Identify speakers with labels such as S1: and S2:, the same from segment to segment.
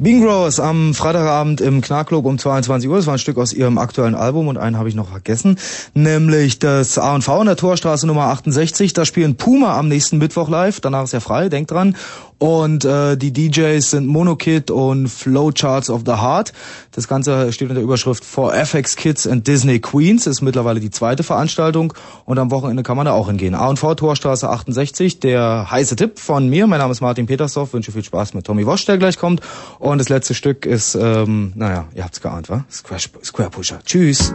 S1: Bean Growers am Freitagabend im Knarkclub um 22 Uhr. Das war ein Stück aus ihrem aktuellen Album und einen habe ich noch vergessen, nämlich das A&V in der Torstraße Nummer 68. Da spielen Puma am nächsten Mittwoch live. Danach ist er frei, denkt dran. Und äh, die DJs sind Monokid und Flowcharts of the Heart. Das Ganze steht unter Überschrift For FX Kids and Disney Queens. Ist mittlerweile die zweite Veranstaltung und am Wochenende kann man da auch hingehen. A&V Torstraße 68, der heiße Tipp von mir. Mein Name ist Martin Petersdorf, wünsche viel Spaß mit Tommy Wosch, der gleich kommt. Und das letzte Stück ist, ähm, naja, ihr habt's geahnt, wa? Square, Square Pusher. Tschüss.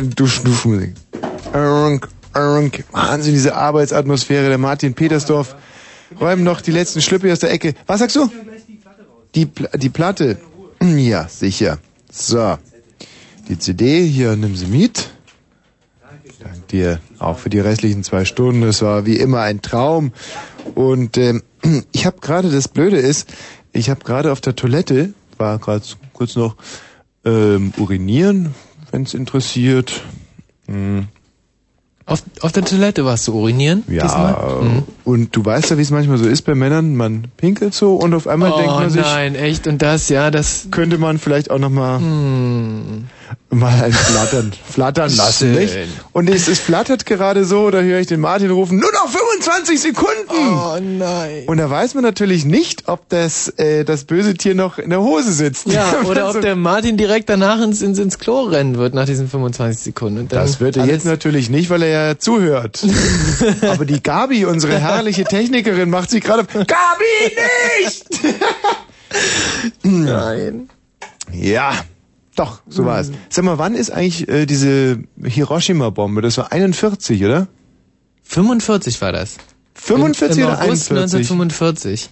S2: Keine Dusch Duschmusik. Wahnsinn, diese Arbeitsatmosphäre. Der Martin Petersdorf räumen noch die letzten Schlüppe aus der Ecke. Was sagst du? Die, Pl die Platte. Ja, sicher. So. Die CD, hier, nimm sie mit. Dank dir auch für die restlichen zwei Stunden. Es war wie immer ein Traum. Und ähm, ich habe gerade, das Blöde ist, ich habe gerade auf der Toilette, war gerade kurz noch ähm, urinieren, wenn es interessiert. Hm.
S3: Auf, auf der Toilette warst du urinieren?
S2: Ja, mhm. und du weißt ja, wie es manchmal so ist bei Männern, man pinkelt so und auf einmal
S3: oh,
S2: denkt man sich...
S3: nein, echt, und das, ja, das...
S2: Könnte man vielleicht auch nochmal...
S3: Hm
S2: mal ein Flattern, flattern lassen, Schön. nicht? Und es, es flattert gerade so, da höre ich den Martin rufen, nur noch 25 Sekunden!
S3: Oh nein.
S2: Und da weiß man natürlich nicht, ob das, äh, das böse Tier noch in der Hose sitzt.
S3: Ja, oder ob der Martin direkt danach ins, ins, ins Klo rennen wird nach diesen 25 Sekunden.
S2: das wird er jetzt natürlich nicht, weil er ja zuhört. Aber die Gabi, unsere herrliche Technikerin, macht sich gerade... Gabi, nicht!
S3: Nein.
S2: Ja. Doch, so war es. Sag mal, wann ist eigentlich äh, diese Hiroshima-Bombe? Das war 41, oder?
S3: 45 war das.
S2: 45
S3: Im,
S2: im
S3: oder August 41? 1945.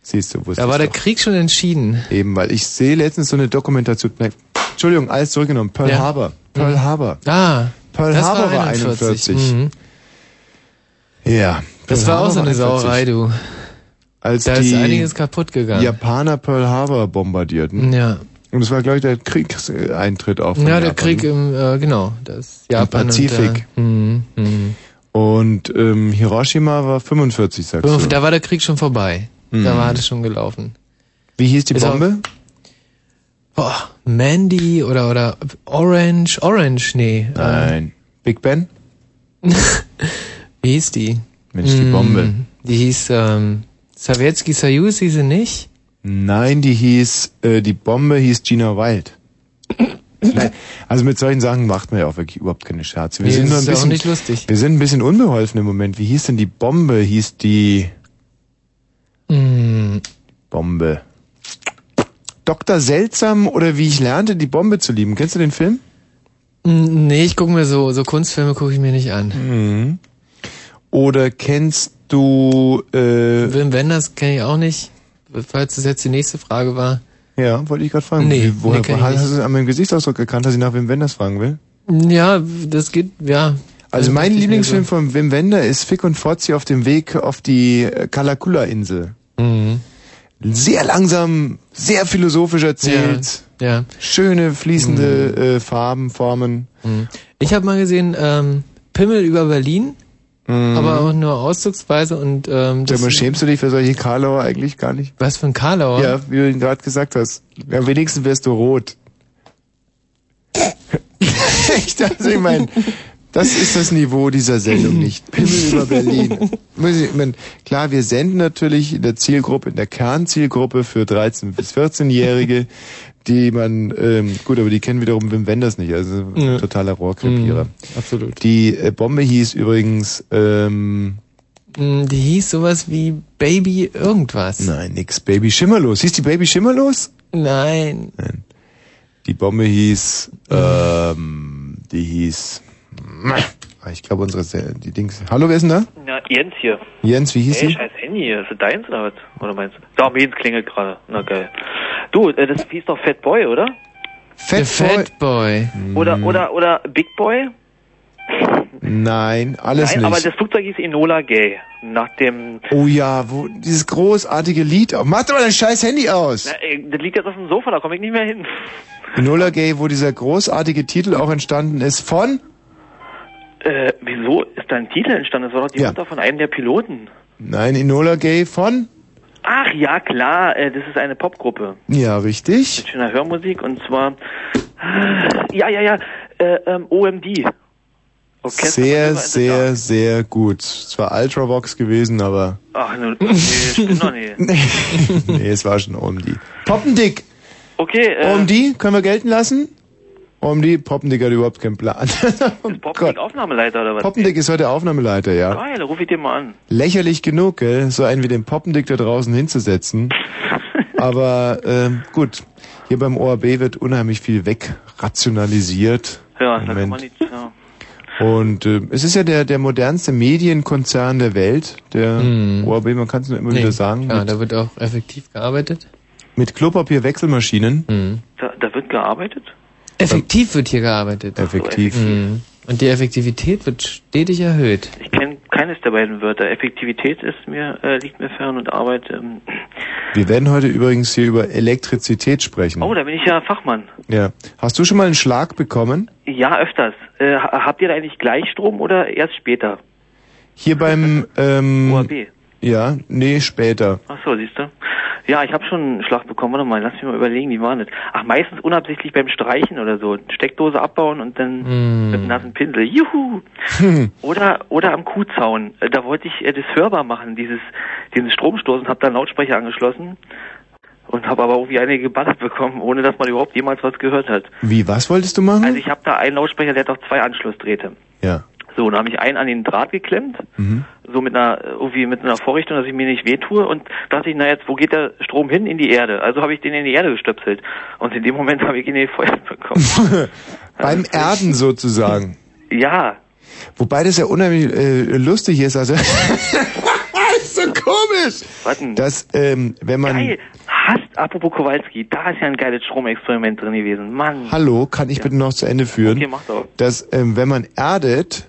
S2: Siehst du, wusste
S3: Da war der
S2: doch.
S3: Krieg schon entschieden.
S2: Eben, weil ich sehe letztens so eine Dokumentation. Nein, Entschuldigung, alles zurückgenommen. Pearl
S3: Ja.
S2: Harbor. Pearl
S3: Mhm.
S2: Harbor.
S3: Ah,
S2: Pearl
S3: das
S2: Harbor
S3: war
S2: war
S3: 41.
S2: 41.
S3: Mhm.
S2: Ja.
S3: Das
S2: Pearl
S3: war auch so
S2: Harbor
S3: eine
S2: 41.
S3: Sauerei, du.
S2: Als
S3: Da
S2: die
S3: ist einiges kaputt gegangen.
S2: Japaner Pearl Harbor bombardierten.
S3: Ja.
S2: Und es war, glaube ich, der Kriegseintritt auch
S3: Ja, der
S2: Japan.
S3: Krieg im, äh, genau, das Japan
S2: Pazifik.
S3: Und, der, mhm, mhm.
S2: Und ähm, Hiroshima war 45, sagst du.
S3: Da war der Krieg schon vorbei.
S2: Mhm.
S3: Da war das schon gelaufen.
S2: Wie hieß die
S3: Ist auch-
S2: Bombe?
S3: Boah, Mandy oder oder Orange, Orange, nee.
S2: Nein. Big Ben?
S3: Ähm, wie hieß die?
S2: Mensch, die Bombe.
S3: Die hieß ähm, Sowjetski Soyuz, hieß sie nicht?
S2: Nein, die hieß, äh, die Bombe hieß Gina Wild. Nein, also mit solchen Sachen macht man ja auch wirklich überhaupt keine Scherze. Wir
S3: Nee,
S2: sind nur ein
S3: ist ja auch
S2: bisschen,
S3: nicht lustig.
S2: wir sind ein bisschen unbeholfen im Moment. Wie hieß denn die Bombe? Hieß die
S3: Mm,
S2: Bombe? Dr. Seltsam oder wie ich lernte, die Bombe zu lieben. Kennst du den Film?
S3: mm, nee, ich gucke mir so so Kunstfilme gucke ich mir nicht an.
S2: Mhm. Oder kennst du, äh,
S3: Wim Wenders kenne ich auch nicht. Falls das jetzt die nächste Frage war.
S2: ja, wollte ich gerade fragen.
S3: Nee,
S2: Wie- woher
S3: nee, ich
S2: hast du an meinem Gesichtsausdruck erkannt, dass ich nach Wim Wenders fragen will?
S3: Ja, das geht, ja.
S2: Also mein Lieblingsfilm
S3: so.
S2: von Wim Wender ist Fick und Fozzi auf dem Weg auf die äh, Kalakula-Insel.
S3: Mhm.
S2: Sehr langsam, sehr philosophisch erzählt.
S3: Ja.
S2: Schöne, fließende äh, Farben, Formen.
S3: Mhm. Ich habe mal gesehen, ähm, Pimmel über Berlin,
S2: Mhm.
S3: Aber auch nur auszugsweise und ähm,
S2: Sag mal, schämst du dich für solche Karlauer eigentlich gar nicht?
S3: was für ein Karlauer?
S2: Ja, wie du ihn gerade gesagt hast. Ja, wenigstens wärst du rot. Echt, also ich meine, das ist das Niveau dieser Sendung nicht. Pimmel über Berlin. Muss ich, ich mein, klar, wir senden natürlich in der Zielgruppe, in der Kernzielgruppe für 13- bis 14-Jährige, die man, ähm, gut, aber die kennen wiederum Wim Wenders nicht, also
S3: Ja.
S2: totaler Rohrkrepierer.
S3: Mhm, absolut.
S2: Die äh, Bombe hieß übrigens, ähm,
S3: Mm, Die hieß sowas wie Baby irgendwas.
S2: nein, nix, Baby Schimmerlos. Hieß die Baby Schimmerlos?
S3: Nein.
S2: Die Bombe hieß, ähm, die hieß, ah, ich glaube unsere, Se- die Dings. Hallo, wer ist denn da?
S4: Ja, Jens hier.
S2: Jens, wie hieß
S4: Ey,
S2: sie?
S4: scheiß Handy, ist das deins oder was? Oder meinst du? Da, Jens klingelt gerade. Na geil. Du, äh, das hieß doch Fat Boy, oder?
S3: Der
S2: Fat Boy.
S3: Fat Boy.
S4: Oder, oder, oder Big Boy?
S2: Nein, alles
S4: Nein,
S2: nicht.
S4: aber das Flugzeug hieß Enola Gay. Nach dem,
S2: oh ja, wo, dieses großartige Lied. Mach doch mal dein scheiß Handy aus.
S4: na, ey, das liegt jetzt auf dem Sofa, da komme ich nicht mehr hin.
S2: Enola Gay, wo dieser großartige Titel auch entstanden ist von,
S4: Äh, wieso ist da ein Titel entstanden? Das war doch die
S2: Ja.
S4: Mutter von einem der Piloten.
S2: nein, Enola Gay von,
S4: Ach ja, klar, äh, das ist eine Popgruppe.
S2: ja, richtig.
S4: Mit schöner Hörmusik und zwar, ja, ja, ja, äh, ähm, OMD. Orchester
S2: Sehr, sehr, sehr gut. Zwar Ultravox gewesen, aber
S4: Ach, ne, nee, stimmt doch nicht.
S2: nee, es war schon OMD. Poppendick!
S4: Okay, äh,
S2: OMD, können wir gelten lassen? OMD, Poppendick hat überhaupt keinen Plan. oh
S4: ist
S2: Gott.
S4: Popdick Aufnahmeleiter oder was?
S2: Poppendick ist heute Aufnahmeleiter, ja.
S4: Geil, ruf ich dir mal an.
S2: Lächerlich genug, gell, so einen wie den Poppendick da draußen hinzusetzen. Aber ähm, gut, hier beim ORB wird unheimlich viel wegrationalisiert.
S4: Ja, da kann man nicht, ja.
S2: Und äh, es ist ja der, der modernste Medienkonzern der Welt, der
S3: Hm.
S2: ORB, man kann es nur immer
S3: Nee,
S2: wieder sagen,
S3: Ja,
S2: mit,
S3: da wird auch effektiv gearbeitet.
S2: mit Klopapierwechselmaschinen.
S3: Mhm.
S4: Da, da wird gearbeitet?
S3: Effektiv wird hier gearbeitet.
S2: Effektiv.
S3: Mhm. Und die Effektivität wird stetig erhöht.
S4: Ich kenne keines der beiden Wörter. Effektivität ist mir, äh, liegt mir fern und Arbeit. Ähm,
S2: Wir werden heute übrigens hier über Elektrizität sprechen.
S4: oh, da bin ich ja Fachmann.
S2: Ja. Hast du schon mal einen Schlag bekommen?
S4: Ja, öfters. Äh, ha- habt ihr da eigentlich Gleichstrom oder erst später?
S2: Hier beim ähm,
S4: OAB.
S2: Ja, nee, später.
S4: Ach so, siehst du. Ja, ich habe schon einen Schlag bekommen. Warte mal, lass mich mal überlegen, wie war das? Ach, meistens unabsichtlich beim Streichen oder so. Steckdose abbauen und dann
S3: Mhm.
S4: mit einem nassen Pinsel. Juhu! Oder oder am Kuhzaun. Äh, Da wollte ich äh, das hörbar machen, dieses diesen Stromstoß und habe da einen Lautsprecher angeschlossen und habe aber irgendwie eine geballert bekommen, ohne dass man überhaupt jemals was gehört hat.
S2: Wie, was wolltest du machen?
S4: Also ich habe da einen Lautsprecher, der hat auch zwei Anschlussdrähte.
S2: ja.
S4: So, dann habe ich einen an den Draht geklemmt,
S2: Mhm.
S4: so mit einer irgendwie mit einer Vorrichtung, dass ich mir nicht wehtue und dachte ich, na jetzt, wo geht der Strom hin? In die Erde. Also habe ich den in die Erde gestöpselt und in dem Moment habe ich ihn in die Feuer bekommen.
S2: Beim Erden sozusagen.
S4: ja,
S2: Wobei das ja unheimlich äh, lustig ist. Also ist so komisch.
S4: was denn?
S2: Dass ähm, wenn man
S4: Geil. Hast, apropos Kowalski, da ist ja ein geiles Stromexperiment drin gewesen. Mann.
S2: Hallo, kann ich bitte noch zu Ende führen?
S4: Okay, mach doch.
S2: Dass ähm, wenn man erdet,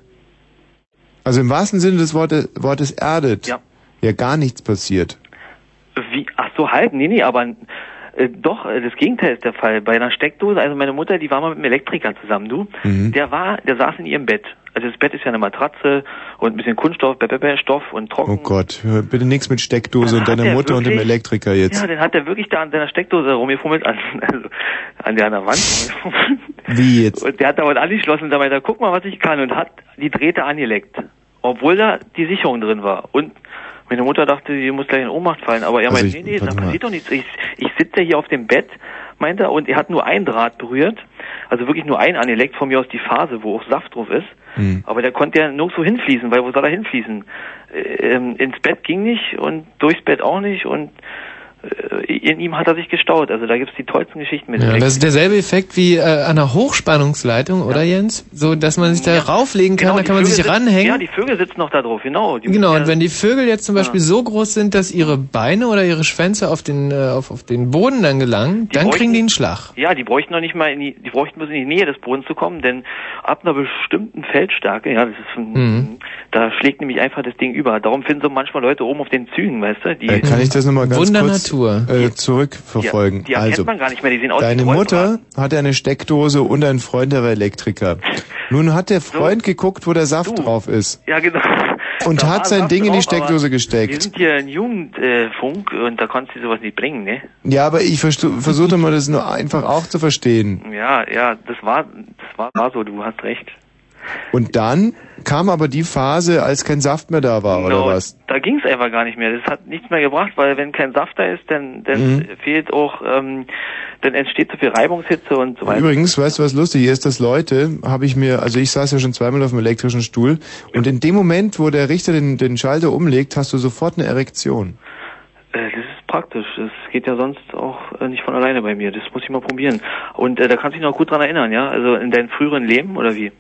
S2: also im wahrsten Sinne des Wortes, Wortes erdet,
S4: Ja.
S2: ja gar nichts passiert.
S4: Wie? Ach so, halb? Nee, nee, aber äh, doch, äh, das Gegenteil ist der Fall. Bei einer Steckdose, also meine Mutter, die war mal mit einem Elektriker zusammen, du.
S2: Mhm.
S4: Der war, der saß in ihrem Bett. Also das Bett ist ja eine Matratze und ein bisschen Kunststoff, Stoff und trocken.
S2: Oh Gott, bitte nichts mit Steckdose
S4: Dann
S2: und deiner
S4: er
S2: Mutter und dem
S4: wirklich-
S2: Elektriker jetzt.
S4: Ja, dann hat er wirklich da an seiner Steckdose rumgefummelt, an, also an der an der Wand rumgefummelt.
S2: Wie jetzt?
S4: Und der hat da was angeschlossen und da meinte guck mal, was ich kann und hat die Drähte angeleckt. Obwohl da die Sicherung drin war. Und meine Mutter dachte, sie muss gleich in Ohnmacht fallen. Aber er
S2: Also
S4: meinte,
S2: ich-
S4: nee, nee, da passiert doch nichts. Ich, ich sitze hier auf dem Bett, meinte er, und er hat nur ein Draht berührt. Also wirklich nur ein angeleckt, von mir aus die Phase, wo auch Saft drauf ist.
S2: Hm.
S4: Aber der konnte ja nirgendwo hinfließen, weil wo soll er hinfließen? Äh, Ähm, ins Bett ging nicht und durchs Bett auch nicht und in ihm hat er sich gestaut. Also da gibt's die tollsten Geschichten mit.
S3: Ja, das ist derselbe Effekt wie äh, an einer Hochspannungsleitung, oder Jens? So, dass man sich da
S4: Ja.
S3: rauflegen kann,
S4: Genau,
S3: da kann man
S4: Vögel
S3: sich
S4: sitzen-
S3: ranhängen.
S4: Ja, die Vögel sitzen noch da drauf, genau. Die
S3: Genau, und
S4: ja-
S3: wenn die Vögel jetzt zum Beispiel
S4: Ja.
S3: so groß sind, dass ihre Beine oder ihre Schwänze auf den, äh, auf, auf den Boden dann gelangen,
S4: Die
S3: dann kriegen die einen Schlag.
S4: Ja, die bräuchten noch nicht mal in die, die bräuchten bloß in die Nähe des Bodens zu kommen, denn ab einer bestimmten Feldstärke, ja, das ist, ein-
S3: Mhm.
S4: da schlägt nämlich einfach das Ding über. Darum finden so manchmal Leute oben auf den Zügen, weißt du, die,
S2: Äh, kann ich das nochmal ganz kurz
S3: Natur.
S2: Äh, zurückverfolgen?
S4: die, die erkennt
S2: also,
S4: man gar nicht mehr, die sehen aus
S2: deine
S4: wie
S2: Mutter hatte eine Steckdose und ein Freund, der war Elektriker. Nun hat der Freund geguckt, wo der Saft
S4: Du.
S2: drauf ist.
S4: Ja, genau.
S2: Und
S4: Da
S2: hat sein
S4: Saft
S2: Ding in die
S4: drauf,
S2: Steckdose gesteckt.
S4: Wir sind hier ein Jugendfunk und da konntest du sowas nicht bringen, ne?
S2: Ja, aber ich versuche mal das nur einfach auch zu verstehen.
S4: Ja, ja, das war, das war, war so, du hast recht.
S2: Und dann kam aber die Phase, als kein Saft mehr da war, oder
S4: Genau,
S2: was?
S4: Da ging es einfach gar nicht mehr. Das hat nichts mehr gebracht, weil wenn kein Saft da ist, dann, dann
S2: Mhm.
S4: fehlt auch, ähm, dann entsteht zu viel Reibungshitze und so weiter.
S2: Übrigens, weißt du, was lustig ist? Dass Leute, habe ich mir, also ich saß ja schon zweimal auf dem elektrischen Stuhl und in dem Moment, wo der Richter den, den Schalter umlegt, hast du sofort eine Erektion.
S4: Äh, das praktisch. Das geht ja sonst auch äh, nicht von alleine bei mir. Das muss ich mal probieren. Und äh, da kannst du dich noch gut dran erinnern, ja? Also in deinem früheren Leben oder wie?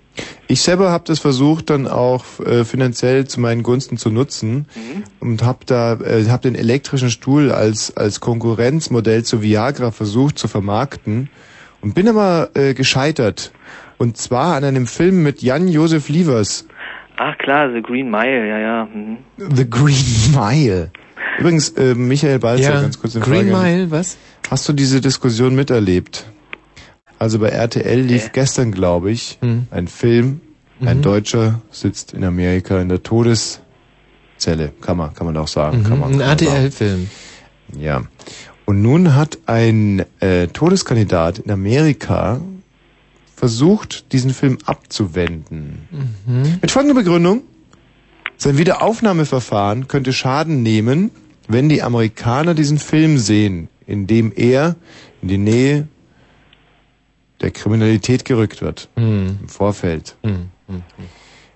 S2: Ich selber habe das versucht, dann auch äh, finanziell zu meinen Gunsten zu nutzen und habe da, äh, habe den elektrischen Stuhl als als Konkurrenzmodell zu Viagra versucht zu vermarkten und bin aber äh, gescheitert. Und zwar an einem Film mit Jan-Josef Lievers,
S4: Ach klar, The Green Mile, ja, ja. Mhm.
S2: The Green Mile. Übrigens, äh, Michael Balzer,
S3: Ja,
S2: ganz kurz eine
S3: Green
S2: Frage.
S3: Mile, was?
S2: Hast du diese Diskussion miterlebt? Also bei RTL lief
S4: Äh.
S2: gestern, glaube ich,
S3: Hm.
S2: ein Film. Ein
S3: Mhm.
S2: Deutscher sitzt in Amerika in der Todeszelle. Kann man, kann man auch sagen. Kann
S3: Mhm,
S2: man,
S3: ein
S2: kann man sagen.
S3: RTL-Film.
S2: Ja. Und nun hat ein äh, Todeskandidat in Amerika versucht, diesen Film abzuwenden.
S3: Mhm.
S2: Mit folgender Begründung. Sein Wiederaufnahmeverfahren könnte Schaden nehmen, wenn die Amerikaner diesen Film sehen, in dem er in die Nähe der Kriminalität gerückt wird.
S3: Mhm.
S2: Im Vorfeld.
S3: Mhm.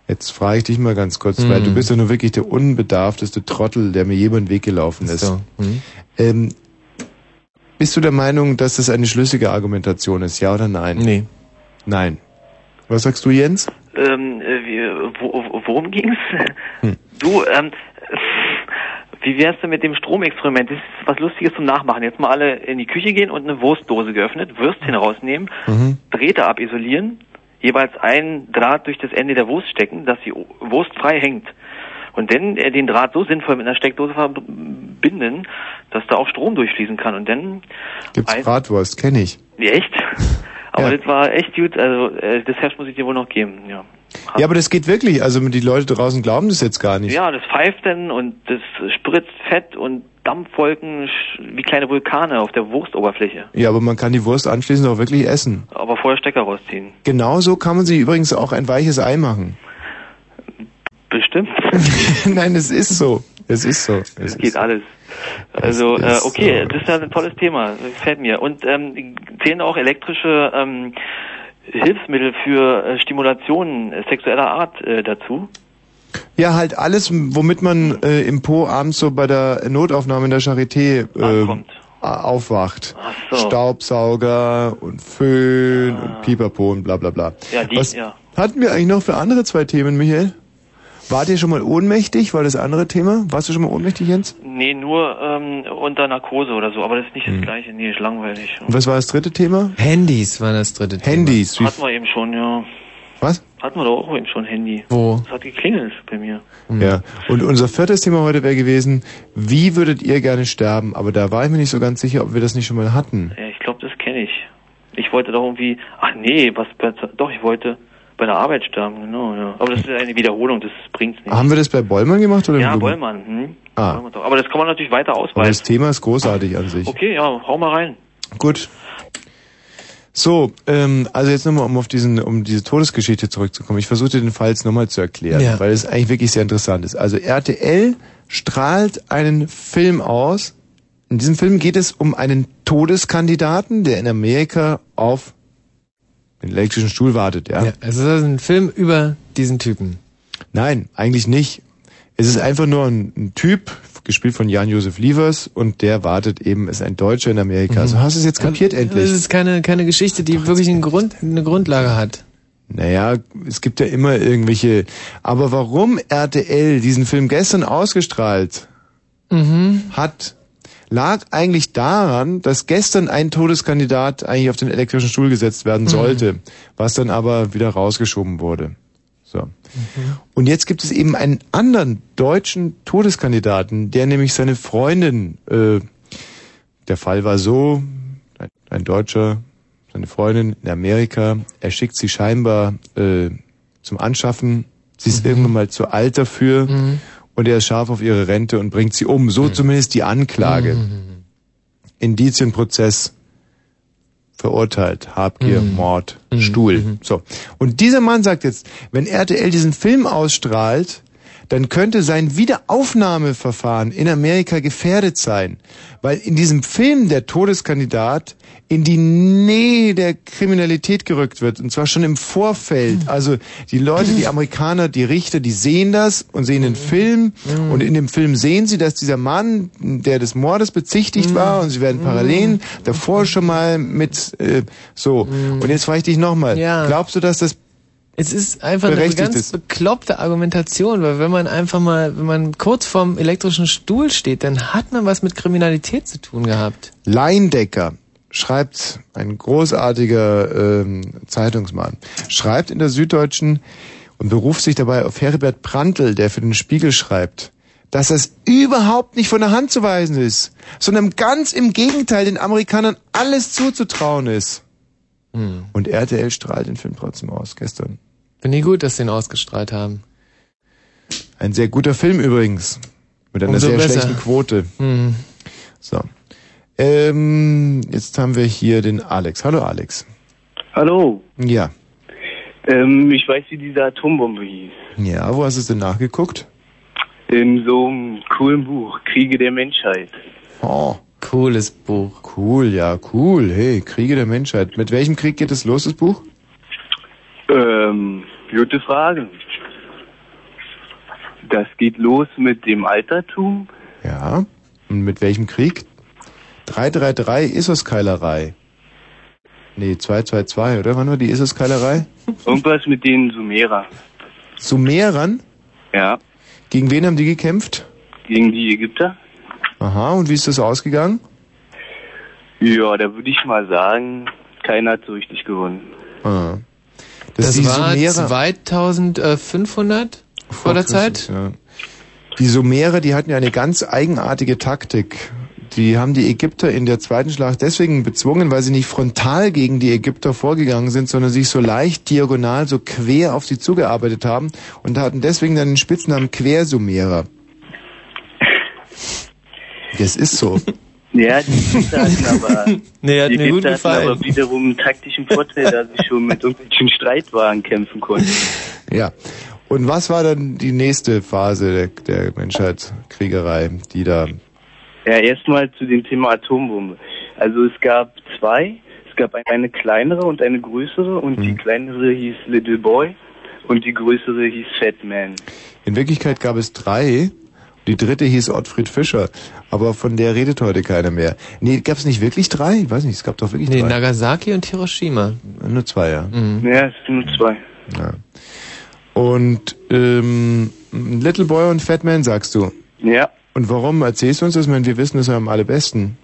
S2: Jetzt frage ich dich mal ganz kurz, weil
S3: Mhm.
S2: du bist ja nur wirklich der unbedarfteste Trottel, der mir je über den Weg gelaufen ist.
S3: So. Mhm.
S2: Ähm, bist du der Meinung, dass das eine schlüssige Argumentation ist, ja oder nein?
S3: Nee.
S2: Nein. Was sagst du, Jens?
S4: Ähm, äh, wie, wo, worum ging's?
S2: Hm.
S4: Du, ähm, wie wär's denn mit dem Stromexperiment? Das ist was Lustiges zum Nachmachen. Jetzt mal alle in die Küche gehen und eine Wurstdose geöffnet, Würstchen rausnehmen,
S2: Mhm.
S4: Drähte abisolieren, jeweils einen Draht durch das Ende der Wurst stecken, dass die Wurst frei hängt. Und dann äh, den Draht so sinnvoll mit einer Steckdose verbinden, dass da auch Strom durchfließen kann. Und dann
S2: Gibt's
S4: Ein-
S2: Bratwurst, kenne ich.
S4: Echt? Aber
S2: Ja.
S4: das war echt gut. Also äh, das Herz muss ich dir wohl noch geben. Ja.
S2: Ja, aber das geht wirklich. Also die Leute draußen glauben das jetzt gar nicht.
S4: Ja, das pfeift dann und das spritzt Fett und Dampfwolken wie kleine Vulkane auf der Wurstoberfläche.
S2: Ja, aber man kann die Wurst anschließend auch wirklich essen.
S4: Aber vorher Stecker rausziehen.
S2: Genauso kann man sie übrigens auch ein weiches Ei machen.
S4: Bestimmt.
S2: Nein, es ist so. Es ist so. Es ist
S4: geht
S2: so.
S4: alles. Also,
S2: Es
S4: äh,
S2: ist
S4: okay,
S2: so.
S4: das ist ja ein tolles Thema. Das gefällt mir. Und ähm, zählen auch elektrische ähm, Hilfsmittel für äh, Stimulation äh, sexueller Art äh, dazu?
S2: Ja, halt alles, womit man äh, im Po abends so bei der Notaufnahme in der Charité äh, aufwacht.
S4: Ach so.
S2: Staubsauger und Föhn und Pipapo und bla bla bla.
S4: Ja, die-
S2: Was
S4: ja.
S2: hatten wir eigentlich noch für andere zwei Themen, Michael? Wart ihr schon mal ohnmächtig? War das andere Thema? Warst du schon mal ohnmächtig, Jens?
S4: Nee, nur ähm, unter Narkose oder so, aber das ist nicht
S2: Hm.
S4: das gleiche. Nee, ist langweilig.
S2: Und was war das dritte Thema?
S3: Handys war das dritte Thema.
S2: Handys. Wie,
S4: Hatten wir eben schon, ja.
S2: was?
S4: Hatten wir doch auch eben schon Handy.
S3: Wo?
S4: Das hat geklingelt bei mir.
S2: Ja. Und unser viertes Thema heute wäre gewesen, wie würdet ihr gerne sterben? Aber da war ich mir nicht so ganz sicher, ob wir das nicht schon mal hatten.
S4: Ja, ich glaube, das kenne ich. Ich wollte doch irgendwie, ach nee, was, doch, ich wollte bei der Arbeit sterben, genau, ja. Aber das ist eine Wiederholung, das bringt's nicht.
S2: Haben wir das bei Bollmann gemacht oder
S4: ja? Bollmann, hm?
S2: Ah.
S4: Aber das kann man natürlich weiter
S2: Aber das
S4: ausweiten.
S2: Thema ist großartig an sich.
S4: Okay, ja, hau mal rein.
S2: Gut. So, ähm, also jetzt nochmal, um auf diesen, um diese Todesgeschichte zurückzukommen. Ich versuche den Fall jetzt nochmal zu erklären,
S3: Ja.
S2: weil es eigentlich wirklich sehr interessant ist. Also RTL strahlt einen Film aus. In diesem Film geht es um einen Todeskandidaten, der in Amerika auf den elektrischen Stuhl wartet, ja?
S3: Ja, also das ist ein Film über diesen Typen.
S2: Nein, eigentlich nicht. Es ist einfach nur ein, ein Typ, gespielt von Jan-Josef Liefers, und der wartet eben, ist ein Deutscher in Amerika. Also hast du es jetzt kapiert endlich?
S3: Das ist keine, keine Geschichte, die wirklich einen Grund, eine Grundlage hat.
S2: Naja, es gibt ja immer irgendwelche. Aber warum RTL diesen Film gestern ausgestrahlt
S3: Mhm.
S2: hat, lag eigentlich daran, dass gestern ein Todeskandidat eigentlich auf den elektrischen Stuhl gesetzt werden sollte, was dann aber wieder rausgeschoben wurde. So. Und jetzt gibt es eben einen anderen deutschen Todeskandidaten, der nämlich seine Freundin, äh, der Fall war so, ein, ein Deutscher, seine Freundin in Amerika, er schickt sie scheinbar äh, zum Anschaffen, sie ist irgendwann mal zu alt dafür und er ist scharf auf ihre Rente und bringt sie um. So zumindest die Anklage. Indizienprozess verurteilt, Habgier, Mord, Stuhl. So. Und dieser Mann sagt jetzt, wenn RTL diesen Film ausstrahlt, dann könnte sein Wiederaufnahmeverfahren in Amerika gefährdet sein, weil in diesem Film der Todeskandidat in die Nähe der Kriminalität gerückt wird und zwar schon im Vorfeld. Also die Leute, die Amerikaner, die Richter, die sehen das und sehen den Film. Und in dem Film sehen sie, dass dieser Mann, der des Mordes bezichtigt war und sie werden Parallelen davor schon mal mit äh, so. Und jetzt frage ich dich nochmal,
S3: Ja.
S2: glaubst du, dass das
S3: Es ist einfach eine ganz
S2: ist.
S3: bekloppte Argumentation, weil wenn man einfach mal, wenn man kurz vorm elektrischen Stuhl steht, dann hat man was mit Kriminalität zu tun gehabt.
S2: Leindecker schreibt, ein großartiger ähm, Zeitungsmann, schreibt in der Süddeutschen und beruft sich dabei auf Herbert Prantl, der für den Spiegel schreibt, dass das überhaupt nicht von der Hand zu weisen ist, sondern ganz im Gegenteil den Amerikanern alles zuzutrauen ist. Und RTL strahlt den Film trotzdem aus gestern.
S3: Finde ich gut, dass sie ihn ausgestrahlt haben.
S2: Ein sehr guter Film übrigens. Mit einer
S3: Umso
S2: sehr
S3: besser.
S2: schlechten Quote.
S3: Hm.
S2: So. Ähm, jetzt haben wir hier den Alex. Hallo Alex.
S5: Hallo.
S2: Ja.
S5: Ähm, ich weiß, wie diese Atombombe hieß.
S2: Ja, wo hast du es denn nachgeguckt?
S5: In so einem coolen Buch, Kriege der Menschheit.
S2: Oh,
S3: Cooles Buch.
S2: cool, ja, cool. Hey, Kriege der Menschheit. Mit welchem Krieg geht es los, das Buch?
S5: Ähm, gute Frage. Das geht los mit dem Altertum.
S2: Ja. Und mit welchem Krieg? 333 Issos-Keilerei. Nee, 222, oder? Wann war die Issus-Keilerei?
S5: Irgendwas mit den Sumerer.
S2: Sumerern?
S5: Ja,
S2: Gegen wen haben die gekämpft?
S5: gegen die Ägypter.
S2: Aha, und wie ist das ausgegangen?
S5: Ja, da würde ich mal sagen, keiner hat so richtig gewonnen.
S2: Ah.
S3: Das,
S2: die
S3: war
S2: Sumerer-
S3: 2500 vor der Zeit.
S2: Ja. Die Sumerer, die hatten ja eine ganz eigenartige Taktik. Die haben die Ägypter in der zweiten Schlacht deswegen bezwungen, weil sie nicht frontal gegen die Ägypter vorgegangen sind, sondern sich so leicht diagonal, so quer auf sie zugearbeitet haben und hatten deswegen dann den Spitznamen Quersumerer. Das ist so.
S5: Ja, die hatten aber,
S3: Nee, hat
S5: die
S3: mir gut gefallen.
S5: aber wiederum einen taktischen Vorteil, da sie schon mit irgendwelchen Streitwagen kämpfen konnten.
S2: Ja. Und was war dann die nächste Phase der, der Menschheitskriegerei, die da
S5: Ja, erstmal zu dem Thema Atombombe. Also es gab zwei. Es gab eine kleinere und eine größere und die kleinere hieß Little Boy und die größere hieß Fat Man.
S2: In Wirklichkeit gab es drei. Die dritte hieß Ottfried Fischer. Aber von der redet heute keiner mehr. Nee, gab es nicht wirklich drei? Ich weiß nicht, es gab doch wirklich
S3: Nee,
S2: drei.
S3: Nagasaki und Hiroshima.
S2: Nur zwei, ja.
S3: Mhm.
S5: Ja, es sind nur zwei.
S2: ja. Und ähm, Little Boy und Fat Man sagst du.
S5: Ja,
S2: Und warum erzählst du uns das? Meine, wir wissen das ja am allerbesten.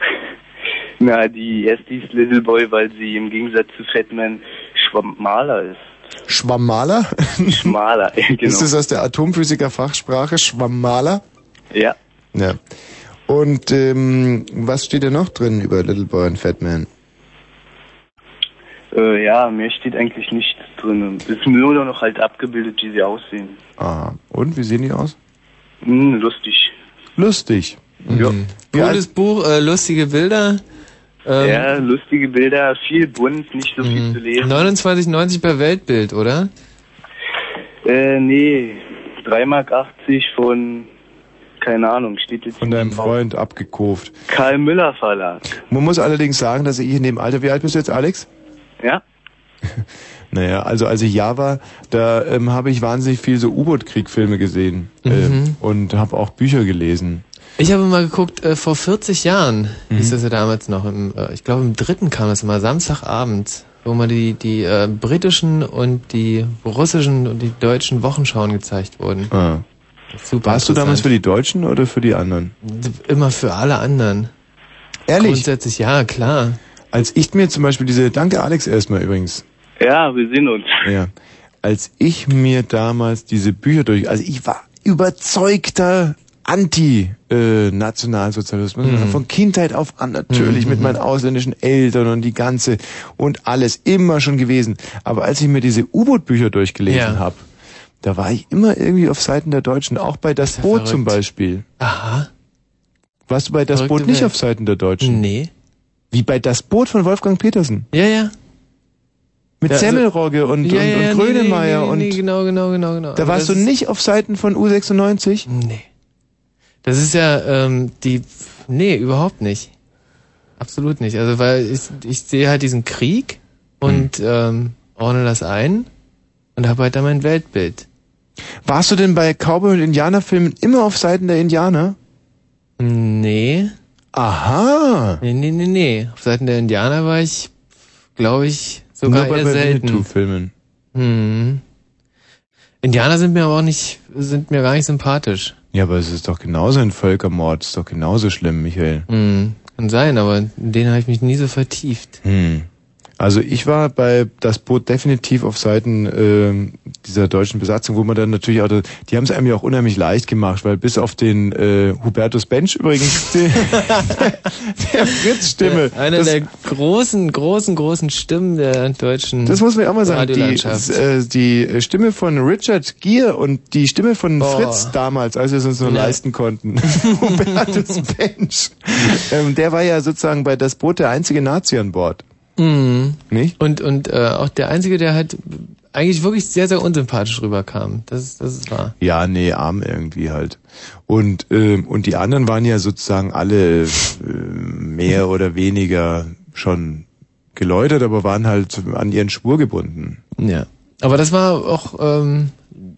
S5: na, die erste hieß Little Boy, weil sie im Gegensatz zu Fat Man schmaler ist.
S2: Schwammaler?
S5: Schmaler, genau.
S2: Ist das aus der Atomphysiker-Fachsprache? Schwammaler?
S5: Ja.
S2: Ja. Und ähm, was steht da noch drin über Little Boy und Fat Man?
S5: Äh, ja, mehr steht eigentlich nichts drin. Es ist nur noch halt abgebildet, wie sie aussehen.
S2: Ah, und wie sehen die aus?
S5: Hm, lustig.
S2: Lustig.
S5: Ja.
S2: Wie alt-
S3: Cooles Buch, äh, lustige Bilder. Ähm,
S5: ja, lustige Bilder, viel bunt, nicht so viel zu lesen.
S3: 29,90 bei Weltbild, oder?
S5: Äh, nee, 3,80 Mark von, keine Ahnung, steht jetzt
S2: Von deinem. Freund abgekauft.
S5: Karl Müller Verlag.
S2: Man muss allerdings sagen, dass ich in dem Alter, wie alt bist du jetzt, Alex?
S5: Ja?
S2: Naja, also als ich ja war, da ähm, habe ich wahnsinnig viel so U-Boot-Krieg-Filme gesehen ähm, und habe auch Bücher gelesen.
S3: Ich habe mal geguckt, äh, vor 40 Jahren
S2: Mhm.
S3: hieß das ja damals noch, im, äh, ich glaube im dritten kam das immer, Samstagabend, wo mal die, die äh, britischen und die russischen und die deutschen Wochenschauen gezeigt wurden.
S2: Ah.
S3: Super
S2: Warst du damals für die Deutschen oder für die anderen?
S3: Immer für alle anderen.
S2: Ehrlich?
S3: Grundsätzlich, ja, klar.
S2: Als ich mir zum Beispiel diese, danke Alex erstmal übrigens,
S5: Ja, wir sehen uns.
S2: ja, als ich mir damals diese Bücher durch, also ich war überzeugter Anti-Nationalsozialismus,
S3: Mhm.
S2: von Kindheit auf an natürlich mit meinen ausländischen Eltern und die ganze und alles immer schon gewesen. Aber als ich mir diese U-Boot-Bücher durchgelesen
S3: Ja.
S2: habe, da war ich immer irgendwie auf Seiten der Deutschen, auch bei Das
S3: ja
S2: Boot
S3: verrückt.
S2: zum Beispiel.
S3: Aha.
S2: Warst du bei Das
S3: Verrückte
S2: Boot nicht
S3: Welt.
S2: auf Seiten der Deutschen?
S3: Nee.
S2: Wie bei Das Boot von Wolfgang Petersen.
S3: Ja, ja.
S2: Mit
S3: Ja, also-
S2: Semmelrogge und,
S3: ja,
S2: und,
S3: ja,
S2: und
S3: nee,
S2: Grönemeyer
S3: nee, nee,
S2: und
S3: nee, genau, genau, genau, genau.
S2: da warst du
S3: das
S2: nicht auf Seiten von U96?
S3: Nee. Das ist ja ähm, die. Nee, überhaupt nicht. Absolut nicht. Also weil ich, ich sehe halt diesen Krieg und ähm, ordne das ein und habe halt da mein Weltbild.
S2: Warst du denn bei Cowboy- und Indianerfilmen immer auf Seiten der Indianer?
S3: Nee.
S2: Aha.
S3: Nee, nee, nee, nee. Auf Seiten der Indianer war ich, glaube ich, sogar
S2: Nur bei,
S3: eher
S2: bei
S3: selten.
S2: Winnetou-Filmen.
S3: Hm. Indianer sind mir aber auch nicht, sind mir gar nicht sympathisch.
S2: Ja, aber es ist doch genauso ein Völkermord. ist doch genauso schlimm, Michael.
S3: Hm. Kann sein, aber in den habe ich mich nie so vertieft.
S2: Hm. Also ich war bei das Boot definitiv auf Seiten ähm, dieser deutschen Besatzung, wo man dann natürlich auch, die haben es einem ja auch unheimlich leicht gemacht, weil bis auf den äh, Hubertus Bench übrigens, die, der Fritz-Stimme,
S3: Eine
S2: das,
S3: der großen, großen, großen Stimmen der deutschen
S2: das muss man ja auch mal sagen, die, äh, die Stimme von Richard Gere und die Stimme von
S3: Boah.
S2: Fritz damals, als wir es uns nur
S3: Ja.
S2: leisten konnten, Hubertus Bench, ähm, der war ja sozusagen bei das Boot der einzige Nazi an Bord.
S3: Mhm.
S2: Nicht?
S3: Und, und äh, auch der Einzige, der halt eigentlich wirklich sehr, sehr unsympathisch rüberkam. Das, ist- das ist wahr.
S2: Ja, nee, arm irgendwie halt. Und, ähm, und die anderen waren ja sozusagen alle äh, mehr oder weniger schon geläutert, aber waren halt an ihren Spur gebunden.
S3: Ja. Aber das war auch ähm,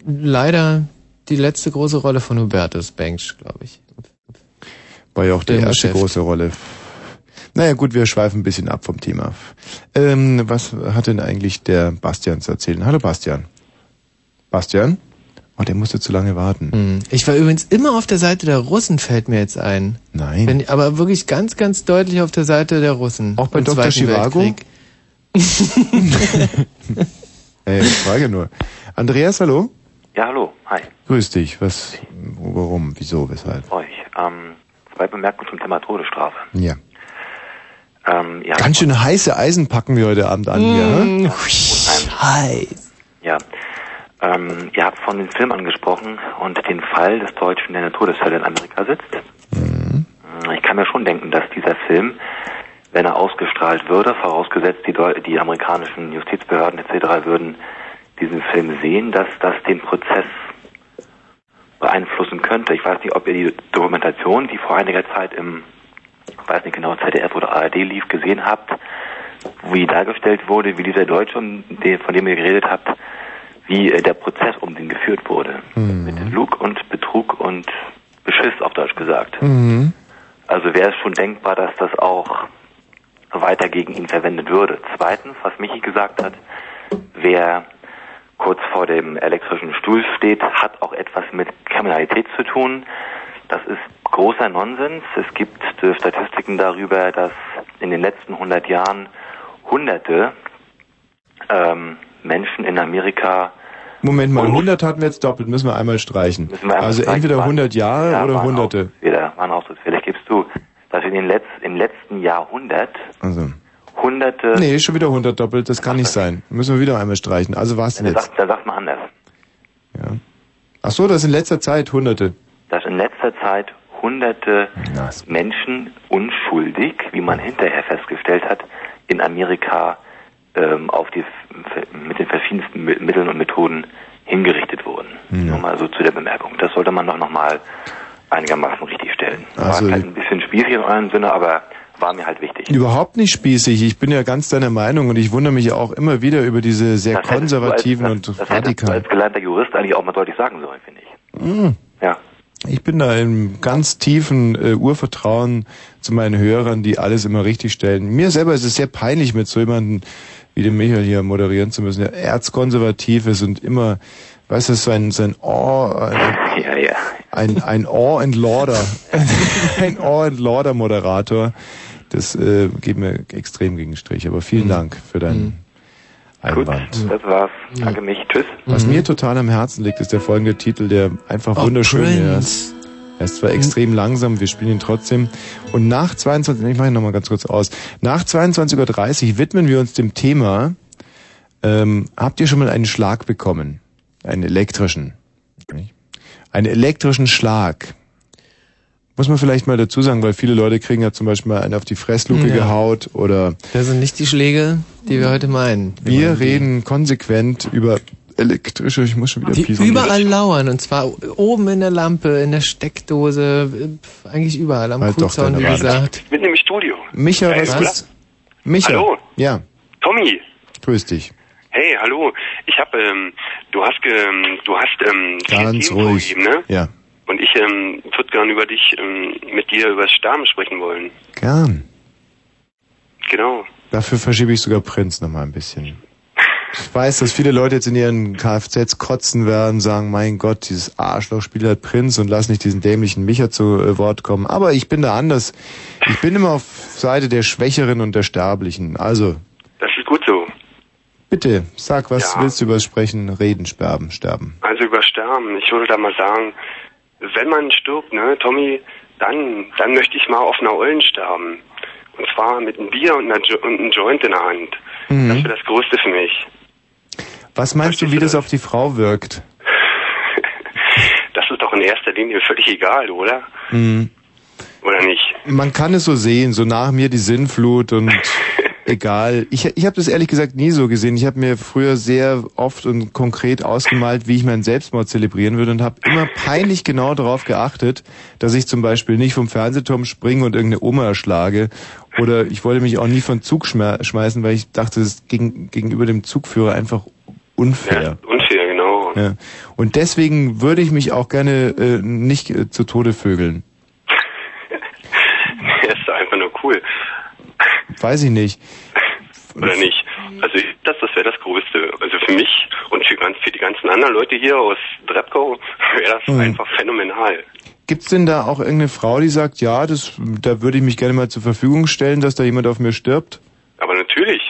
S3: leider die letzte große Rolle von Hubertus Bengsch, glaube ich.
S2: War ja auch die erste
S3: Geschäft.
S2: große Rolle. Naja gut, wir schweifen ein bisschen ab vom Thema. Ähm, was hat denn eigentlich der Bastian zu erzählen? Hallo Bastian. Bastian? Oh, der musste zu lange warten.
S3: Hm. Ich war übrigens immer auf der Seite der Russen, fällt mir jetzt ein.
S2: Nein.
S3: Bin, aber wirklich ganz, ganz deutlich auf der Seite der Russen.
S2: Auch bei
S3: Im
S2: Dr.
S3: Zweiten
S2: Chivago?
S3: Weltkrieg.
S2: Ey, ich frage nur. Andreas, hallo?
S6: Ja, hallo, hi.
S2: Grüß dich. Was, warum, wieso, weshalb?
S6: Euch. Ähm, zwei Bemerkungen zum Thema Todesstrafe.
S2: Ja.
S6: Ähm, ja,
S2: Ganz schön heiße Eisen packen wir heute Abend an hier.
S3: Mm.
S2: hä?
S3: Heiß.
S6: Ja. Ähm, ihr habt von den Film angesprochen und den Fall des Deutschen, der in der Todeszelle in Amerika sitzt.
S2: Mhm.
S6: Ich kann mir schon denken, dass dieser Film, wenn er ausgestrahlt würde, vorausgesetzt die, Deu die amerikanischen Justizbehörden etc. würden diesen Film sehen, dass das den Prozess beeinflussen könnte. Ich weiß nicht, ob ihr die Dokumentation, die vor einiger Zeit im, weiß nicht genau, ZDF oder ARD lief, gesehen habt, wie dargestellt wurde, wie dieser Deutsche, von dem ihr geredet habt, wie äh, der Prozess um den geführt wurde. Mit Lug und Betrug und Beschiss, auf Deutsch gesagt.
S2: Mhm.
S6: Also wäre es schon denkbar, dass das auch weiter gegen ihn verwendet würde. Zweitens, was Michi gesagt hat, wer kurz vor dem elektrischen Stuhl steht, hat auch etwas mit Kriminalität zu tun. Das ist großer Nonsens. Es gibt Statistiken darüber, dass in den letzten 100 Jahren Hunderte ähm, Menschen in Amerika
S2: Moment mal, 100 hatten wir jetzt doppelt, müssen wir einmal streichen.
S6: Wir einmal
S2: Also
S6: streichen.
S2: entweder
S6: War-
S2: 100 Jahre
S6: Ja,
S2: oder Hunderte.
S6: Ausdrucksfehler, war ein Ausdrucksfehler. Ich gib's zu, dass in den Letz-, im letzten Jahrhundert
S2: Also.
S6: Hunderte,
S2: Nee, schon wieder 100 doppelt, das kann nicht sein. Müssen wir wieder einmal streichen. Also war's denn jetzt?
S6: da sagt man anders,
S2: Ja. Ach so, das in letzter Zeit Hunderte.
S6: dass in letzter Zeit Hunderte
S2: ist-
S6: Menschen unschuldig, wie man hinterher festgestellt hat, in Amerika ähm, auf die, mit den verschiedensten Mi- Mitteln und Methoden hingerichtet wurden. Nur mal so zu der Bemerkung. Das sollte man doch nochmal einigermaßen richtig stellen. War
S2: Also-
S6: halt ein bisschen spießig in eurem Sinne, aber war mir halt wichtig.
S2: Überhaupt nicht spießig. Ich bin ja ganz deiner Meinung und ich wundere mich auch immer wieder über diese sehr
S6: Das
S2: konservativen
S6: als,
S2: und
S6: das, das hättest du
S2: radikalen.
S6: als gelernter Jurist eigentlich auch mal deutlich sagen sollen, finde ich.
S2: Mm.
S6: Ja.
S2: Ich bin da im ganz tiefen äh, Urvertrauen zu meinen Hörern, die alles immer richtig stellen. Mir selber ist es sehr peinlich, mit so jemandem wie dem Michael hier moderieren zu müssen, der erzkonservativ ist und immer, weißt du, so ein, so ein Awe, ein,
S6: Ja, ja.
S2: ein, ein Awe and Lauder, ein Awe and Lauder Moderator. Das äh, geht mir extrem gegen Strich. Aber vielen Dank für deinen
S6: Gut,
S2: Einwand.
S6: das war's. Danke mich. Tschüss.
S2: Was mir total am Herzen liegt, ist der folgende Titel, der einfach
S3: Oh,
S2: wunderschön
S3: Prince.
S2: ist. Er ist zwar extrem langsam, wir spielen ihn trotzdem. Und nach 22, ich mache ihn nochmal ganz kurz aus. Nach 22.30 Uhr widmen wir uns dem Thema, ähm, habt ihr schon mal einen Schlag bekommen? Einen elektrischen. Einen elektrischen Schlag. Muss man vielleicht mal dazu sagen, weil viele Leute kriegen ja zum Beispiel mal einen auf die Fressluke
S3: Ja.
S2: gehaut oder
S3: Das sind nicht die Schläge, die wir heute meinen.
S2: wir reden konsequent über elektrische, ich muss schon wieder
S3: Die
S2: pieseln.
S3: überall lauern und zwar oben in der Lampe, in der Steckdose, pf, eigentlich überall am
S2: Halt doch
S3: Kuhzaun,
S2: deine
S3: wie gesagt.
S7: Mitten im Studio.
S2: Micha, was
S7: oder?
S2: ist? Micha.
S7: Hallo?
S2: Ja,
S7: Tommy.
S2: grüß dich.
S7: Hey, hallo. Ich hab, ähm, du hast, ähm, du hast, ähm,
S2: Ganz ruhig.
S7: vorgegeben, ne?
S2: Ja,
S7: Und ich, ähm, würde gern über dich, ähm, mit dir über das Sterben sprechen wollen.
S2: gern.
S7: Genau.
S2: Dafür verschiebe ich sogar Prinz noch mal ein bisschen. Ich weiß, dass viele Leute jetzt in ihren Kfz kotzen werden, sagen, mein Gott, dieses Arschloch spielt halt Prinz und lass nicht diesen dämlichen Micha zu äh, Wort kommen. Aber ich bin da anders. Ich bin immer auf Seite der Schwächeren und der Sterblichen. Also,
S7: Das ist gut so.
S2: bitte, sag, was
S7: Ja.
S2: willst du über Sprechen, Reden, Sterben, Sterben?
S7: Also über Sterben. Ich würde da mal sagen, wenn man stirbt, ne, Tommy, dann, dann möchte ich mal auf einer Eulen sterben. Und zwar mit einem Bier und, einer jo und einem Joint in der Hand. Das
S2: Mhm.
S7: wäre das Größte für mich.
S2: Was meinst du, wie das auf die Frau wirkt?
S7: Das ist doch in erster Linie völlig egal, oder?
S2: Mhm.
S7: Oder nicht?
S2: Man kann es so sehen, so nach mir die Sinnflut und egal. Ich, ich habe das ehrlich gesagt nie so gesehen. Ich habe mir früher sehr oft und konkret ausgemalt, wie ich meinen Selbstmord zelebrieren würde und habe immer peinlich genau darauf geachtet, dass ich zum Beispiel nicht vom Fernsehturm springe und irgendeine Oma erschlage. Oder ich wollte mich auch nie von Zug schme- schmeißen, weil ich dachte, das ist gegen, gegenüber dem Zugführer einfach unfair.
S7: Unfair, genau.
S2: Ja. Und deswegen würde ich mich auch gerne äh, nicht äh, zu Tode vögeln.
S7: Er ist einfach nur cool.
S2: Weiß ich nicht.
S7: Oder nicht? Also ich, das, das wäre das Größte. Also für mich und für, ganz, für die ganzen anderen Leute hier aus Drepkow wäre das
S2: Mhm.
S7: einfach phänomenal.
S2: Gibt's denn da auch irgendeine Frau, die sagt, ja, das, da würde ich mich gerne mal zur Verfügung stellen, dass da jemand auf mir stirbt?
S7: Aber natürlich,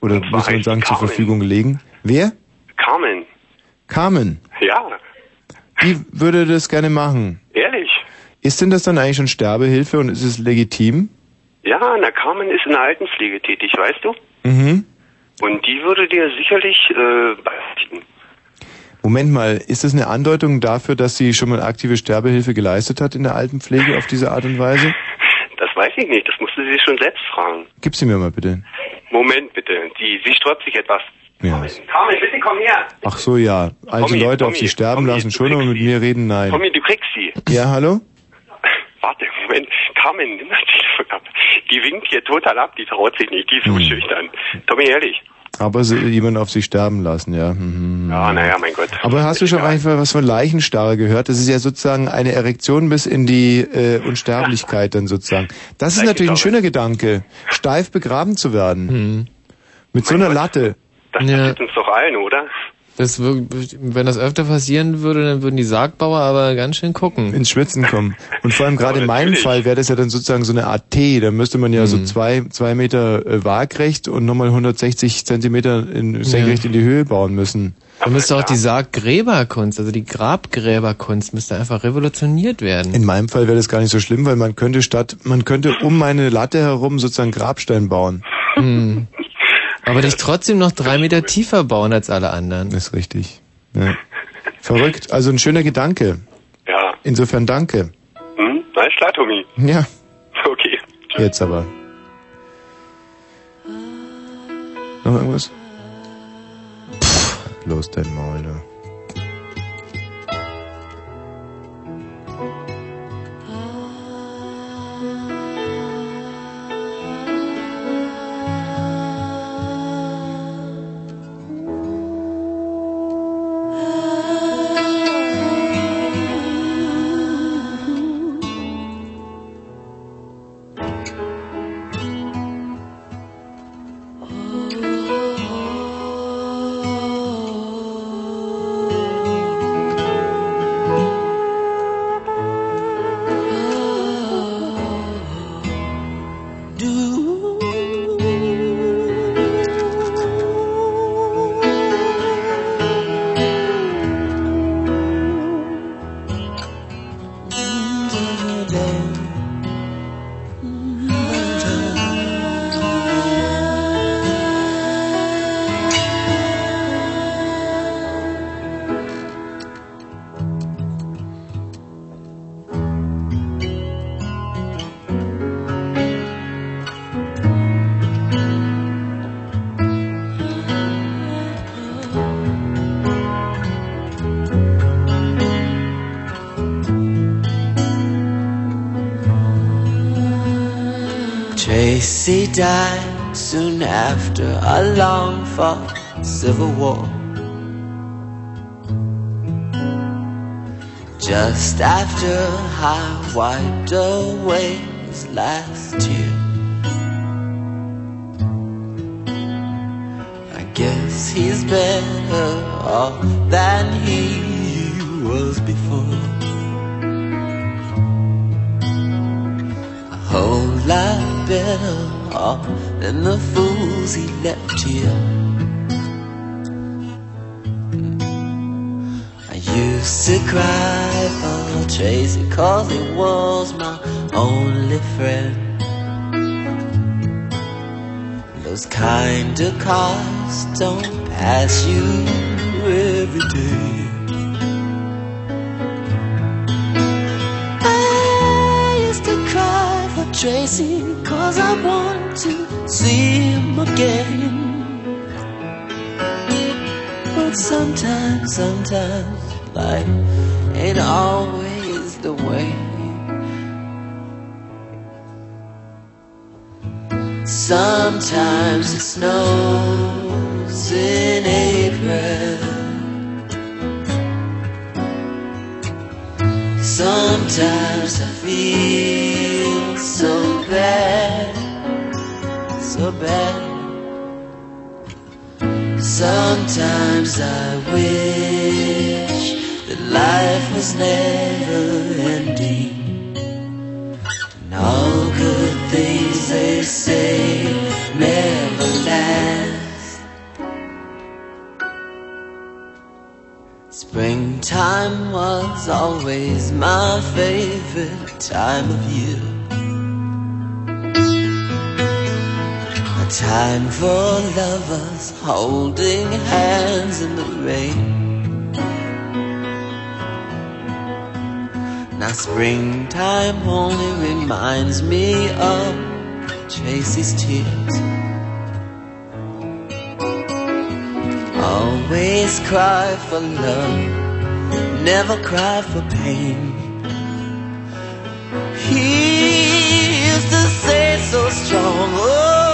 S2: Oder muss man sagen, zur Verfügung legen? Wer?
S7: Carmen,
S2: Carmen.
S7: ja,
S2: Die würde das gerne machen.
S7: ehrlich.
S2: Ist denn das dann eigentlich schon Sterbehilfe und ist es legitim?
S7: Ja, na Carmen ist in der Altenpflege tätig, weißt du?
S2: Mhm.
S7: Und die würde dir sicherlich äh, beichten.
S2: Moment mal, ist das eine Andeutung dafür, dass sie schon mal aktive Sterbehilfe geleistet hat in der Altenpflege auf diese Art und Weise?
S7: Das weiß ich nicht, das musst du sie schon selbst fragen.
S2: Gib sie mir mal bitte.
S7: Moment bitte, die, sie sträubt sich etwas.
S2: Ja.
S7: Carmen, bitte komm her.
S2: Ach so, ja. Alte
S7: Tommy,
S2: Leute auf
S7: Tommy,
S2: sie sterben
S7: Tommy,
S2: lassen, schon, aber mit mir reden, nein.
S7: Tommy, du kriegst sie.
S2: Ja, hallo?
S7: Warte. Carmen, nimm das Telefon ab. Die winkt hier total ab, die traut sich nicht, die ist so
S2: Hm.
S7: schüchtern. Tommy, ehrlich.
S2: Aber sie, jemand auf sie sterben lassen, ja. Mhm.
S7: Ja, naja, mein Gott.
S2: Aber hast du schon einfach was von Leichenstarre gehört? Das ist ja sozusagen eine Erektion bis in die äh, Unsterblichkeit dann sozusagen. Das ist natürlich ein schöner Gedanke, steif begraben zu werden. Mit so einer Latte.
S7: Das passiert uns doch allen, oder?
S3: Das, wür- wenn das öfter passieren würde, dann würden die Sargbauer aber ganz schön gucken.
S2: Ins Schwitzen kommen. Und vor allem gerade in meinem Fall wäre das ja dann sozusagen so eine Art T. Da müsste man ja so zwei, zwei Meter äh, waagrecht und nochmal 160 Zentimeter in, senkrecht in die Höhe bauen müssen.
S3: Da müsste auch die Sarggräberkunst, also die Grabgräberkunst, müsste einfach revolutioniert werden.
S2: In meinem Fall wäre das gar nicht so schlimm, weil man könnte statt, man könnte um meine Latte herum sozusagen Grabstein bauen.
S3: Hm. Aber dich trotzdem noch drei Meter tiefer bauen als alle anderen.
S2: Das ist richtig. Ja. Verrückt. Also ein schöner Gedanke.
S7: Ja.
S2: Insofern danke.
S7: Hm? Alles klar, Tommy.
S2: Ja,
S7: Okay.
S2: jetzt aber. Noch irgendwas? Pff, los dein Maul, ne?
S8: Died soon after a long fought civil war. Just after I wiped away his last tear. I guess he's better off than he was before. A whole lot better than the fools he left here. I used to cry for Tracy cause he was my only friend. Those kind of cars don't pass you every day. I used to cry for Tracy cause I want to see him again. But sometimes, sometimes life ain't always the way. Sometimes it snows in April. Sometimes I feel so bad. So bad. Sometimes I wish that life was never ending. And all good things they say never last. Springtime was always my favorite time of year. Time for lovers holding hands in the rain. Now springtime only reminds me of Tracy's tears. Always cry for love, never cry for pain. He used to say so strong, oh,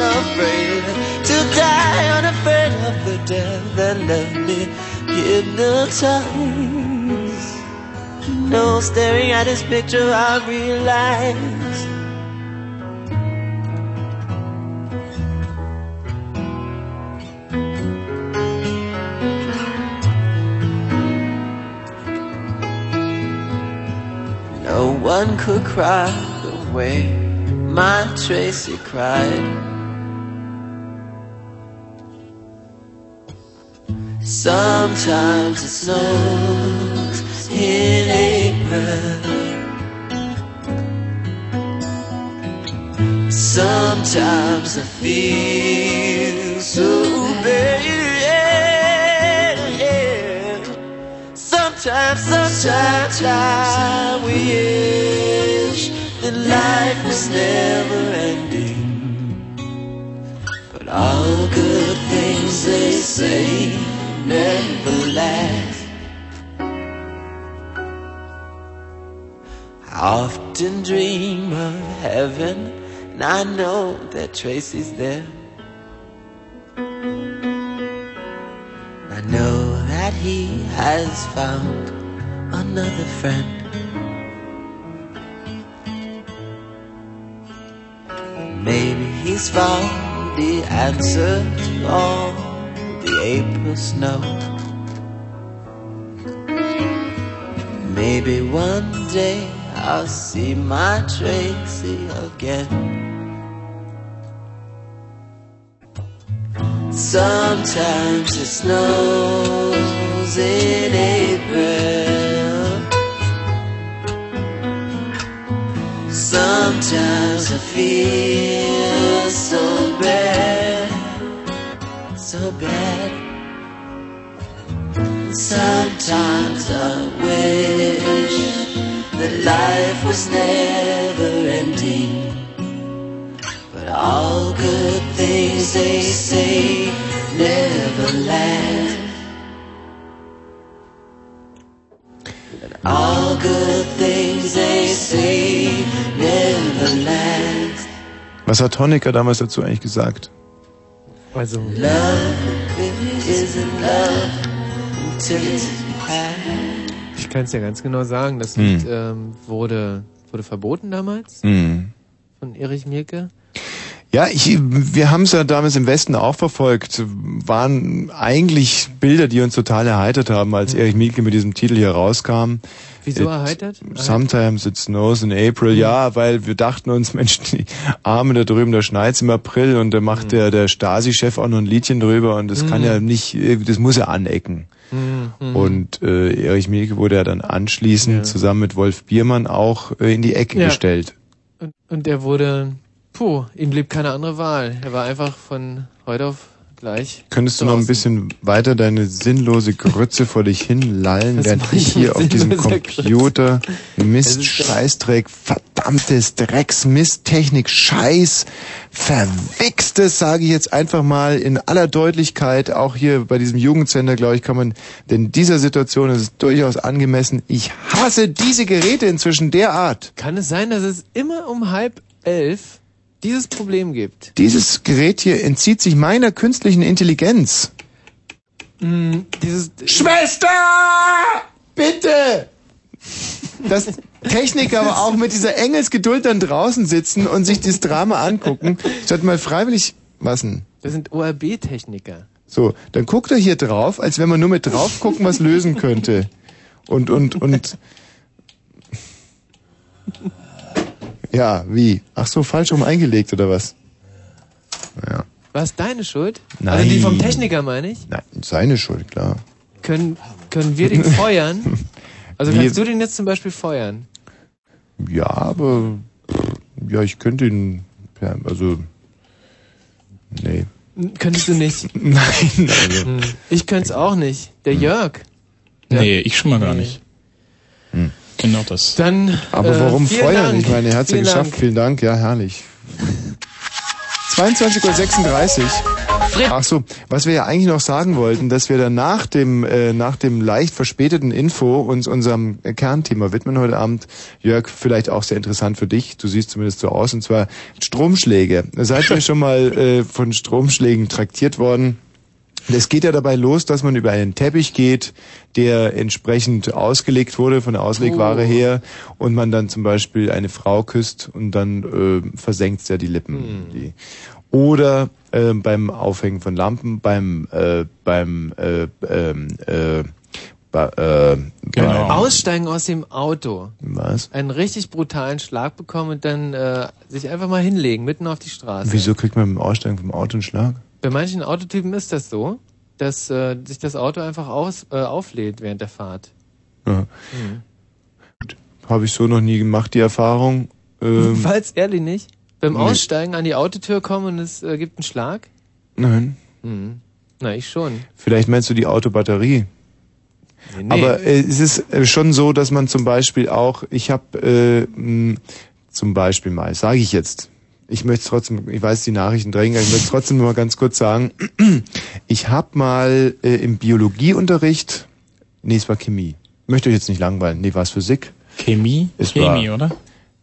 S8: unafraid to die, unafraid of the death that left me hypnotized. No, staring at this picture, I realize. No one could cry the way my Tracy cried. Sometimes it snows in April. Sometimes I feel so bad. Sometimes, sometimes I wish that life was never ending. But all good things they say never last. I often dream of heaven, and I know that Tracy's there. I know that he has found another friend. Maybe he's found the answer to all the April snow. Maybe one day I'll see my Tracy again. Sometimes it snows in April. Sometimes I feel so bad, so bad. Sometimes I wish that life was never ending. But all good things they say never last. And all good things they say never last.
S2: Was hat Honecker damals dazu eigentlich gesagt?
S3: Also, ich kann es ja ganz genau sagen, das
S2: Hm.
S3: Lied ähm, wurde, wurde verboten damals
S2: Hm.
S3: von Erich Mielke.
S2: Ja, ich, wir haben es ja damals im Westen auch verfolgt. Waren eigentlich Bilder, die uns total erheitert haben, als Erich Mielke mit diesem Titel hier rauskam.
S3: Wieso
S2: It-
S3: erheitert?
S2: Sometimes it snows in April. Ja, weil wir dachten uns, Mensch, die Arme da drüben, da schneit's im April und da macht der, der Stasi-Chef auch noch ein Liedchen drüber und das kann
S3: Mhm.
S2: ja nicht, das muss ja anecken.
S3: Mhm.
S2: Und äh, Erich Mielke wurde ja dann anschließend
S3: Ja.
S2: zusammen mit Wolf Biermann auch äh, in die Ecke
S3: Ja.
S2: gestellt.
S3: Und, und er wurde, puh, ihm blieb keine andere Wahl. Er war einfach von heute auf gleich.
S2: Könntest du noch ein bisschen weiter deine sinnlose Grütze vor dich hin lallen,
S3: Was
S2: während
S3: ich
S2: hier auf diesem
S3: sinnloser Grütze?
S2: Computer Mist, Scheißdreck, verdammtes Drecks, Misttechnik, Scheiß, verwichstes, sage ich jetzt einfach mal in aller Deutlichkeit, auch hier bei diesem Jugendsender, glaube ich, kann man, denn in dieser Situation ist es durchaus angemessen. Ich hasse diese Geräte inzwischen derart.
S3: Kann es sein, dass es immer um halb elf dieses Problem gibt?
S2: Dieses Gerät hier entzieht sich meiner künstlichen Intelligenz.
S3: Mm, dieses
S2: Schwester! Bitte! Das, Techniker aber auch mit dieser Engelsgeduld dann draußen sitzen und sich das Drama angucken, statt mal freiwillig, was denn?
S3: Das sind ORB-Techniker.
S2: So, dann guckt er hier drauf, als wenn man nur mit drauf gucken was lösen könnte. Und, und, und. Ja, wie? Ach so, falsch rum eingelegt oder was? Ja.
S3: War es deine Schuld?
S2: Nein.
S3: Also die vom Techniker meine ich?
S2: Nein, seine Schuld, klar.
S3: Können, können wir den feuern? Also
S2: Wir-
S3: kannst du den jetzt zum Beispiel feuern?
S2: Ja, aber ja, ich könnte ihn, ja, also nee.
S3: Könntest du nicht?
S2: Nein, also.
S3: Hm. Ich könnte es auch nicht. Der
S2: Hm.
S3: Jörg.
S9: Nee, ich schon mal gar nicht. Genau das.
S3: Dann.
S2: Aber
S3: äh,
S2: warum
S3: vielen
S2: feuern?
S3: Dank.
S2: Ich meine, er hat es ja
S3: Vielen
S2: geschafft.
S3: Dank.
S2: Vielen Dank, ja, herrlich. 22.36 Uhr. Ach so, was wir ja eigentlich noch sagen wollten, dass wir dann nach dem, äh, nach dem leicht verspäteten Info uns unserem äh, Kernthema widmen heute Abend. Jörg, vielleicht auch sehr interessant für dich. Du siehst zumindest so aus, und zwar Stromschläge. Seid ihr schon mal äh, von Stromschlägen traktiert worden? Es geht ja dabei los, dass man über einen Teppich geht, der entsprechend ausgelegt wurde von der Auslegware
S3: Oh.
S2: her und man dann zum Beispiel eine Frau küsst und dann äh, versenkt ja die Lippen. Die. Oder äh, beim Aufhängen von Lampen, beim äh, beim äh, ähm, äh, ba, äh,
S3: Genau.
S2: beim-
S3: Aussteigen aus dem Auto.
S2: Was?
S3: Einen richtig brutalen Schlag bekommen und dann äh, sich einfach mal hinlegen, mitten auf die Straße.
S2: Wieso kriegt man beim Aussteigen vom Auto einen Schlag?
S3: Bei manchen Autotypen ist das so, dass äh, sich das Auto einfach aus, äh, auflädt während der Fahrt.
S2: Ja.
S3: Mhm.
S2: Habe ich so noch nie gemacht, die Erfahrung. Ähm,
S3: Falls ehrlich nicht. Beim
S2: Nee.
S3: Aussteigen an die Autotür kommen und es äh, gibt einen Schlag?
S2: nein.
S3: Mhm. Na, ich schon.
S2: Vielleicht meinst du die Autobatterie.
S3: Nee, nee.
S2: Aber äh, es ist äh, schon so, dass man zum Beispiel auch, ich habe äh, mh, zum Beispiel mal, sage ich jetzt, ich möchte trotzdem, ich weiß, die Nachrichten drängen, aber ich möchte trotzdem nur mal ganz kurz sagen, ich habe mal äh, im Biologieunterricht, nee, es war Chemie, möchte euch jetzt nicht langweilen, nee, war es Physik?
S9: Chemie?
S2: Es
S9: Chemie,
S2: war,
S9: oder?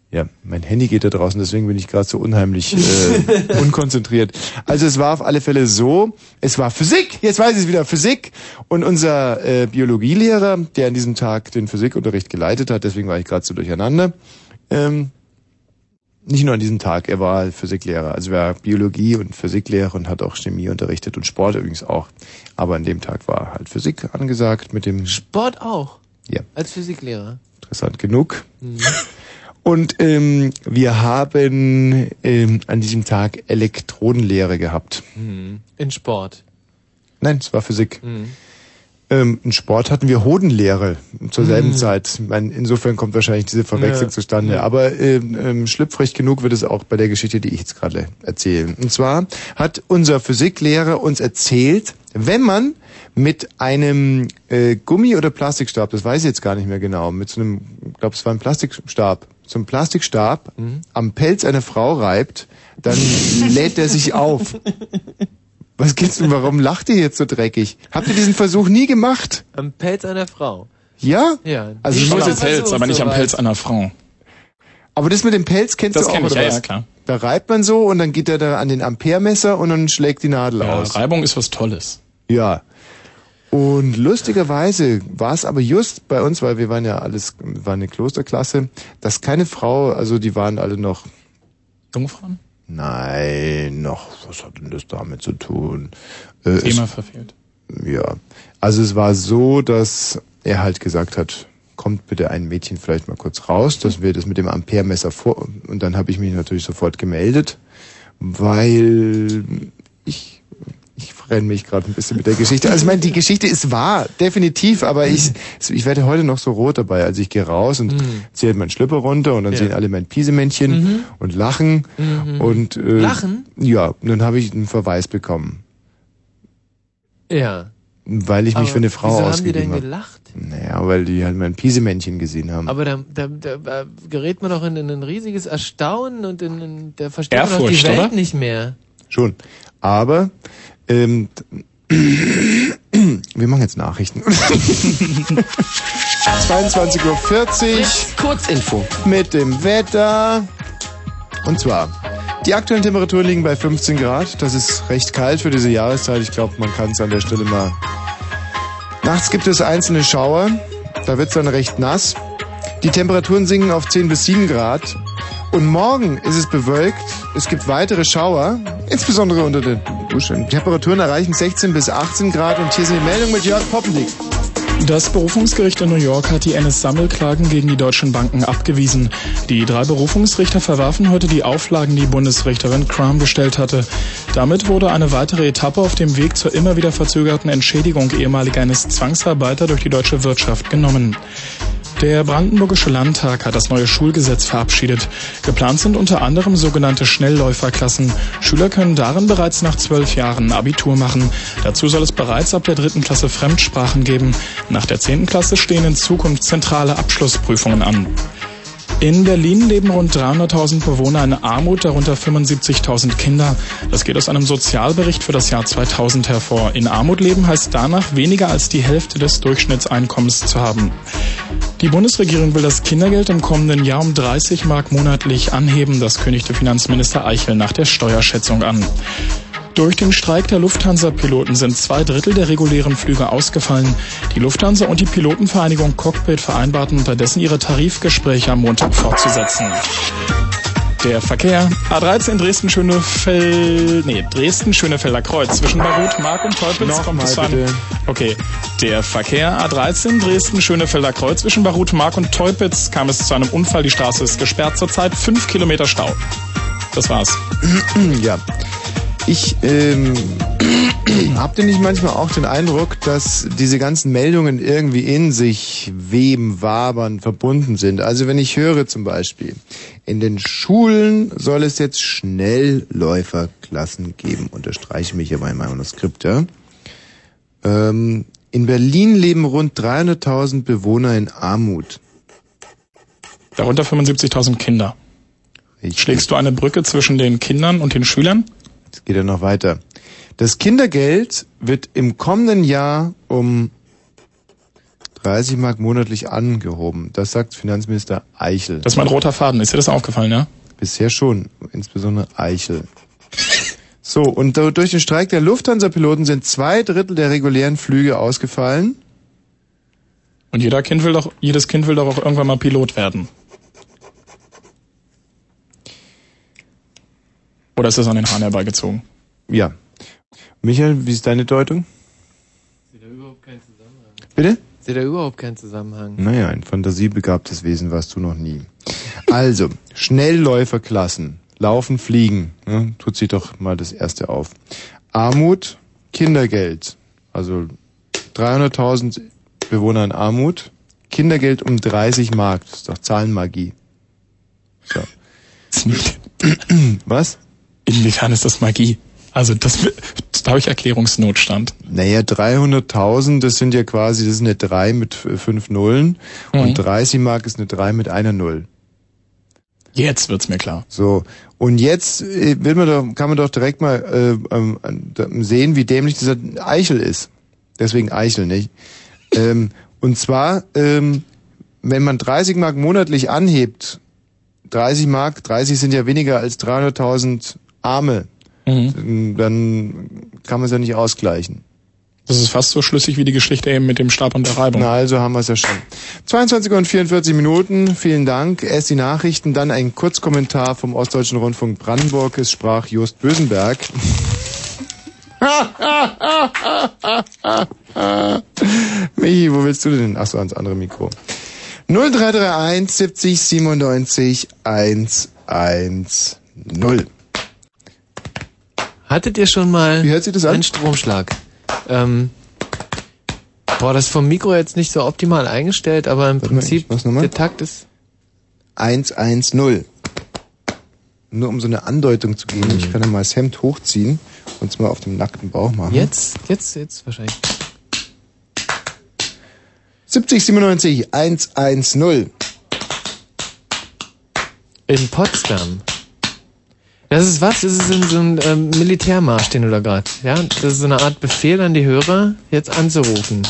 S2: Ja, mein Handy geht da draußen, deswegen bin ich gerade so unheimlich äh, unkonzentriert. Also es war auf alle Fälle so, es war Physik, jetzt weiß ich es wieder, Physik. Und unser äh, Biologielehrer, der an diesem Tag den Physikunterricht geleitet hat, deswegen war ich gerade so durcheinander, ähm, nicht nur an diesem Tag, er war Physiklehrer. Also er war Biologie und Physiklehrer und hat auch Chemie unterrichtet und Sport übrigens auch. Aber an dem Tag war halt Physik angesagt mit dem
S3: Sport auch.
S2: Ja.
S3: Als Physiklehrer.
S2: interessant genug.
S3: Mhm.
S2: Und ähm, wir haben ähm, an diesem Tag Elektronenlehre gehabt.
S3: Mhm. In Sport.
S2: Nein, es war Physik.
S3: Mhm.
S2: Ähm, in Sport hatten wir Hodenlehre zur selben
S3: Mhm.
S2: Zeit. Meine, insofern kommt wahrscheinlich diese Verwechslung
S3: Ja.
S2: zustande.
S3: Ja.
S2: Aber ähm, ähm, schlüpfrig genug wird es auch bei der Geschichte, die ich jetzt gerade erzähle. Und zwar hat unser Physiklehrer uns erzählt, wenn man mit einem äh, Gummi- oder Plastikstab, das weiß ich jetzt gar nicht mehr genau, mit so einem, ich glaube, es war ein Plastikstab, so einem Plastikstab
S3: Mhm.
S2: am Pelz einer Frau reibt, dann lädt er sich auf. Was gibt's denn? Warum lacht ihr jetzt so dreckig? Habt ihr diesen Versuch nie gemacht?
S3: Am Pelz einer Frau.
S2: Ja?
S3: Ja.
S2: Also
S9: ich
S2: nur
S9: muss
S2: am
S9: am Pelz, aber nicht am Pelz einer Frau.
S2: Aber das mit dem Pelz kennst
S9: Das
S2: du auch,
S9: kenn ich,
S2: oder
S9: ja,
S2: was?
S9: ja, klar.
S2: Da reibt man so und dann geht er da an den Amperemesser und dann schlägt die Nadel
S9: Ja,
S2: aus.
S9: Reibung ist was Tolles.
S2: Ja. Und lustigerweise war es aber just bei uns, weil wir waren ja alles, war eine Klosterklasse, dass keine Frau, also die waren alle noch
S9: Jungfrauen?
S2: Nein, noch, was hat denn das damit zu tun? Äh,
S9: Thema
S2: es,
S9: verfehlt.
S2: ja. Also es war so, dass er halt gesagt hat, kommt bitte ein Mädchen vielleicht mal kurz raus, dass wir das mit dem Amperemesser vor und dann habe ich mich natürlich sofort gemeldet, weil ich ich renne mich gerade ein bisschen mit der Geschichte. Also ich meine, die Geschichte ist wahr, definitiv, aber ich ich werde heute noch so rot dabei. Also ich gehe raus und
S3: Mhm.
S2: ziehe halt meinen Schlüpper runter und dann
S3: Ja.
S2: sehen alle mein Piesemännchen
S3: Mhm.
S2: und lachen
S3: Mhm.
S2: und äh,
S3: Lachen?
S2: Ja, und dann habe ich einen Verweis bekommen,
S3: Ja.
S2: weil ich mich
S3: Aber
S2: für eine Frau
S3: wieso haben die
S2: ausgegeben
S3: denn
S2: habe.
S3: gelacht?
S2: Naja, weil die halt mein Piesemännchen gesehen haben.
S3: Aber da, da, da, da gerät man doch in, in ein riesiges Erstaunen und in, in da versteht man doch
S2: Ehrfurcht,
S3: die Welt
S2: oder?
S3: nicht mehr.
S2: Schon. Aber ähm, wir machen jetzt Nachrichten. 22.40 Uhr.
S8: Kurzinfo.
S2: Mit dem Wetter. Und zwar, die aktuellen Temperaturen liegen bei 15 Grad. Das ist recht kalt für diese Jahreszeit. Ich glaube, man kann es an der Stelle mal. Nachts gibt es einzelne Schauer. Da wird es dann recht nass. Die Temperaturen sinken auf 10 bis 7 Grad. Und morgen ist es bewölkt. Es gibt weitere Schauer, insbesondere unter den Duschen. Temperaturen erreichen 16 bis 18 Grad. Und hier sind die Meldungen mit Jörg Poppendick.
S9: Das Berufungsgericht in New York hat die NS-Sammelklagen gegen die deutschen Banken abgewiesen. Die drei Berufungsrichter verwarfen heute die Auflagen, die Bundesrichterin Crum gestellt hatte. Damit wurde eine weitere Etappe auf dem Weg zur immer wieder verzögerten Entschädigung ehemaliger NS-Zwangsarbeiter durch die deutsche Wirtschaft genommen. Der Brandenburgische Landtag hat das neue Schulgesetz verabschiedet. Geplant sind unter anderem sogenannte Schnellläuferklassen. Schüler können darin bereits nach zwölf Jahren Abitur machen. Dazu soll es bereits ab der dritten Klasse Fremdsprachen geben. Nach der zehnten Klasse stehen in Zukunft zentrale Abschlussprüfungen an. In Berlin leben rund 300.000 Bewohner in Armut, darunter 75.000 Kinder. Das geht aus einem Sozialbericht für das Jahr 2000 hervor. In Armut leben heißt danach weniger als die Hälfte des Durchschnittseinkommens zu haben. Die Bundesregierung will das Kindergeld im kommenden Jahr um 30 Mark monatlich anheben. Das kündigte Finanzminister Eichel nach der Steuerschätzung an. Durch den Streik der Lufthansa-Piloten sind zwei Drittel der regulären Flüge ausgefallen. Die Lufthansa und die Pilotenvereinigung Cockpit vereinbarten unterdessen ihre Tarifgespräche am Montag fortzusetzen. Der Verkehr. A13 Dresden Schönefeld, nee, Dresden Schönefelder Kreuz zwischen Barut, Mark und Teupitz kommt es okay. Der Verkehr A13 Dresden Schönefelder Kreuz zwischen Barut, Mark und Teupitz kam es zu einem Unfall. Die Straße ist gesperrt zurzeit. Fünf Kilometer Stau. Das war's.
S2: ja. Ich ähm, habt ihr nicht manchmal auch den Eindruck, dass diese ganzen Meldungen irgendwie in sich weben, wabern, verbunden sind? Also wenn ich höre zum Beispiel, in den Schulen soll es jetzt Schnellläuferklassen geben, unterstreiche mich aber in meinem Manuskript, ja. Ähm, in Berlin leben rund 300.000 Bewohner in Armut.
S9: Darunter 75.000 Kinder.
S2: Ich
S9: Schlägst du eine Brücke zwischen den Kindern und den Schülern?
S2: Jetzt geht er noch weiter. Das Kindergeld wird im kommenden Jahr um 30 Mark monatlich angehoben. Das sagt Finanzminister Eichel.
S9: Das ist mein roter Faden. Ist dir das aufgefallen, ja?
S2: Bisher schon, insbesondere Eichel. So, und durch den Streik der Lufthansa-Piloten sind zwei Drittel der regulären Flüge ausgefallen.
S9: Und jeder Kind will doch, jedes Kind will doch auch irgendwann mal Pilot werden. Oder ist das an den Haaren herbeigezogen?
S2: Ja. Michael, wie ist deine Deutung?
S3: Seht da überhaupt keinen Zusammenhang.
S2: Bitte?
S3: Seht da überhaupt keinen Zusammenhang.
S2: Naja, ein fantasiebegabtes Wesen warst du noch nie. Also, Schnellläuferklassen, laufen, fliegen, ne? tut sich doch mal das erste auf. Armut, Kindergeld, also 300.000 Bewohner in Armut, Kindergeld um 30 Mark, das ist doch Zahlenmagie. So. Was?
S9: Inwiefern ist das Magie? Also das, da habe ich Erklärungsnotstand.
S2: Naja, 300.000, das sind ja quasi, das ist eine 3 mit f- fünf Nullen
S9: Mhm.
S2: und 30 Mark ist eine 3 mit einer Null.
S9: Jetzt wird's mir klar.
S2: So, und jetzt äh, will man doch, kann man doch direkt mal äh, ähm, äh, sehen, wie dämlich dieser Eichel ist. Deswegen Eichel, nicht? ähm, und zwar, ähm, wenn man 30 Mark monatlich anhebt, 30 Mark, 30 sind ja weniger als 300.000 Arme, ähm, dann kann man es ja nicht ausgleichen.
S9: Das ist fast so schlüssig wie die Geschichte eben mit dem Stab und der Reibung.
S2: Na, also haben wir es ja schon. 22 und 44 Minuten, vielen Dank. Erst die Nachrichten, dann ein Kurzkommentar vom Ostdeutschen Rundfunk Brandenburg. Es sprach Jost Bösenberg. Michi, wo willst du denn? Ach so, ans andere Mikro. 0331 70 97 110.
S3: Hattet ihr schon mal
S2: Wie hört sich das an?
S3: einen Stromschlag? Ähm, boah, das ist vom Mikro jetzt nicht so optimal eingestellt, aber im
S2: Warte mal,
S3: Prinzip
S2: ich mach's nochmal.
S3: der Takt ist
S2: 110. Nur um so eine Andeutung zu geben. Ich kann ja mal das Hemd hochziehen und es mal auf dem nackten Bauch machen.
S3: jetzt, jetzt, jetzt wahrscheinlich.
S2: 70 97 110.
S3: In Potsdam. Das ist was? Das ist so ein ähm, Militärmarsch, den du da gerade. Ja, das ist so eine Art Befehl an die Hörer, jetzt anzurufen.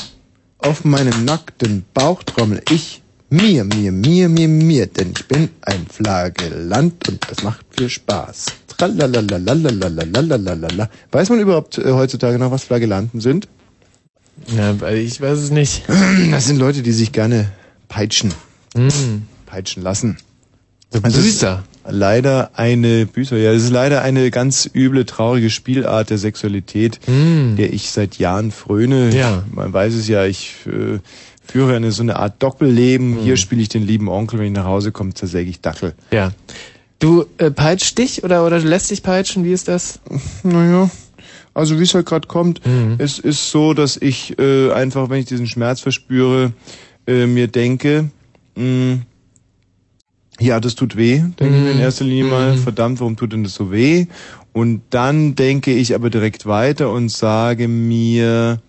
S2: Auf meinem nackten Bauch trommel ich mir, mir, mir, mir, mir, denn ich bin ein Flagellant und das macht viel Spaß. Tralalalalalalalalalala. Weiß man überhaupt äh, heutzutage noch, was Flagellanten sind?
S3: Ja, ich weiß es nicht.
S2: Das sind Leute, die sich gerne peitschen. peitschen lassen.
S3: So
S2: Also es ist
S3: Büßer.
S2: Leider eine Büßer, ja, es ist leider eine ganz üble, traurige Spielart der Sexualität, der ich seit Jahren fröne.
S3: Ja.
S2: Man weiß es ja, ich äh, führe eine so eine Art Doppelleben. Hier spiele ich den lieben Onkel, wenn ich nach Hause komme, zersäge ich Dackel.
S3: Ja. Du äh, peitscht dich oder, oder lässt dich peitschen? Wie ist das?
S2: Naja, also wie es halt gerade kommt, es ist so, dass ich äh, einfach, wenn ich diesen Schmerz verspüre, äh, mir denke, mh, ja, das tut weh, denke ich mir in erster Linie mal, verdammt, warum tut denn das so weh? Und dann denke ich aber direkt weiter und sage mir,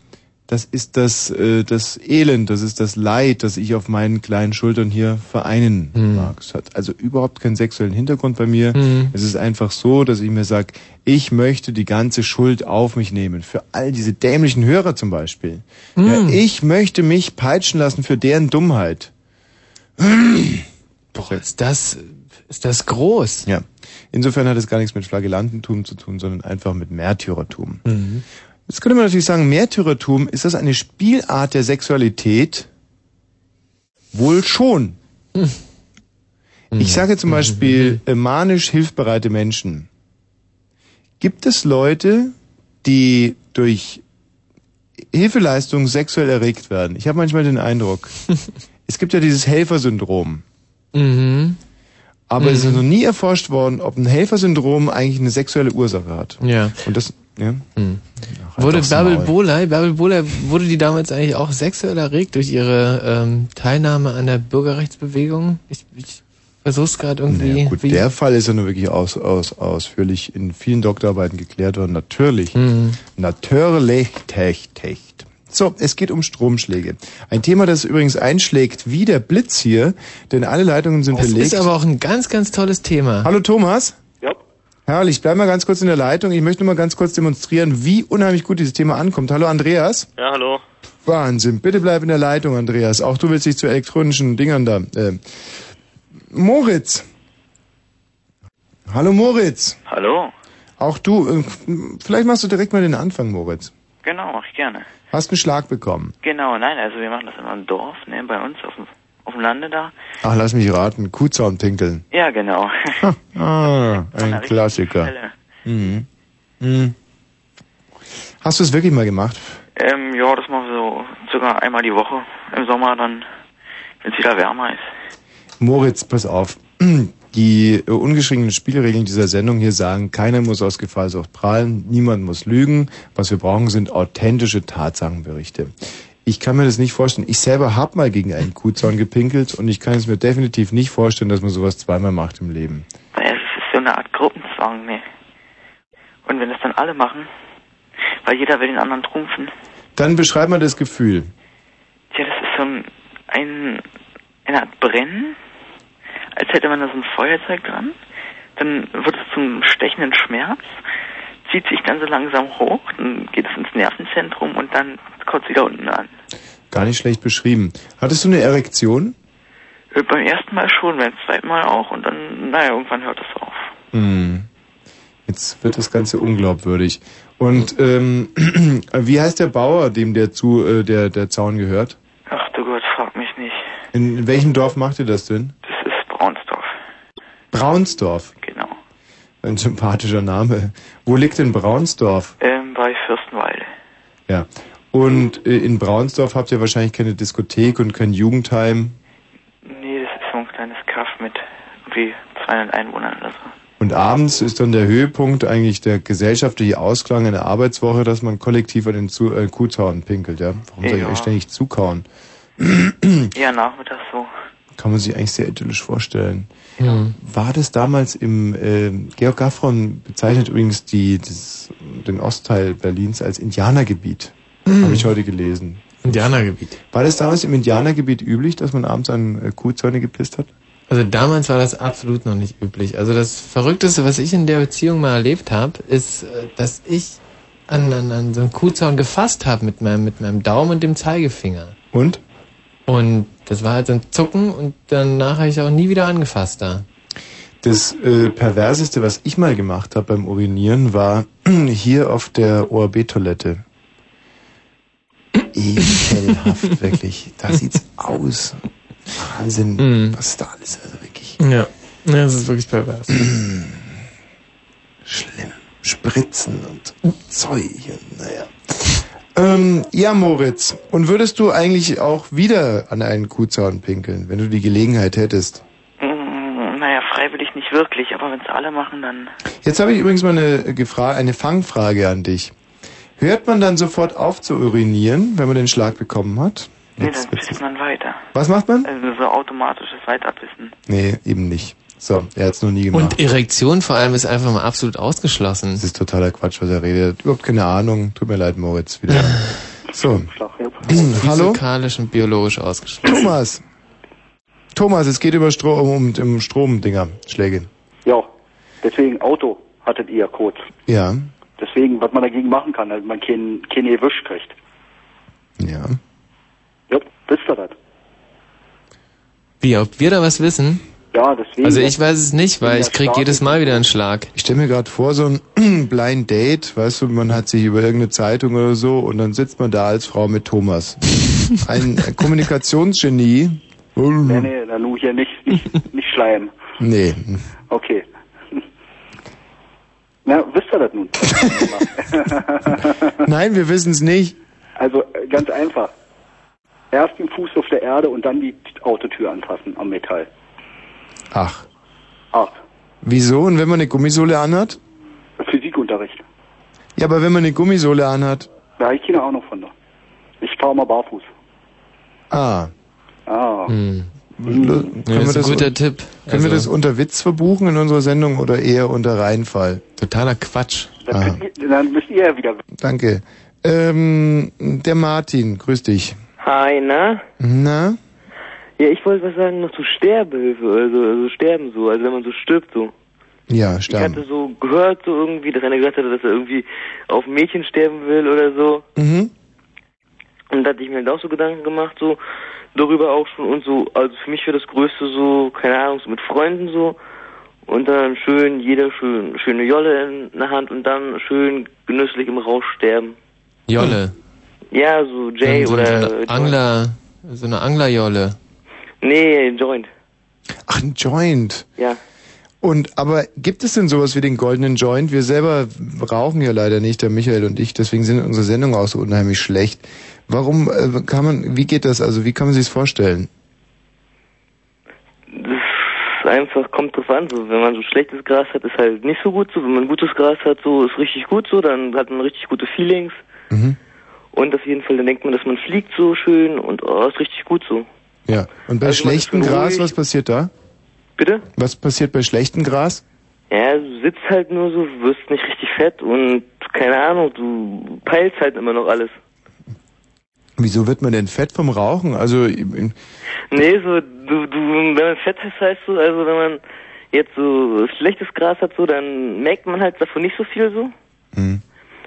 S2: das ist das, äh, das Elend, das ist das Leid, das ich auf meinen kleinen Schultern hier vereinen mag. Es hat also überhaupt keinen sexuellen Hintergrund bei mir.
S3: Mhm.
S2: Es ist einfach so, dass ich mir sage, ich möchte die ganze Schuld auf mich nehmen. Für all diese dämlichen Hörer zum Beispiel. Ja,
S3: Mhm.
S2: ich möchte mich peitschen lassen für deren Dummheit.
S3: Boah, ist das, ist das groß.
S2: Ja. Insofern hat es gar nichts mit Flagellantentum zu tun, sondern einfach mit Märtyrertum.
S3: Mhm.
S2: Jetzt könnte man natürlich sagen, Märtyrertum, ist das eine Spielart der Sexualität? Wohl schon.
S3: Mhm.
S2: Ich sage zum Beispiel, äh, manisch hilfbereite Menschen. Gibt es Leute, die durch Hilfeleistung sexuell erregt werden? Ich habe manchmal den Eindruck, es gibt ja dieses Helfersyndrom.
S3: Mhm.
S2: Aber es ist noch nie erforscht worden, ob ein Helfersyndrom eigentlich eine sexuelle Ursache hat.
S3: Ja.
S2: Und das, ja. Ach,
S3: Wurde
S2: doch,
S3: Bärbel. Boley, Bärbel Boley, wurde die damals eigentlich auch sexuell erregt durch ihre ähm, Teilnahme an der Bürgerrechtsbewegung? Ich, ich versuch's gerade irgendwie.
S2: Naja, gut, der Fall ist ja nur wirklich aus, aus, ausführlich in vielen Doktorarbeiten geklärt worden. Natürlich.
S3: Mhm.
S2: Natürlich, techt, techt. So, es geht um Stromschläge. Ein Thema, das übrigens einschlägt wie der Blitz hier, denn alle Leitungen sind
S3: das
S2: belegt.
S3: ist aber auch ein ganz, ganz tolles Thema.
S2: Hallo Thomas.
S10: Ja.
S2: Herrlich, bleib mal ganz kurz in der Leitung. Ich möchte nur mal ganz kurz demonstrieren, wie unheimlich gut dieses Thema ankommt. Hallo Andreas.
S10: Ja, hallo.
S2: Wahnsinn. Bitte bleib in der Leitung, Andreas. Auch du willst dich zu elektronischen Dingern da. Äh. Moritz. Hallo Moritz.
S11: Hallo.
S2: Auch du. Äh, vielleicht machst du direkt mal den Anfang, Moritz.
S11: Genau, mach ich gerne.
S2: Hast einen Schlag bekommen.
S11: Genau, nein, also wir machen das immer im Dorf, ne, bei uns auf dem, auf dem Lande da.
S2: Ach, lass mich raten. Kuhzaun pinkeln.
S11: Ja, genau.
S2: Ah, ein Klassiker. Mhm. Mhm. Hast du es wirklich mal gemacht?
S11: Ähm, ja, das machen wir so sogar einmal die Woche im Sommer dann, wenn es wieder wärmer ist.
S2: Moritz, pass auf. Die äh, ungeschriebenen Spielregeln dieser Sendung hier sagen, keiner muss aus Gefallsucht prahlen, niemand muss lügen. Was wir brauchen, sind authentische Tatsachenberichte. Ich kann mir das nicht vorstellen. Ich selber hab mal gegen einen Kuhzaun gepinkelt und ich kann es mir definitiv nicht vorstellen, dass man sowas zweimal macht im Leben.
S11: Es ist so eine Art Gruppenzwang, ne. Und wenn das dann alle machen, weil jeder will den anderen trumpfen,
S2: Dann beschreib mal das Gefühl.
S11: tja, das ist so ein, ein eine Art Brennen, als hätte man da so ein Feuerzeug dran. Dann wird es zum stechenden Schmerz, zieht sich dann so langsam hoch, dann geht es ins Nervenzentrum und dann kommt es wieder unten an.
S2: Gar nicht schlecht beschrieben. Hattest du eine Erektion?
S11: Äh, Beim ersten Mal schon, beim zweiten Mal auch und dann, naja, irgendwann hört es auf.
S2: Hm. Jetzt wird das Ganze unglaubwürdig. Und ähm, wie heißt der Bauer, dem der zu äh, der der Zaun gehört?
S11: Ach du Gott, frag mich nicht.
S2: In welchem Dorf macht ihr das denn?
S11: Braunsdorf. Genau.
S2: Ein sympathischer Name. Wo liegt denn Braunsdorf?
S11: Ähm, bei Fürstenwalde.
S2: Ja. Und äh, in Braunsdorf habt ihr wahrscheinlich keine Diskothek und kein Jugendheim.
S11: Nee, das ist so ein kleines Kaff mit irgendwie 200 Einwohnern oder so.
S2: Und abends ist dann der Höhepunkt eigentlich der gesellschaftliche Ausklang einer Arbeitswoche, dass man kollektiv an den Zu äh, Kuhzaun pinkelt, ja? Warum soll ich
S11: Ja.
S2: eigentlich ständig zukauen?
S11: Ja, nachmittags so.
S2: Kann man sich eigentlich sehr idyllisch vorstellen. War das damals im äh, Georg Gaffron bezeichnet übrigens die, das, den Ostteil Berlins als Indianergebiet.
S3: Mhm.
S2: Habe ich heute gelesen.
S3: Indianergebiet.
S2: War das damals im Indianergebiet üblich, dass man abends an äh, Kuhzäune gepisst hat?
S3: Also damals war das absolut noch nicht üblich. Also das Verrückteste, was ich in der Beziehung mal erlebt habe, ist, äh, dass ich an, an, an so einen Kuhzaun gefasst habe mit meinem, mit meinem Daumen und dem Zeigefinger.
S2: Und?
S3: Und das war halt so ein Zucken und danach habe ich auch nie wieder angefasst da.
S2: Das äh, perverseste, was ich mal gemacht habe beim Urinieren, war hier auf der ORB-Toilette. Ekelhaft, wirklich. Da sieht's aus. Wahnsinn, was ist da alles, also wirklich.
S3: Ja. ja, das ist wirklich pervers.
S2: Schlimm. Spritzen und Zeug naja. Ähm, ja, Moritz. Und würdest du eigentlich auch wieder an einen Kuhzaun pinkeln, wenn du die Gelegenheit hättest?
S11: Mm, Naja, freiwillig nicht wirklich, aber wenn es alle machen, dann.
S2: Jetzt habe ich übrigens mal eine, Gefra eine Fangfrage an dich. Hört man dann sofort auf zu urinieren, wenn man den Schlag bekommen hat?
S11: Nee, dann pisst man weiter.
S2: Was macht man?
S11: Also so automatisches Weiterpissen.
S2: Nee, eben nicht. So, er hat es noch nie gemacht.
S3: Und Erektion vor allem ist einfach mal absolut ausgeschlossen.
S2: Das ist totaler Quatsch, was er redet. Er hat Überhaupt keine Ahnung. Tut mir leid, Moritz. Wieder. So. Hallo?
S3: Physikalisch und biologisch ausgeschlossen.
S2: Thomas. Thomas, es geht über Strom, um, um Stromdinger, Schläge.
S10: Ja, deswegen Auto hattet ihr kurz.
S2: Ja.
S10: Deswegen, was man dagegen machen kann, damit man keinen kein Erwisch kriegt.
S2: Ja.
S10: Ja, wisst ihr das?
S3: Wie, ob wir da was wissen?
S10: Ja, deswegen.
S3: Also ich weiß es nicht, weil ich krieg jedes Mal wieder einen Schlag.
S2: Ich stelle mir gerade vor, so ein Blind Date, weißt du, man hat sich über irgendeine Zeitung oder so und dann sitzt man da als Frau mit Thomas. Ein Kommunikationsgenie.
S10: Nee, nee, dann nur hier nicht, nicht, nicht schleimen.
S2: Nee.
S10: Okay. Na, wisst ihr das nun?
S2: Nein, wir wissen es nicht.
S10: Also äh, ganz einfach. Erst den Fuß auf der Erde und dann die Autotür anfassen am Metall.
S2: Ach.
S10: Ach,
S2: Wieso? Und wenn man eine Gummisohle anhat?
S10: Physikunterricht.
S2: Ja, aber wenn man eine Gummisohle anhat.
S10: Da habe ich keine Ahnung von. da. Ich fahre mal barfuß.
S2: Ah.
S10: Ah.
S2: L-
S3: Ja, das ist ein guter Tipp.
S2: Können wir
S3: Also-
S2: das unter Witz verbuchen in unserer Sendung oder eher unter Reinfall?
S3: Totaler Quatsch.
S10: Dann,
S2: Ah,
S10: ihr, dann müsst ihr ja wieder.
S2: danke. Ähm, der Martin, grüß dich.
S12: Hi, na?
S2: Na?
S12: Ja, ich wollte was sagen noch zu Sterbehilfe, also, also sterben so, also wenn man so stirbt so.
S2: Ja,
S12: Ich
S2: sterben.
S12: hatte so gehört so irgendwie, dass einer gesagt hatte, dass er irgendwie auf Mädchen sterben will oder so.
S2: Mhm.
S12: Und da hatte ich mir halt auch so Gedanken gemacht, so darüber auch schon und so, also für mich wäre das Größte so, keine Ahnung, so mit Freunden so und dann schön, jeder schön, schöne Jolle in der Hand und dann schön genüsslich im Rausch sterben.
S3: Jolle.
S12: Ja, so Jay
S3: so,
S12: oder.
S3: Angler, so eine Anglerjolle.
S12: Nee, Joint.
S2: Ach, ein Joint.
S12: Ja.
S2: Und aber gibt es denn sowas wie den goldenen Joint? Wir selber rauchen ja leider nicht, der Michael und ich, deswegen sind unsere Sendungen auch so unheimlich schlecht. Warum äh, kann man, wie geht das? Also wie kann man sich vorstellen?
S12: Das ist einfach, kommt drauf an, so, wenn man so schlechtes Gras hat, ist halt nicht so gut so, wenn man gutes Gras hat, so, ist richtig gut so, dann hat man richtig gute Feelings
S2: Mhm.
S12: und auf jeden Fall, dann denkt man, dass man fliegt so schön und oh, ist richtig gut so.
S2: Ja. Und bei
S12: Also
S2: schlechtem Gras, was passiert da?
S12: Bitte?
S2: Was passiert bei schlechtem Gras?
S12: Ja, du sitzt halt nur so, wirst nicht richtig fett und keine Ahnung, du peilst halt immer noch alles.
S2: Wieso wird man denn fett vom Rauchen? Also
S12: Nee, so, du, du, wenn man fett ist, heißt so, also wenn man jetzt so schlechtes Gras hat, so, dann merkt man halt davon nicht so viel so.
S2: Hm.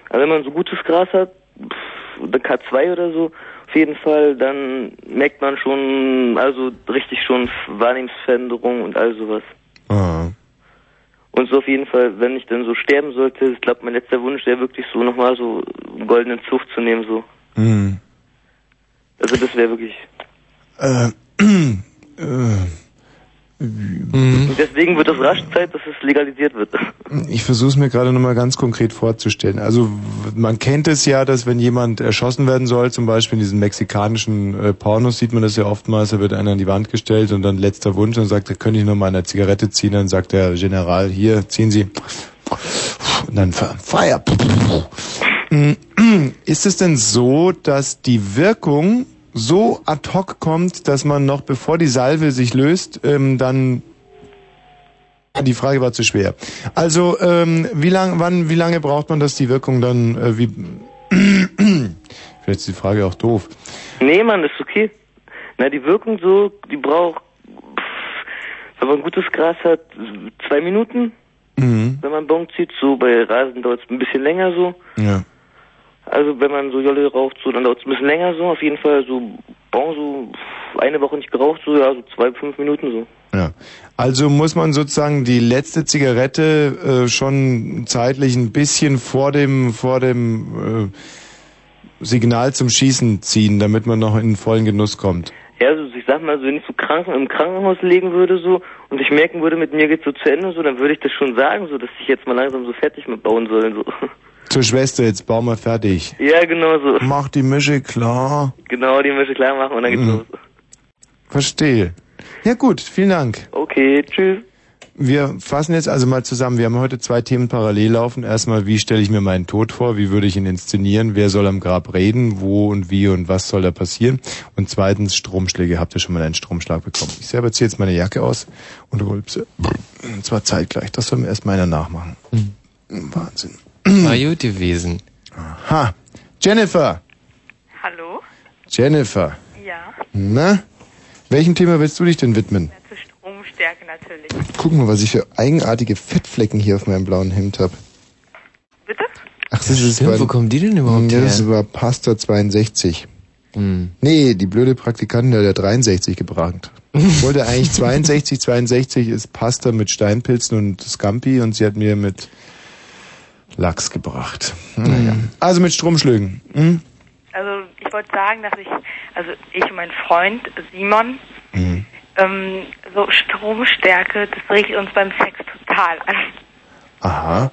S12: Aber wenn man so gutes Gras hat, pff, oder K2 oder so, auf jeden Fall, dann merkt man schon, also richtig schon Wahrnehmungsveränderung und all sowas.
S2: ah.
S12: Und so auf jeden Fall, wenn ich dann so sterben sollte, ich glaube, mein letzter Wunsch wäre wirklich so nochmal so einen goldenen Zug zu nehmen, so.
S2: Hm.
S12: Also das wäre wirklich.
S2: Äh, äh,
S12: Und deswegen wird es rasch Zeit, dass es legalisiert wird.
S2: Ich versuche es mir gerade nochmal ganz konkret vorzustellen. Also man kennt es ja, dass wenn jemand erschossen werden soll, zum Beispiel in diesen mexikanischen äh, Pornos sieht man das ja oftmals, da wird einer an die Wand gestellt und dann letzter Wunsch, dann sagt könnte ich noch mal eine Zigarette ziehen, dann sagt der General, hier, ziehen Sie. Und dann Fe- Feuer. Ist es denn so, dass die Wirkung so ad hoc kommt, dass man noch bevor die Salve sich löst, ähm, dann die Frage war zu schwer. Also, ähm, wie lang, wann, wie lange braucht man, dass die Wirkung dann, äh, wie, vielleicht ist die Frage auch doof.
S12: Nee, Mann, ist okay. Na, die Wirkung so, die braucht, wenn man gutes Gras hat, zwei Minuten,
S2: Mhm.
S12: wenn man Bon zieht. So bei Rasen dauert es ein bisschen länger so.
S2: Ja.
S12: Also wenn man so Jolle raucht, so, dann dauert es ein bisschen länger so. Auf jeden Fall so Bon, so eine Woche nicht geraucht, so, ja, so zwei, fünf Minuten so.
S2: Ja. Also muss man sozusagen die letzte Zigarette äh, schon zeitlich ein bisschen vor dem, vor dem äh, Signal zum Schießen ziehen, damit man noch in den vollen Genuss kommt.
S12: Ja, also ich sag mal, so, wenn ich so kranken im Krankenhaus legen würde so und ich merken würde, mit mir geht's so zu Ende so, dann würde ich das schon sagen, so, dass ich jetzt mal langsam so fertig mit bauen soll. So.
S2: Zur Schwester, jetzt bauen wir fertig.
S12: Ja, genau so.
S2: Mach die Mische klar.
S12: Genau, die möchte klar machen und dann geht's
S2: Mhm.
S12: los.
S2: Verstehe. Ja gut, vielen Dank.
S12: Okay, tschüss.
S2: Wir fassen jetzt also mal zusammen. Wir haben heute zwei Themen parallel laufen. Erstmal, wie stelle ich mir meinen Tod vor? Wie würde ich ihn inszenieren? Wer soll am Grab reden? Wo und wie und was soll da passieren? Und zweitens, Stromschläge. Habt ihr schon mal einen Stromschlag bekommen? Ich selber ziehe jetzt meine Jacke aus und rülpse. Und zwar zeitgleich. Das soll mir erst mal einer nachmachen. Wahnsinn.
S3: War gut gewesen.
S2: Ha. Jennifer.
S13: Hallo?
S2: Jennifer.
S13: Ja,
S2: Na? Welchem Thema willst du dich denn widmen?
S13: zur Stromstärke natürlich.
S2: Guck mal, was ich für eigenartige Fettflecken hier auf meinem blauen Hemd habe.
S13: Bitte?
S2: Ach, das ist
S3: Stimmt, wo kommen die denn überhaupt
S2: ja, das
S3: her?
S2: war Pastor 62.
S3: Hm.
S2: Nee, die blöde Praktikantin hat ja 63 gebracht. Ich wollte eigentlich 62, 62 ist Pasta mit Steinpilzen und Scampi und sie hat mir mit Lachs gebracht. Naja. Also mit Stromschlägen. Hm?
S13: Also ich wollte sagen, dass ich, also ich und mein Freund Simon,
S2: Mhm.
S13: ähm, so Stromstärke, das regt uns beim Sex total an.
S2: Aha.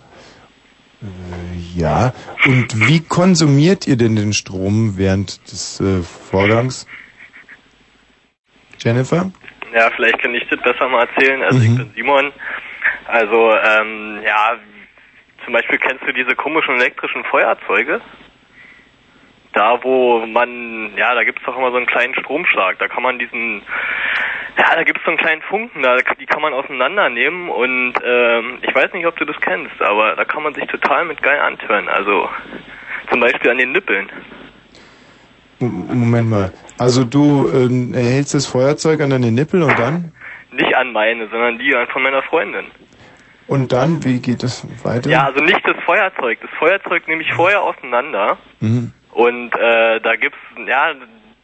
S2: Äh, ja. Und wie konsumiert ihr denn den Strom während des äh, Vorgangs? Jennifer?
S14: Ja, vielleicht kann ich das besser mal erzählen. Also ich bin Simon. Also, ähm, ja, zum Beispiel kennst du diese komischen elektrischen Feuerzeuge? Da, wo man, ja, da gibt's doch immer so einen kleinen Stromschlag. Da kann man diesen, ja, da gibt's so einen kleinen Funken, da, die kann man auseinandernehmen und ähm, ich weiß nicht, ob du das kennst, aber da kann man sich total mit geil antören. Also zum Beispiel an den Nippeln.
S2: Moment mal. Also du ähm, erhältst das Feuerzeug an deine Nippel und dann?
S14: Nicht an meine, sondern die von meiner Freundin.
S2: Und dann, wie geht das weiter?
S14: Ja, also nicht das Feuerzeug. Das Feuerzeug nehme ich vorher auseinander
S2: Mhm.
S14: und äh, da gibt's, ja,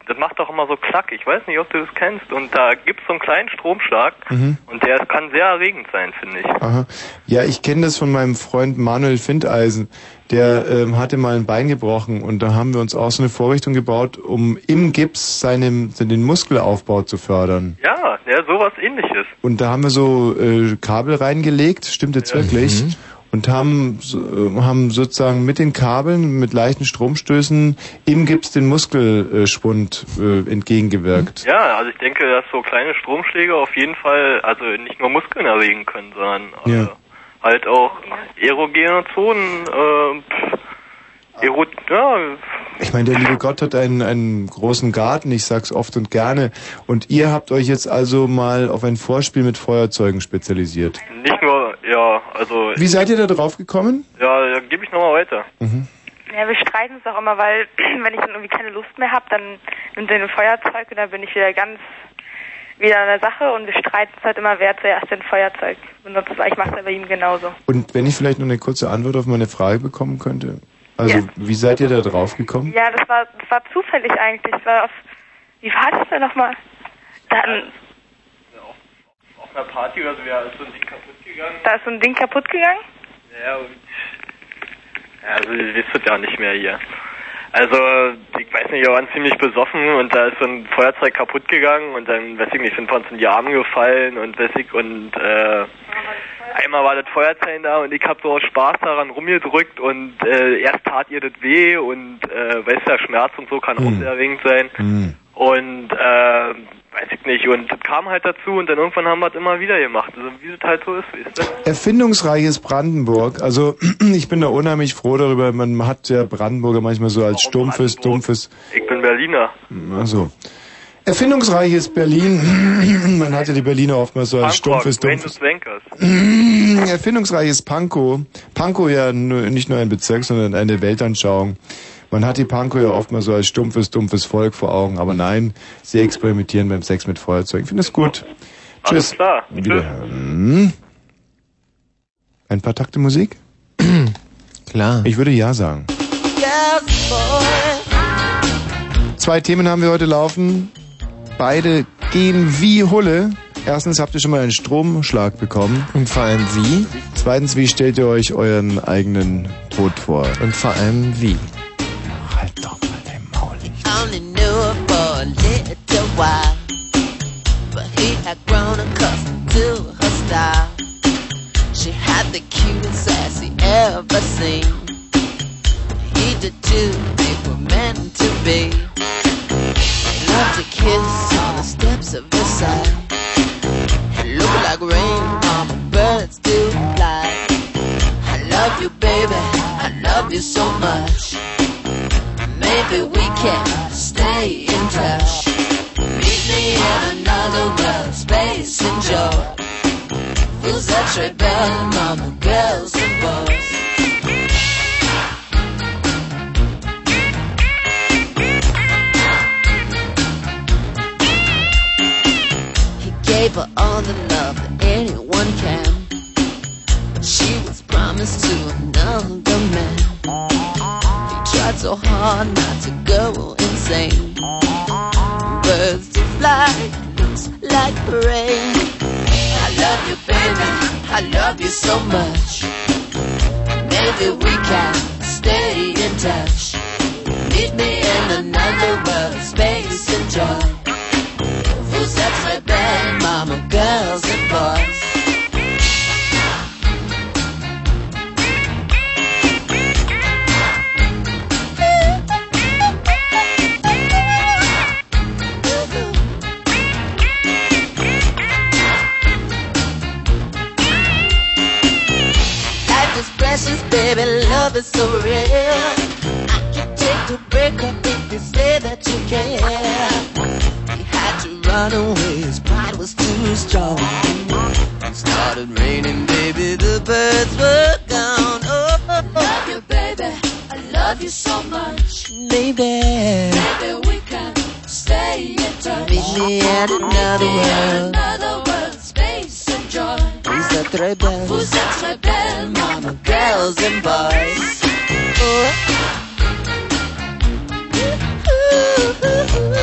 S14: das macht doch immer so Klack. Ich weiß nicht, ob du das kennst. Und da gibt's so einen kleinen Stromschlag
S2: Mhm.
S14: und der kann sehr erregend sein, finde ich.
S2: Aha. Ja, ich kenne das von meinem Freund Manuel Findeisen. Der ähm, hatte mal ein Bein gebrochen und da haben wir uns auch so eine Vorrichtung gebaut, um im Gips seinen, den Muskelaufbau zu fördern.
S14: Ja, ja, sowas ähnliches.
S2: Und da haben wir so äh, Kabel reingelegt, stimmt jetzt wirklich,
S14: Mhm.
S2: und haben, so, äh, haben sozusagen mit den Kabeln, mit leichten Stromstößen im Gips den Muskelschwund äh, entgegengewirkt.
S14: Ja, also ich denke, dass so kleine Stromschläge auf jeden Fall, also nicht nur Muskeln erregen können, sondern
S2: Ja.
S14: Halt auch erogene Zonen, äh, pff, Ero ja,
S2: Ich meine, der liebe Gott hat einen, einen großen Garten, ich sag's oft und gerne. Und ihr habt euch jetzt also mal auf ein Vorspiel mit Feuerzeugen spezialisiert.
S14: nicht nur, ja, also,
S2: Wie seid ihr da drauf gekommen?
S14: ja, da gebe ich nochmal weiter.
S2: Mhm.
S13: Ja, wir streiten uns auch immer, weil wenn ich dann irgendwie keine Lust mehr habe, dann nimmt er ein Feuerzeug und dann bin ich wieder ganz wieder an der Sache und wir streiten uns halt immer, wer zuerst den Feuerzeug benutzt. weil Ich mache es ja bei ihm genauso.
S2: Und wenn ich vielleicht noch eine kurze Antwort auf meine Frage bekommen könnte? Also, wie seid ihr da drauf gekommen?
S13: Ja, das war das war zufällig eigentlich. Das war auf, wie war das denn nochmal? Dann,
S14: Auf einer Party oder so, ja, ist so ein Ding kaputt gegangen.
S13: da ist so ein Ding kaputt gegangen.
S14: Ja, und, ja also ihr wisst es ja nicht mehr hier. Also, ich weiß nicht, wir waren ziemlich besoffen und da ist so ein Feuerzeug kaputt gegangen und dann, weiß ich nicht, sind wir uns in die Arme gefallen und weiß ich, und äh, einmal war das Feuerzeug da und ich hab so aus Spaß daran rumgedrückt und äh, erst tat ihr das weh und äh, weißt ja, Schmerz und so kann auch sehr erregend sein. Und äh, weiß ich nicht, und das kam halt dazu und dann irgendwann haben wir es immer wieder gemacht. Also wie es halt so ist, weißt du?
S2: Erfindungsreiches Brandenburg. Also, ich bin da unheimlich froh darüber. Man hat ja Brandenburger manchmal so als stumpfes, dumpfes.
S14: Ich bin Berliner.
S2: Also. Erfindungsreiches Berlin. Man hat ja die Berliner oftmals so als
S14: Punkrock,
S2: stumpfes, dumpfes. Erfindungsreiches Pankow. Pankow ja nicht nur ein Bezirk, sondern eine Weltanschauung. Man hat die Pankow ja oftmals so als stumpfes, dumpfes Volk vor Augen. Aber nein, sie experimentieren beim Sex mit Feuerzeug. Ich finde es gut.
S14: Alles
S2: Tschüss.
S14: klar.
S2: Wiederhören. Ein paar Takte Musik?
S3: Klar.
S2: Ich würde ja sagen.
S8: Yes.
S2: Zwei Themen haben wir heute laufen. Beide gehen wie Hulle. Erstens habt ihr schon mal einen Stromschlag bekommen.
S3: Und vor allem wie?
S2: Zweitens, wie stellt ihr euch euren eigenen Tod vor?
S3: Und vor allem wie?
S8: Only knew her for a little while. But he had grown accustomed to her style. She had the cutest ass he ever seen. He did too, they were meant to be. He loved to kiss on the steps of Versailles. It looked like rain on birds do fly. I love you, baby. I love you so much. Maybe we can stay in touch. Meet me in another world, space and joy. That trade bad mama, girls and boys. He gave her all the love that anyone can. But she was promised to another tried so hard not to go insane. Birds to fly, looks like rain. I love you, baby. I love you so much. Maybe we can stay in touch. Meet me in another world, space and joy. Play bad, mama, girls and baby, love is so real. I can take the break up if you say that you care. He had to run away, his pride was too strong. It started raining, baby, the birds were gone. Oh, love you, baby, I love you so much. Baby, baby, we can stay in touch. Meet me at another world. Another world, space and joy. Who's that très belle? Who's that très belle, mama? Girls and boys. Love you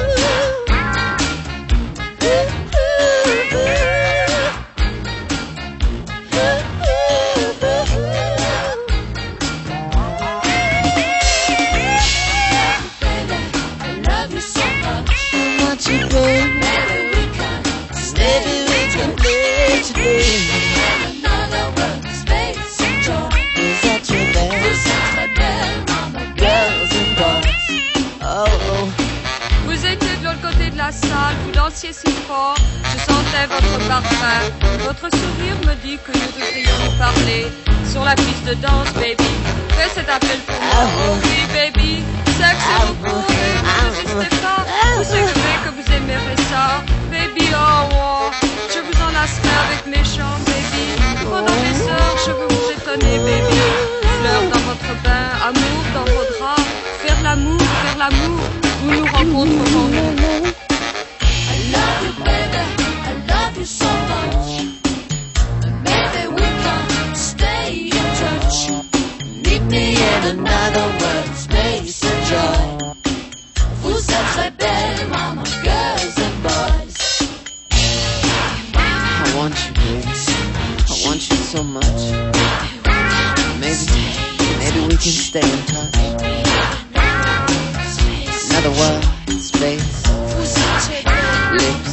S15: fort, je sentais votre parfum. Votre sourire me dit que nous devrions nous parler sur la piste de danse, baby. Fais cet appel pour moi, oh oui, baby. Beaucoup, et vous ne résistez pas. Vous savez que vous aimerez ça, baby, oh, oh. Je vous enlacerai avec mes chants, baby. Pendant des heures, je veux vous étonner, baby. Fleurs dans votre bain, amour dans vos draps. Faire l'amour, faire l'amour, nous rencontrerons nous.
S8: I love you, baby. In another world, space and joy. Who's that like belle, mama, girls and boys?
S16: I want you, baby. I want you so much. Maybe, maybe we can stay in touch. Another world, space, lips,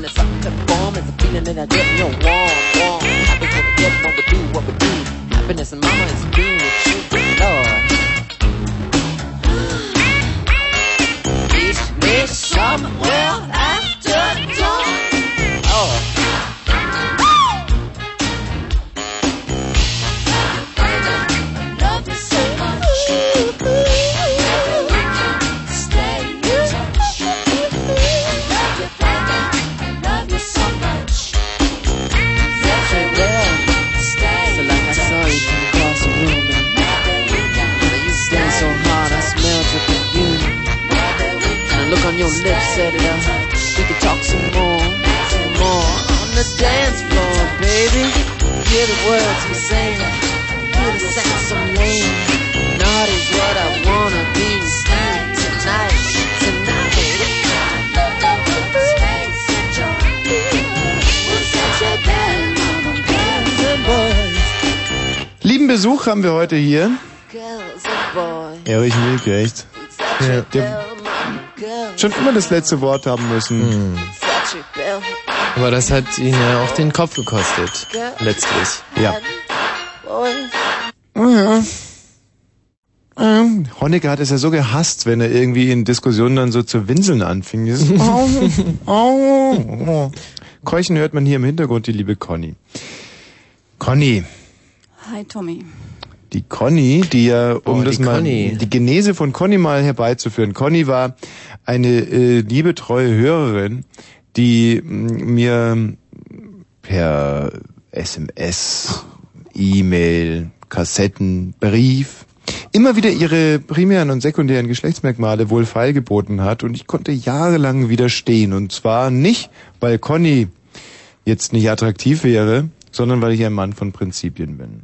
S8: Happiness in its ultimate form is a feeling that I get your warm, warm. Happy when we get when we do what we do. Happiness and mama is being with you, Lord. Meet me somewhere dawn.
S16: Look on your lips said it up. We could talk some more, some more on the dance floor, baby. Hear the words we sing, hear the sense of name. Naughty's what I wanna be tonight, tonight,
S2: Lieben Besuch haben wir heute hier. Erich Milch, echt?
S3: Ja.
S2: Der, schon immer das letzte Wort haben müssen.
S3: Aber das hat ihn ja auch den Kopf gekostet. Letztlich.
S2: Ja. Oh ja. Ähm, Honecker hat es ja so gehasst, wenn er irgendwie in Diskussionen dann so zu winseln anfing. Dieses Au, au, au. Keuchen hört man hier im Hintergrund die liebe Conny. Conny,
S17: Hi Tommy.
S2: die Conny, die ja, um
S3: Oh,
S2: das
S3: die
S2: mal,
S3: Conny.
S2: die Genese von Conny mal herbeizuführen. Conny war eine äh, liebe, treue Hörerin, die mm, mir per SMS, E-Mail, Kassetten, Brief immer wieder ihre primären und sekundären Geschlechtsmerkmale wohl feilgeboten hat und ich konnte jahrelang widerstehen und zwar nicht, weil Conny jetzt nicht attraktiv wäre, sondern weil ich ein Mann von Prinzipien bin.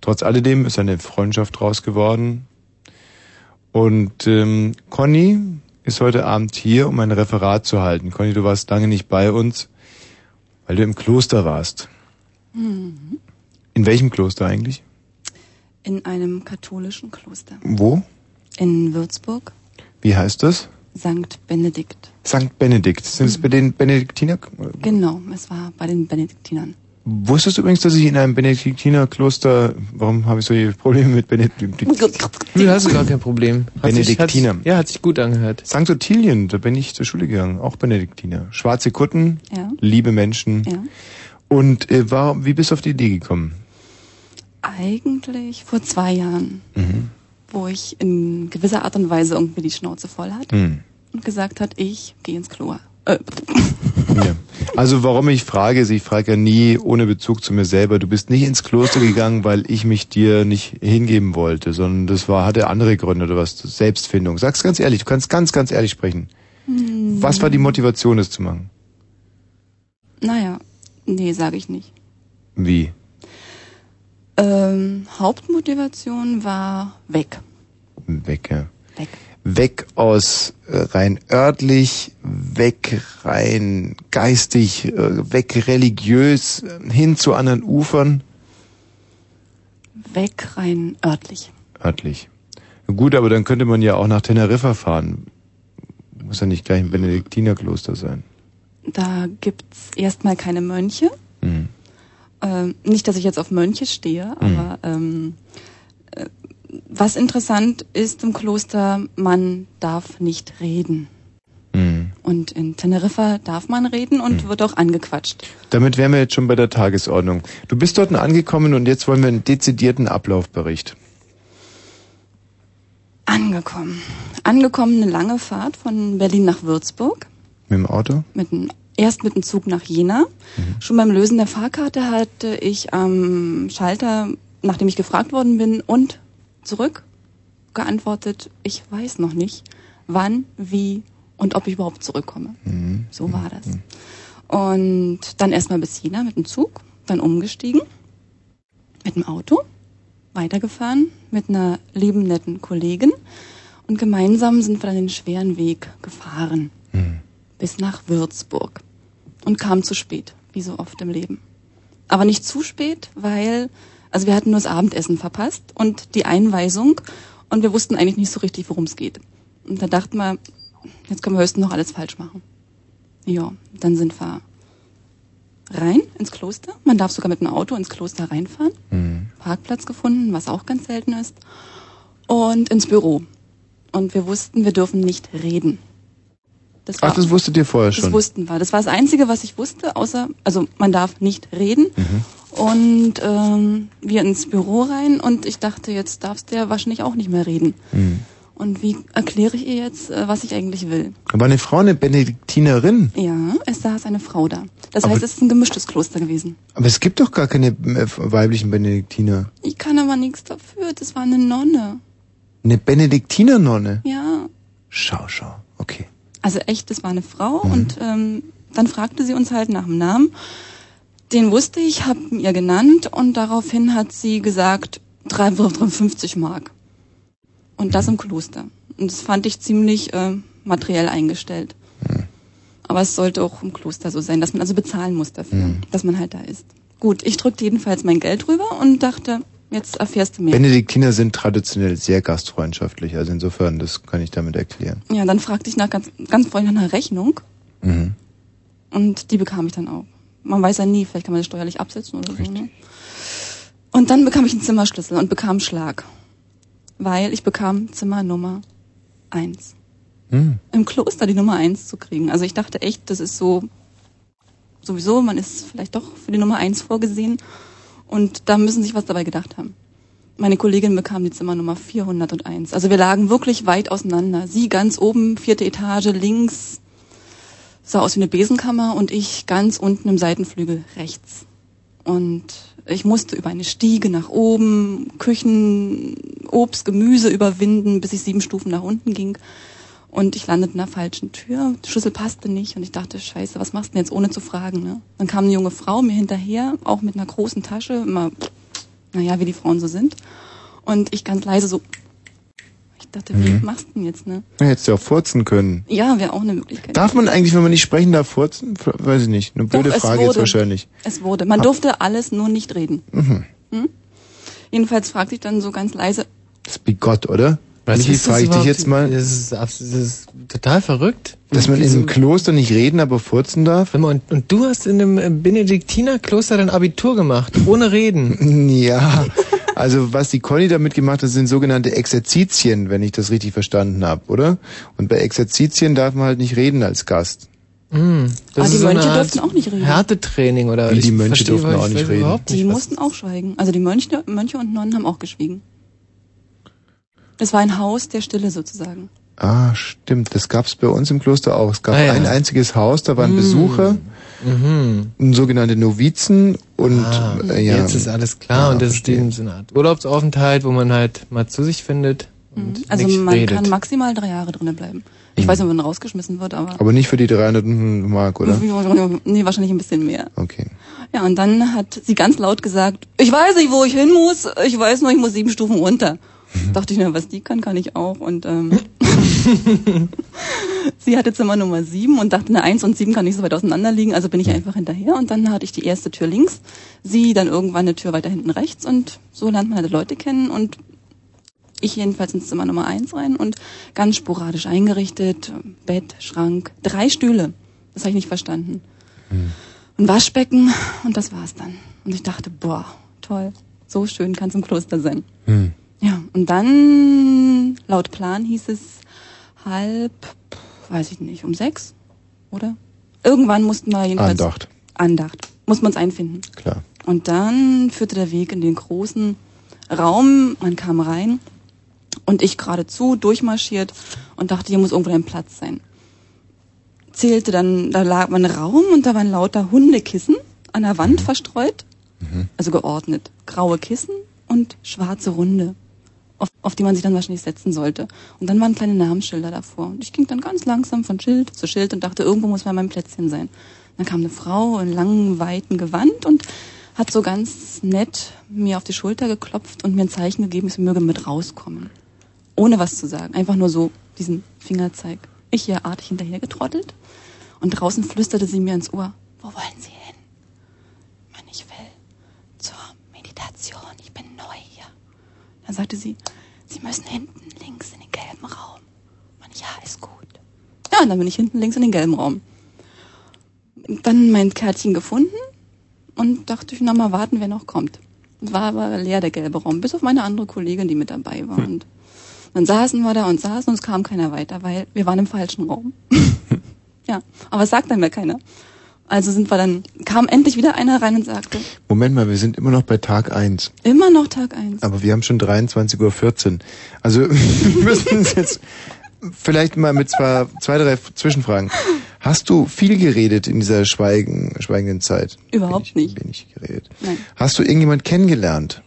S2: Trotz alledem ist eine Freundschaft draus geworden. Und ähm, Conny ist heute Abend hier, um ein Referat zu halten. Conny, du warst lange nicht bei uns, weil du im Kloster warst.
S17: Mhm.
S2: In welchem Kloster eigentlich?
S17: In einem katholischen Kloster.
S2: Wo?
S17: In Würzburg,
S2: Wie heißt das?
S17: St. Benedikt.
S2: St. Benedikt. Sind es bei den Benediktiner?
S17: Genau, es war bei den Benediktinern.
S2: Wusstest du übrigens, dass ich in einem Benediktinerkloster, warum habe ich solche Probleme mit Benedikt?
S3: Du hast gar kein Problem. Hat sich-
S2: Benediktiner.
S3: hat- ja, hat sich gut angehört.
S2: St. Ottilien, da bin ich zur Schule gegangen, auch Benediktiner. Schwarze Kutten,
S17: Ja.
S2: liebe Menschen.
S17: Ja.
S2: Und äh, warum, wie bist du auf die Idee gekommen?
S17: Eigentlich vor zwei Jahren,
S2: Mhm.
S17: wo ich in gewisser Art und Weise irgendwie die Schnauze voll hatte
S2: Hm.
S17: und gesagt hat, ich gehe ins Klo. Äh,
S2: Ja. Also warum ich frage, ist, ich frage ja nie ohne Bezug zu mir selber. Du bist nicht ins Kloster gegangen, weil ich mich dir nicht hingeben wollte, sondern das war hatte andere Gründe oder was? Selbstfindung. Sag's ganz ehrlich, du kannst ganz, ganz ehrlich sprechen.
S17: hm,
S2: Was war die Motivation, das zu machen?
S17: Naja, nee, sage ich nicht.
S2: Wie?
S17: Ähm, Hauptmotivation war weg.
S2: Weg, ja.
S17: Weg.
S2: Weg aus äh, rein örtlich, weg rein geistig, äh, weg religiös, äh, hin zu anderen Ufern.
S17: Weg rein örtlich.
S2: Örtlich. Gut, aber dann könnte man ja auch nach Teneriffa fahren. Muss ja nicht gleich ein Benediktinerkloster sein.
S17: Da gibt's erstmal keine Mönche.
S2: Hm.
S17: Ähm, nicht, dass ich jetzt auf Mönche stehe, aber ähm, äh, was interessant ist im Kloster, man darf nicht reden.
S2: Hm.
S17: Und in Teneriffa darf man reden und wird auch angequatscht.
S2: Damit wären wir jetzt schon bei der Tagesordnung. Du bist dort angekommen und jetzt wollen wir einen dezidierten Ablaufbericht.
S17: Angekommen. Angekommen eine lange Fahrt von Berlin nach Würzburg.
S2: Mit dem Auto?
S17: Mit dem, erst mit dem Zug nach Jena. Schon beim Lösen der Fahrkarte hatte ich am Schalter, nachdem ich gefragt worden bin, und zurück geantwortet, ich weiß noch nicht, wann, wie und ob ich überhaupt zurückkomme. So war das. Und dann erstmal bis Jena mit dem Zug, dann umgestiegen, mit dem Auto, weitergefahren mit einer lieben, netten Kollegin und gemeinsam sind wir dann den schweren Weg gefahren bis nach Würzburg und kam zu spät, wie so oft im Leben. Aber nicht zu spät, weil, also wir hatten nur das Abendessen verpasst und die Einweisung und wir wussten eigentlich nicht so richtig, worum es geht. Und da dachten wir, jetzt können wir höchstens noch alles falsch machen. Ja, dann sind wir rein ins Kloster. Man darf sogar mit einem Auto ins Kloster reinfahren. Parkplatz gefunden, was auch ganz selten ist. Und ins Büro. Und wir wussten, wir dürfen nicht reden. Das
S2: Ach, das wusstet ihr vorher
S17: das
S2: schon.
S17: wussten wir. Das war das Einzige, was ich wusste, außer, also man darf nicht reden.
S2: Mhm.
S17: Und ähm, wir ins Büro rein und ich dachte, jetzt darfst du ja wahrscheinlich auch nicht mehr reden.
S2: Hm.
S17: Und wie erkläre ich ihr jetzt, äh, was ich eigentlich will?
S2: Aber eine Frau, eine Benediktinerin.
S17: Ja, es saß eine Frau da. Das
S2: Aber-
S17: heißt, es ist ein gemischtes Kloster gewesen.
S2: Aber es gibt doch gar keine äh, weiblichen Benediktiner.
S17: Ich kann aber nichts dafür. Das war eine Nonne.
S2: Eine Benediktinernonne.
S17: Ja.
S2: Schau, schau. Okay.
S17: Also echt, das war eine Frau
S2: Mhm.
S17: und ähm, dann fragte sie uns halt nach dem Namen. Den wusste ich, hab ihn ihr genannt und daraufhin hat sie gesagt 350 Mark. Und das im Kloster. Und das fand ich ziemlich äh, materiell eingestellt. Aber es sollte auch im Kloster so sein, dass man also bezahlen muss dafür, dass man halt da ist. Gut, ich drückte jedenfalls mein Geld rüber und dachte, jetzt erfährst du mehr.
S2: Benediktiner sind traditionell sehr gastfreundschaftlich, also insofern, das kann ich damit erklären.
S17: Ja, dann fragte ich nach ganz, ganz freundlich nach einer Rechnung
S2: Mhm.
S17: und die bekam ich dann auch. Man weiß ja nie, vielleicht kann man das steuerlich absetzen oder so. Ne? Und dann bekam ich einen Zimmerschlüssel und bekam Schlag. Weil ich bekam Zimmer Nummer eins.
S2: Hm.
S17: Im Kloster die Nummer eins zu kriegen. Also ich dachte echt, das ist so sowieso, man ist vielleicht doch für die Nummer eins vorgesehen. Und da müssen sich was dabei gedacht haben. Meine Kollegin bekam die Zimmer Nummer 401. Also wir lagen wirklich weit auseinander. Sie ganz oben, vierte Etage, links, sah aus wie eine Besenkammer und ich ganz unten im Seitenflügel rechts. Und ich musste über eine Stiege nach oben, Küchen, Obst, Gemüse überwinden, bis ich sieben Stufen nach unten ging. Und ich landete in der falschen Tür. Der Schlüssel passte nicht und ich dachte, scheiße, was machst du denn jetzt, ohne zu fragen? Ne? Dann kam eine junge Frau mir hinterher, auch mit einer großen Tasche, immer, naja, wie die Frauen so sind. Und ich ganz leise so, ich dachte, wie
S2: Mhm.
S17: machst du denn jetzt, ne?
S2: Ja, hättest du ja auch furzen können.
S17: Ja, wäre auch eine Möglichkeit.
S2: Darf man eigentlich, wenn man nicht sprechen darf, furzen? Weiß ich nicht. Eine blöde
S17: Doch,
S2: Frage jetzt
S17: wurde.
S2: wahrscheinlich.
S17: Es wurde. Man durfte alles, nur nicht reden.
S2: Mhm.
S17: Hm? Jedenfalls fragte ich dann so ganz leise,
S2: Das ist bigott, oder?
S3: Was
S2: Michi,
S3: ist das
S2: frage ich dich jetzt mal.
S3: Das ist, das ist total verrückt.
S2: Dass man in einem Kloster nicht reden, aber furzen darf?
S3: Und, und du hast in einem äh, Benediktinerkloster dein Abitur gemacht, ohne Reden.
S2: Ja, also was die Conny damit gemacht hat, sind sogenannte Exerzitien, wenn ich das richtig verstanden habe, oder? Und bei Exerzitien darf man halt nicht reden als Gast.
S3: Mm, das
S17: Ah, die
S3: ist so
S17: Mönche
S3: Art
S17: durften auch nicht reden.
S3: Härtetraining oder
S2: Wie, die Mönche
S3: verstehe
S2: durften auch
S3: ich
S2: nicht reden?
S17: die
S3: nicht, was-
S17: mussten auch schweigen. Also die Mönche, Mönche und Nonnen haben auch geschwiegen. Es war ein Haus der Stille sozusagen.
S2: Ah, stimmt, das gab's bei uns im Kloster auch. Es gab
S3: Ah, ja.
S2: ein einziges Haus, da waren
S3: Mm.
S2: Besucher,
S3: Mhm.
S2: sogenannte Novizen und
S3: Ah,
S2: äh, ja.
S3: Jetzt ist alles klar
S2: Ja,
S3: und das ist eben so eine Art Urlaubsaufenthalt, wo man halt mal zu sich findet und
S17: Also man
S3: redet.
S17: kann maximal drei Jahre drinnen bleiben. Ich weiß nicht, ob man rausgeschmissen wird, aber,
S2: Aber nicht für die 300 Mark, oder?
S17: nee, wahrscheinlich ein bisschen mehr.
S2: Okay.
S17: Ja, und dann hat sie ganz laut gesagt, ich weiß nicht, wo ich hin muss, ich weiß nur, ich muss sieben Stufen runter. Dachte ich, na, was die kann, kann ich auch. Und ähm, sie hatte Zimmer Nummer sieben und dachte, eine eins und sieben kann nicht so weit auseinander liegen, also bin ich einfach hinterher. Und dann hatte ich die erste Tür links, sie dann irgendwann eine Tür weiter hinten rechts und so lernt man halt Leute kennen und ich jedenfalls ins Zimmer Nummer eins rein und ganz sporadisch eingerichtet, Bett, Schrank, drei Stühle. Das habe ich nicht verstanden. Ein Waschbecken und das war's dann. Und ich dachte, boah, toll, so schön kann es im Kloster sein.
S2: Hm.
S17: Ja, und dann, laut Plan hieß es halb, weiß ich nicht, um sechs, oder? Irgendwann mussten wir jedenfalls...
S2: Andacht.
S17: Andacht. Muss man uns einfinden.
S2: Klar.
S17: Und dann führte der Weg in den großen Raum, man kam rein und ich geradezu durchmarschiert und dachte, hier muss irgendwo ein Platz sein. Zählte dann, da lag ein Raum und da waren lauter Hundekissen an der Wand verstreut, also geordnet. Graue Kissen und schwarze Runde, auf, auf die man sich dann wahrscheinlich setzen sollte. Und dann waren kleine Namensschilder davor. Und ich ging dann ganz langsam von Schild zu Schild und dachte, irgendwo muss mal mein Plätzchen sein. Dann kam eine Frau in langen, weiten Gewand und hat so ganz nett mir auf die Schulter geklopft und mir ein Zeichen gegeben, ich möge mit rauskommen. Ohne was zu sagen. Einfach nur so diesen Fingerzeig. Ich hier artig hinterher getrottelt. Und draußen flüsterte sie mir ins Ohr. Wo wollen Sie hin? Mann, ich will zur Meditation. Ich bin neu. Dann sagte sie, Sie müssen hinten links in den gelben Raum. Mann, ja, ist gut. Ja, und dann bin ich hinten links in den gelben Raum. Dann mein Kärtchen gefunden und dachte ich, na mal warten, wer noch kommt. Es war aber leer, der gelbe Raum, bis auf meine andere Kollegin, die mit dabei war. Und dann saßen wir da und saßen und es kam keiner weiter, weil wir waren im falschen Raum. ja, aber es sagt dann mehr keiner. Also sind wir dann, kam endlich wieder einer rein und sagte,
S2: Moment mal, wir sind immer noch bei Tag eins,
S17: immer noch Tag eins.
S2: aber wir haben schon 23.14 Uhr. Also wir müssen uns jetzt vielleicht mal mit zwei, zwei, drei Zwischenfragen. Hast du viel geredet in dieser schweigen, schweigenden Zeit?
S17: Überhaupt nicht.
S2: Wenig geredet.
S17: Nein.
S2: Hast du irgendjemand kennengelernt?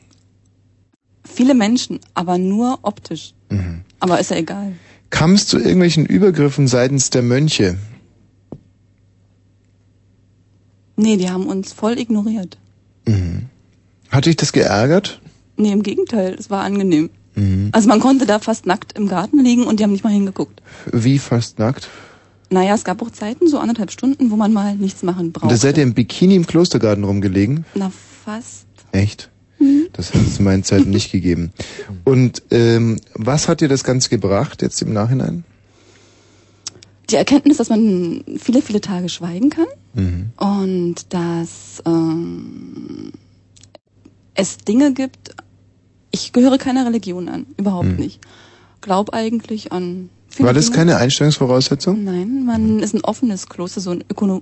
S17: Viele Menschen, aber nur optisch.
S2: Mhm.
S17: Aber ist ja egal.
S2: Kam es zu irgendwelchen Übergriffen seitens der Mönche?
S17: Nee, die haben uns voll ignoriert.
S2: Mhm. Hat dich das geärgert?
S17: Nee, im Gegenteil, es war angenehm.
S2: Mhm.
S17: Also man konnte da fast nackt im Garten liegen und die haben nicht mal hingeguckt.
S2: Wie fast nackt?
S17: Naja, es gab auch Zeiten, so anderthalb Stunden, wo man mal nichts machen
S2: Und da
S17: brauchte.
S2: seid ihr im Bikini im Klostergarten rumgelegen?
S17: Na, fast.
S2: Echt? Das hat es zu meinen Zeiten nicht gegeben. Und ähm, was hat dir das Ganze gebracht jetzt im Nachhinein?
S17: Die Erkenntnis, dass man viele, viele Tage schweigen kann
S2: Mhm.
S17: und dass ähm, es Dinge gibt, ich gehöre keiner Religion an, überhaupt
S2: Mhm.
S17: nicht. Glaub eigentlich an
S2: War das
S17: Dinge.
S2: keine Einstellungsvoraussetzung?
S17: Nein, man ist ein offenes Kloster, so ein Ökono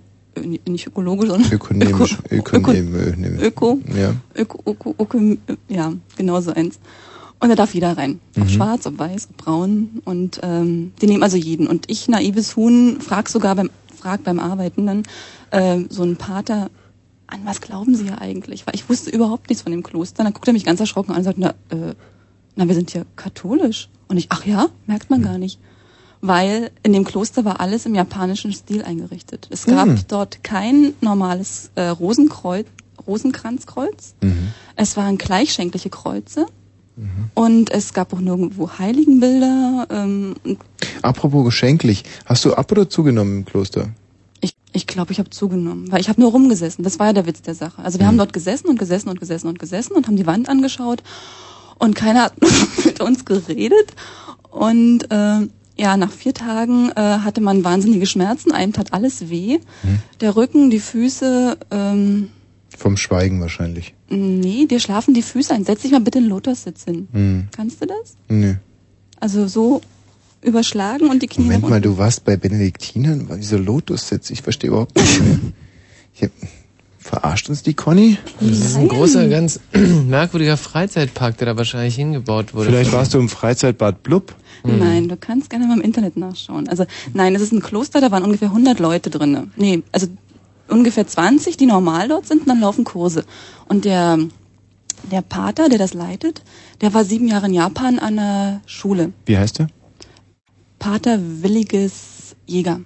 S17: nicht ökologisch, sondern
S2: Ökonomisch,
S17: Öko,
S2: ökonomisch.
S17: Öko,
S2: Ja.
S17: Öko, Öko, Öko, ja, genau so eins. Und da darf jeder rein. Ob
S2: Mhm.
S17: schwarz, ob weiß, ob braun. Und ähm, die nehmen also jeden. Und ich, naives Huhn, frag sogar beim, frag beim Arbeiten dann ähm, so ein Pater, an was glauben Sie ja eigentlich? Weil ich wusste überhaupt nichts von dem Kloster. Dann guckt er mich ganz erschrocken an und sagt, na, äh, na, wir sind ja katholisch. Und ich, ach ja, merkt man gar nicht. Weil in dem Kloster war alles im japanischen Stil eingerichtet. Es gab
S2: Mhm.
S17: dort kein normales äh, Rosenkreuz, Rosenkranzkreuz. Es waren gleichschenkliche Kreuze. Und es gab auch nirgendwo Heiligenbilder. Ähm,
S2: Apropos geschenklich, hast du ab oder zugenommen im Kloster?
S17: ich ich, glaube, ich habe zugenommen, weil ich habe nur rumgesessen. Das war ja der Witz der Sache. Also wir haben dort gesessen und gesessen und gesessen und gesessen und haben die Wand angeschaut und keiner hat mit uns geredet. Und äh, ja, nach vier Tagen äh, hatte man wahnsinnige Schmerzen. Einem tat alles weh. Der Rücken, die Füße. Ähm,
S2: Vom Schweigen wahrscheinlich.
S17: nee, dir schlafen die Füße ein. Setz dich mal bitte in den Lotussitz hin.
S2: Hm.
S17: Kannst du das?
S2: Nö.
S17: Also so überschlagen und die Knie
S2: Moment mal, du warst bei Benediktinern, war dieser Lotus-Sitz, ich verstehe überhaupt nicht mehr. Ich hab, verarscht uns die Conny?
S3: Das ist ein großer, ganz merkwürdiger Freizeitpark, der da wahrscheinlich hingebaut wurde.
S2: Vielleicht warst du im Freizeitbad Blub?
S17: Nein, du kannst gerne mal im Internet nachschauen. Also nein, es ist ein Kloster, da waren ungefähr 100 Leute drinne. Nee, also ungefähr 20, die normal dort sind, und dann laufen Kurse. Und der, der Pater, der das leitet, der war sieben Jahre in Japan an der Schule.
S2: Wie heißt er?
S17: Pater Williges Jäger.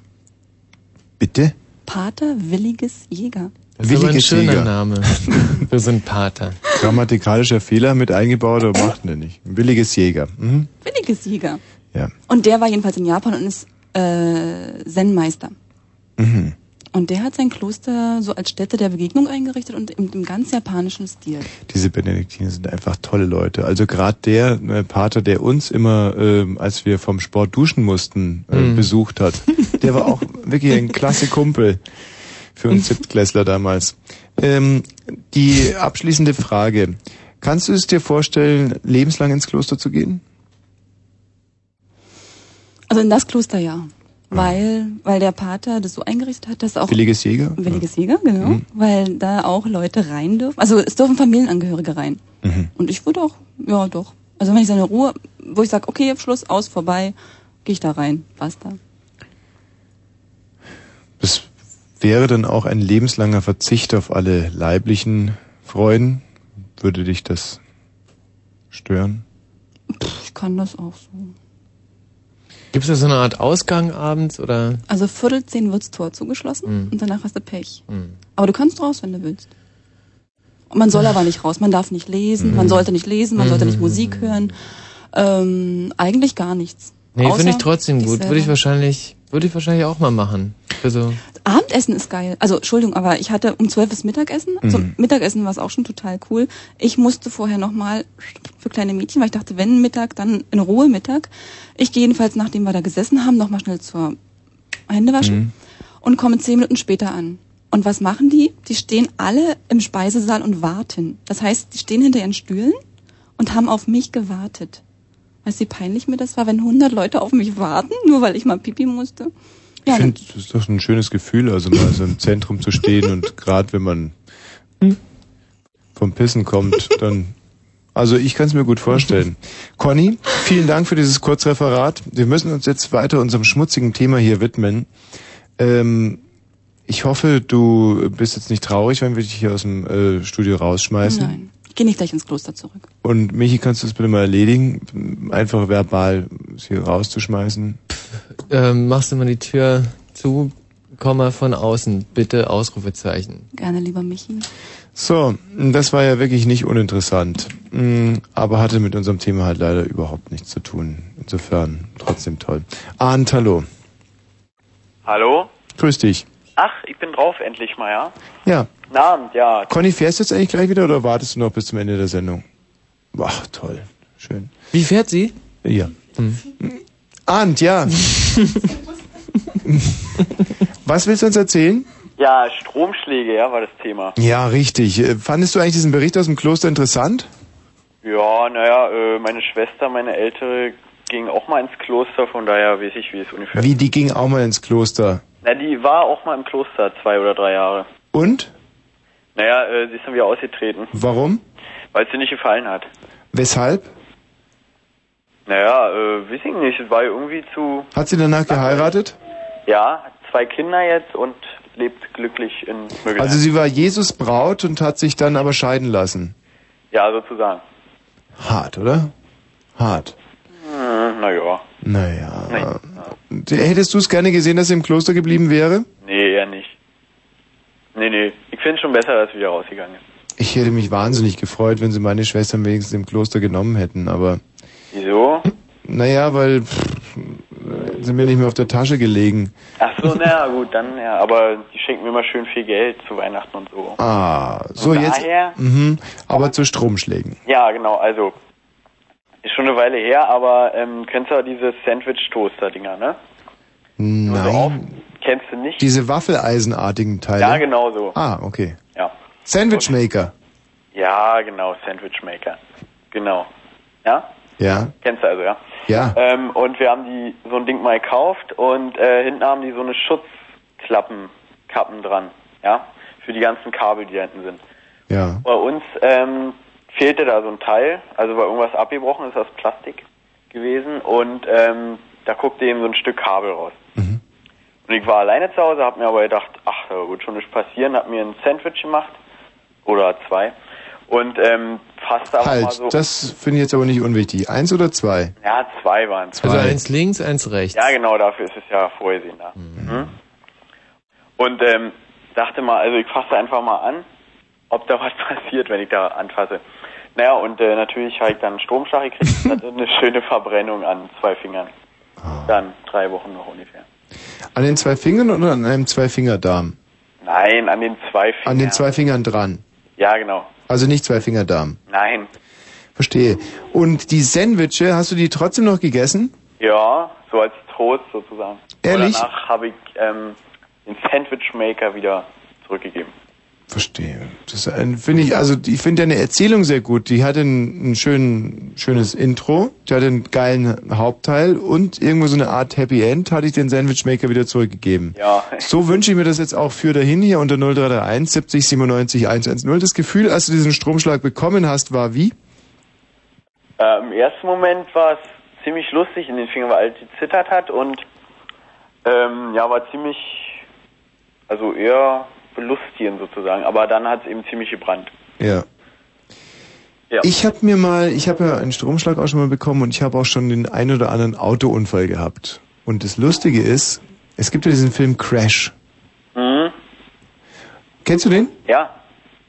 S2: Bitte?
S17: Pater Williges Jäger.
S3: Das ist aber ein schöner
S2: Jäger.
S3: Name so einen Pater.
S2: Grammatikalischer Fehler mit eingebaut oder macht er nicht? Williges Jäger. Mhm.
S17: Williges Jäger.
S2: Ja.
S17: Und der war jedenfalls in Japan und ist äh, Zen-Meister.
S2: Mhm.
S17: Und der hat sein Kloster so als Stätte der Begegnung eingerichtet und im, im ganz japanischen Stil.
S2: Diese Benediktiner sind einfach tolle Leute. Also gerade der äh, Pater, der uns immer, ähm, als wir vom Sport duschen mussten, äh,
S3: Mhm.
S2: besucht hat, der war auch wirklich ein klasse Kumpel für uns Siebtklässler damals. Ähm, die abschließende Frage. Kannst du es dir vorstellen, lebenslang ins Kloster zu gehen?
S17: Also in das Kloster ja. Weil, weil der Pater das so eingerichtet hat, dass auch.
S2: Williges Jäger?
S17: Williges Jäger, genau.
S2: Mhm.
S17: Weil da auch Leute rein dürfen. Also es dürfen Familienangehörige rein.
S2: Mhm.
S17: Und ich würde auch, ja doch. Also wenn ich seine Ruhe, wo ich sage, okay, Schluss, aus, vorbei, gehe ich da rein. Basta.
S2: Das wäre dann auch ein lebenslanger Verzicht auf alle leiblichen Freuden. Würde dich das stören?
S17: Ich kann das auch so.
S3: Gibt es da so eine Art Ausgang abends oder?
S17: Also Viertel zehn wird's Tor zugeschlossen
S3: Mhm.
S17: und danach hast du Pech.
S3: Mhm.
S17: Aber du kannst raus, wenn du willst. Und man soll aber nicht raus. Man darf nicht lesen, man
S3: Mhm.
S17: sollte nicht lesen, man sollte nicht
S3: Mhm.
S17: Musik hören. Ähm, eigentlich gar nichts.
S3: Nee, finde ich trotzdem gut. Würde ich wahrscheinlich, würde ich wahrscheinlich auch mal machen. Für so.
S17: Abendessen ist geil. Also, Entschuldigung, aber ich hatte um zwölf das Mittagessen.
S3: Mhm.
S17: Zum Mittagessen war es auch schon total cool. Ich musste vorher nochmal für kleine Mädchen, weil ich dachte, wenn Mittag, dann in Ruhe Mittag. Ich gehe jedenfalls, nachdem wir da gesessen haben, nochmal schnell zur Händewaschen
S2: Mhm.
S17: und komme zehn Minuten später an. Und was machen die? Die stehen alle im Speisesaal und warten. Das heißt, die stehen hinter ihren Stühlen und haben auf mich gewartet. Weißt du, wie peinlich mir das war, wenn 100 Leute auf mich warten, nur weil ich mal pipi musste?
S2: Ich finde, das ist doch ein schönes Gefühl, also mal so im Zentrum zu stehen und gerade wenn man vom Pissen kommt, dann. Also ich kann es mir gut vorstellen. Conny, vielen Dank für dieses Kurzreferat. Wir müssen uns jetzt weiter unserem schmutzigen Thema hier widmen. Ähm, ich hoffe, du bist jetzt nicht traurig, wenn wir dich hier aus dem äh, Studio rausschmeißen.
S17: Nein. Ich gehe nicht gleich ins Kloster zurück.
S2: Und Michi, kannst du das bitte mal erledigen? Einfach verbal sie rauszuschmeißen.
S3: Ähm, machst du mal die Tür zu, komm mal von außen, bitte Ausrufezeichen.
S17: Gerne, lieber Michi.
S2: So, das war ja wirklich nicht uninteressant, Mm, aber hatte mit unserem Thema halt leider überhaupt nichts zu tun. Insofern trotzdem toll. Arndt, hallo.
S18: Hallo?
S2: Grüß dich.
S18: Ach, ich bin drauf endlich mal, ja?
S2: Ja,
S18: Abend, ja.
S2: Conny, fährst du jetzt eigentlich gleich wieder oder wartest du noch bis zum Ende der Sendung? Ach, toll. Schön.
S3: Wie fährt sie?
S2: Ja. Arndt, ja. Was willst du uns erzählen?
S18: Ja, Stromschläge, ja, war das Thema.
S2: Ja, richtig. Äh, Fandest du eigentlich diesen Bericht aus dem Kloster interessant?
S18: Ja, naja, äh, meine Schwester, meine Ältere, ging auch mal ins Kloster, von daher weiß ich, wie es ungefähr
S2: Wie, die ging auch mal ins Kloster.
S18: Na, die war auch mal im Kloster, zwei oder drei Jahre.
S2: Und?
S18: Naja, äh, sie ist dann wieder ausgetreten,
S2: Warum?
S18: weil es ihr nicht gefallen hat.
S2: Weshalb?
S18: Naja, äh, weiß ich nicht, es war irgendwie zu...
S2: Hat sie danach geheiratet?
S18: Ja, hat zwei Kinder jetzt und lebt glücklich in Mögelheim.
S2: Also sie war Jesus Braut und hat sich dann aber scheiden lassen.
S18: Ja, sozusagen.
S2: Hart, oder? Hart.
S18: Hm, naja.
S2: Naja. Hättest du es gerne gesehen, dass sie im Kloster geblieben wäre?
S18: Nee. Nee, nee. Ich finde schon besser, dass sie wieder rausgegangen ist.
S2: Ich hätte mich wahnsinnig gefreut, wenn sie meine Schwestern wenigstens im Kloster genommen hätten, aber
S18: Wieso?
S2: naja, weil pff, sind mir nicht mehr auf der Tasche gelegen.
S18: Ach so, naja, gut, dann ja. Aber die schenken mir immer schön viel Geld zu Weihnachten und so.
S2: Ah, so
S18: Von
S2: jetzt.
S18: daher-
S2: Mhm, aber zu Stromschlägen.
S18: Ja, genau, also ist schon eine Weile her, aber ähm, kennst du ja diese Sandwich-Toaster-Dinger, ne?
S2: Nein.
S18: Kennst du nicht?
S2: Diese Waffeleisenartigen Teile.
S18: Ja, genau so.
S2: Ah, okay.
S18: Ja.
S2: Sandwich Maker.
S18: Ja, genau, Sandwich-Maker. Genau. Ja?
S2: Ja.
S18: Kennst du also, ja?
S2: Ja.
S18: Ähm, und wir haben die so ein Ding mal gekauft und äh, hinten haben die so eine Schutzklappen, Kappen dran, ja? Für die ganzen Kabel, die da hinten sind.
S2: Ja.
S18: Bei uns ähm, fehlte da so ein Teil, also war irgendwas abgebrochen, ist aus Plastik gewesen und ähm, da guckte eben so ein Stück Kabel raus. Und ich war alleine zu Hause, habe mir aber gedacht, ach, da wird schon nichts passieren, habe mir ein Sandwich gemacht oder zwei und ähm, fasste aber mal
S2: Halt,
S18: so.
S2: das finde ich jetzt aber nicht unwichtig. Eins oder zwei?
S18: ja, zwei waren es.
S3: Also eins links, eins rechts.
S18: Ja, genau, dafür ist es ja vorgesehen da. Mhm. Und ähm, dachte mal, also ich fasse einfach mal an, ob da was passiert, wenn ich da anfasse. Naja, und äh, natürlich habe ich dann einen Stromschlag gekriegt, hatte eine schöne Verbrennung an zwei Fingern. Dann drei Wochen noch ungefähr.
S2: An den zwei Fingern oder an einem Zweifingerdarm?
S18: Nein, an den zwei Fingern.
S2: An den zwei Fingern dran.
S18: Ja, genau.
S2: Also nicht Zweifingerdarm.
S18: Nein.
S2: Verstehe. Und die Sandwiche, hast du die trotzdem noch gegessen?
S18: Ja, so als Trost sozusagen.
S2: Ehrlich?
S18: Aber danach habe ich ähm, den Sandwichmaker wieder zurückgegeben.
S2: Verstehe. Das finde ich, also ich finde deine Erzählung sehr gut. Die hatte ein, ein schön, schönes Intro, die hatte einen geilen Hauptteil und irgendwo so eine Art Happy End hatte ich den Sandwichmaker wieder zurückgegeben.
S18: Ja.
S2: So wünsche ich mir das jetzt auch für dahin hier unter 0331 70 97 110. Das Gefühl, als du diesen Stromschlag bekommen hast, war wie?
S18: Äh, Im ersten Moment war es ziemlich lustig in den Fingern, weil die zittert hat und ähm, ja, war ziemlich, also eher belustigend sozusagen. Aber dann hat es eben ziemlich gebrannt.
S2: Ja.
S18: Ja.
S2: Ich habe mir mal, ich habe ja einen Stromschlag auch schon mal bekommen und ich habe auch schon den ein oder anderen Autounfall gehabt. Und das Lustige ist, es gibt ja diesen Film Crash.
S18: Mhm.
S2: Kennst du den?
S18: Ja.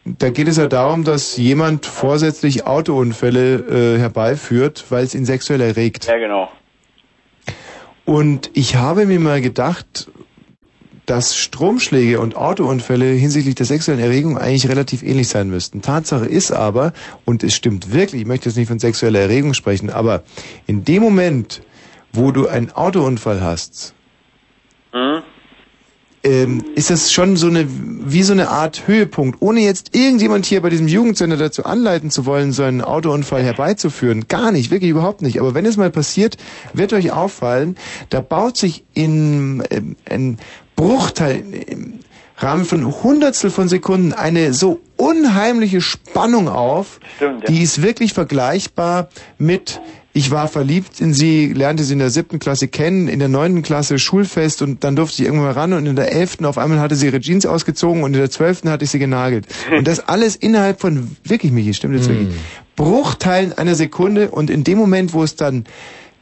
S2: Da geht es ja darum, dass jemand vorsätzlich Autounfälle äh, herbeiführt, weil es ihn sexuell erregt.
S18: Ja, genau.
S2: Und ich habe mir mal gedacht, dass Stromschläge und Autounfälle hinsichtlich der sexuellen Erregung eigentlich relativ ähnlich sein müssten. Tatsache ist aber, und es stimmt wirklich, ich möchte jetzt nicht von sexueller Erregung sprechen, aber in dem Moment, wo du einen Autounfall hast, ähm, ist das schon so eine, wie so eine Art Höhepunkt, ohne jetzt irgendjemand hier bei diesem Jugendsender dazu anleiten zu wollen, so einen Autounfall herbeizuführen. Gar nicht, wirklich überhaupt nicht. Aber wenn es mal passiert, wird euch auffallen, da baut sich in ähm, ein Bruchteil im Rahmen von Hundertstel von Sekunden eine so unheimliche Spannung auf,
S18: Stimmt, ja.
S2: die ist wirklich vergleichbar mit ich war verliebt in sie, lernte sie in der siebten Klasse kennen, in der neunten Klasse Schulfest und dann durfte ich irgendwann mal ran und in der elften auf einmal hatte sie ihre Jeans ausgezogen und in der zwölften hatte ich sie genagelt. Und das alles innerhalb von, wirklich Michi, stimmt jetzt wirklich, Bruchteilen einer Sekunde und in dem Moment, wo es dann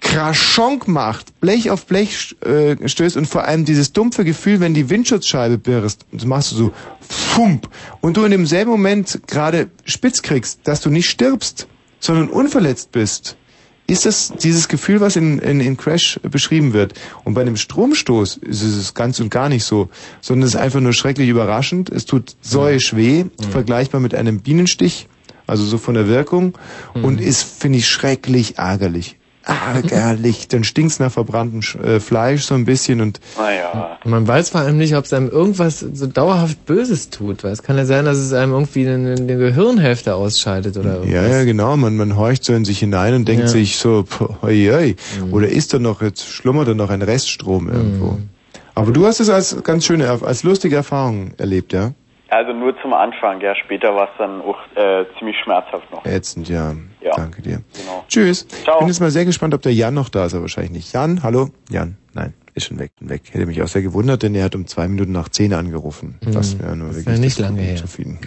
S2: Kraschonk macht, Blech auf Blech äh, stößt und vor allem dieses dumpfe Gefühl, wenn die Windschutzscheibe birst, und das machst du so, fump, und du in demselben Moment gerade spitz kriegst, dass du nicht stirbst, sondern unverletzt bist, ist das dieses Gefühl, was in, in, in Crash beschrieben wird. Und bei einem Stromstoß ist es ganz und gar nicht so, sondern es ist einfach nur schrecklich überraschend. Es tut säuisch weh, vergleichbar mit einem Bienenstich, also so von der Wirkung, und ist, finde ich, schrecklich ärgerlich. Ärgerlich. Dann stinkt's nach verbranntem äh, Fleisch so ein bisschen und
S18: Naja.
S3: Man weiß vor allem nicht, ob es einem irgendwas so dauerhaft Böses tut, weil es kann ja sein, dass es einem irgendwie eine, eine Gehirnhälfte ausschaltet oder irgendwas.
S2: Ja, ja, genau. Man, man horcht so in sich hinein und denkt
S3: Ja.
S2: sich so, pff, oi, oi. oder ist da noch, jetzt schlummert da noch ein Reststrom irgendwo. Aber du hast es als ganz schöne, als lustige Erfahrung erlebt, ja?
S18: Also nur zum Anfang, ja. Später war es dann auch äh, ziemlich schmerzhaft noch.
S2: Ätzend, ja.
S18: Ja.
S2: Danke dir.
S18: Genau.
S2: Tschüss.
S18: Ciao.
S2: Bin jetzt mal sehr gespannt, ob der Jan noch da ist, aber wahrscheinlich nicht. Jan, hallo? Jan, nein, ist schon weg, weg. Hätte mich auch sehr gewundert, denn er hat um zwei Minuten nach zehn angerufen. Was
S3: Hm.
S2: mir nur wirklich
S3: ja nicht lange her.
S2: Zufrieden.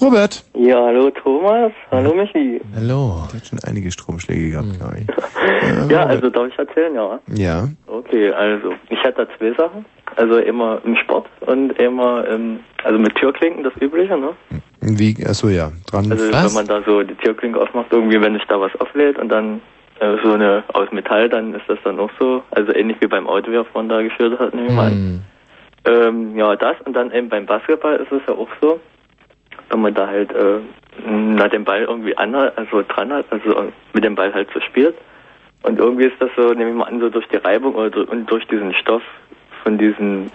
S2: Robert.
S19: Ja, hallo Thomas, hallo Michi.
S3: Hallo.
S2: Der hat schon einige Stromschläge gehabt, glaube ich.
S19: Ja, also darf ich erzählen, ja?
S2: Ja.
S19: Okay, also ich hatte da zwei Sachen. Also immer im Sport und immer im, also mit Türklinken, das Übliche, ne?
S2: Wie, achso, ja. Dran.
S19: Also wenn man da so die Türklinke aufmacht, irgendwie wenn sich da was auflädt und dann so eine aus Metall, dann ist das dann auch so, also ähnlich wie beim Auto, wie er vorhin da geführt hat, nehme ich mal an. Ähm, ja, das und dann eben beim Basketball ist es ja auch so, wenn man da halt äh, na, den Ball irgendwie anhat, also dran hat, also mit dem Ball halt so spielt. Und irgendwie ist das so, nehme ich mal an, so durch die Reibung oder durch, und durch diesen Stoff von diesen,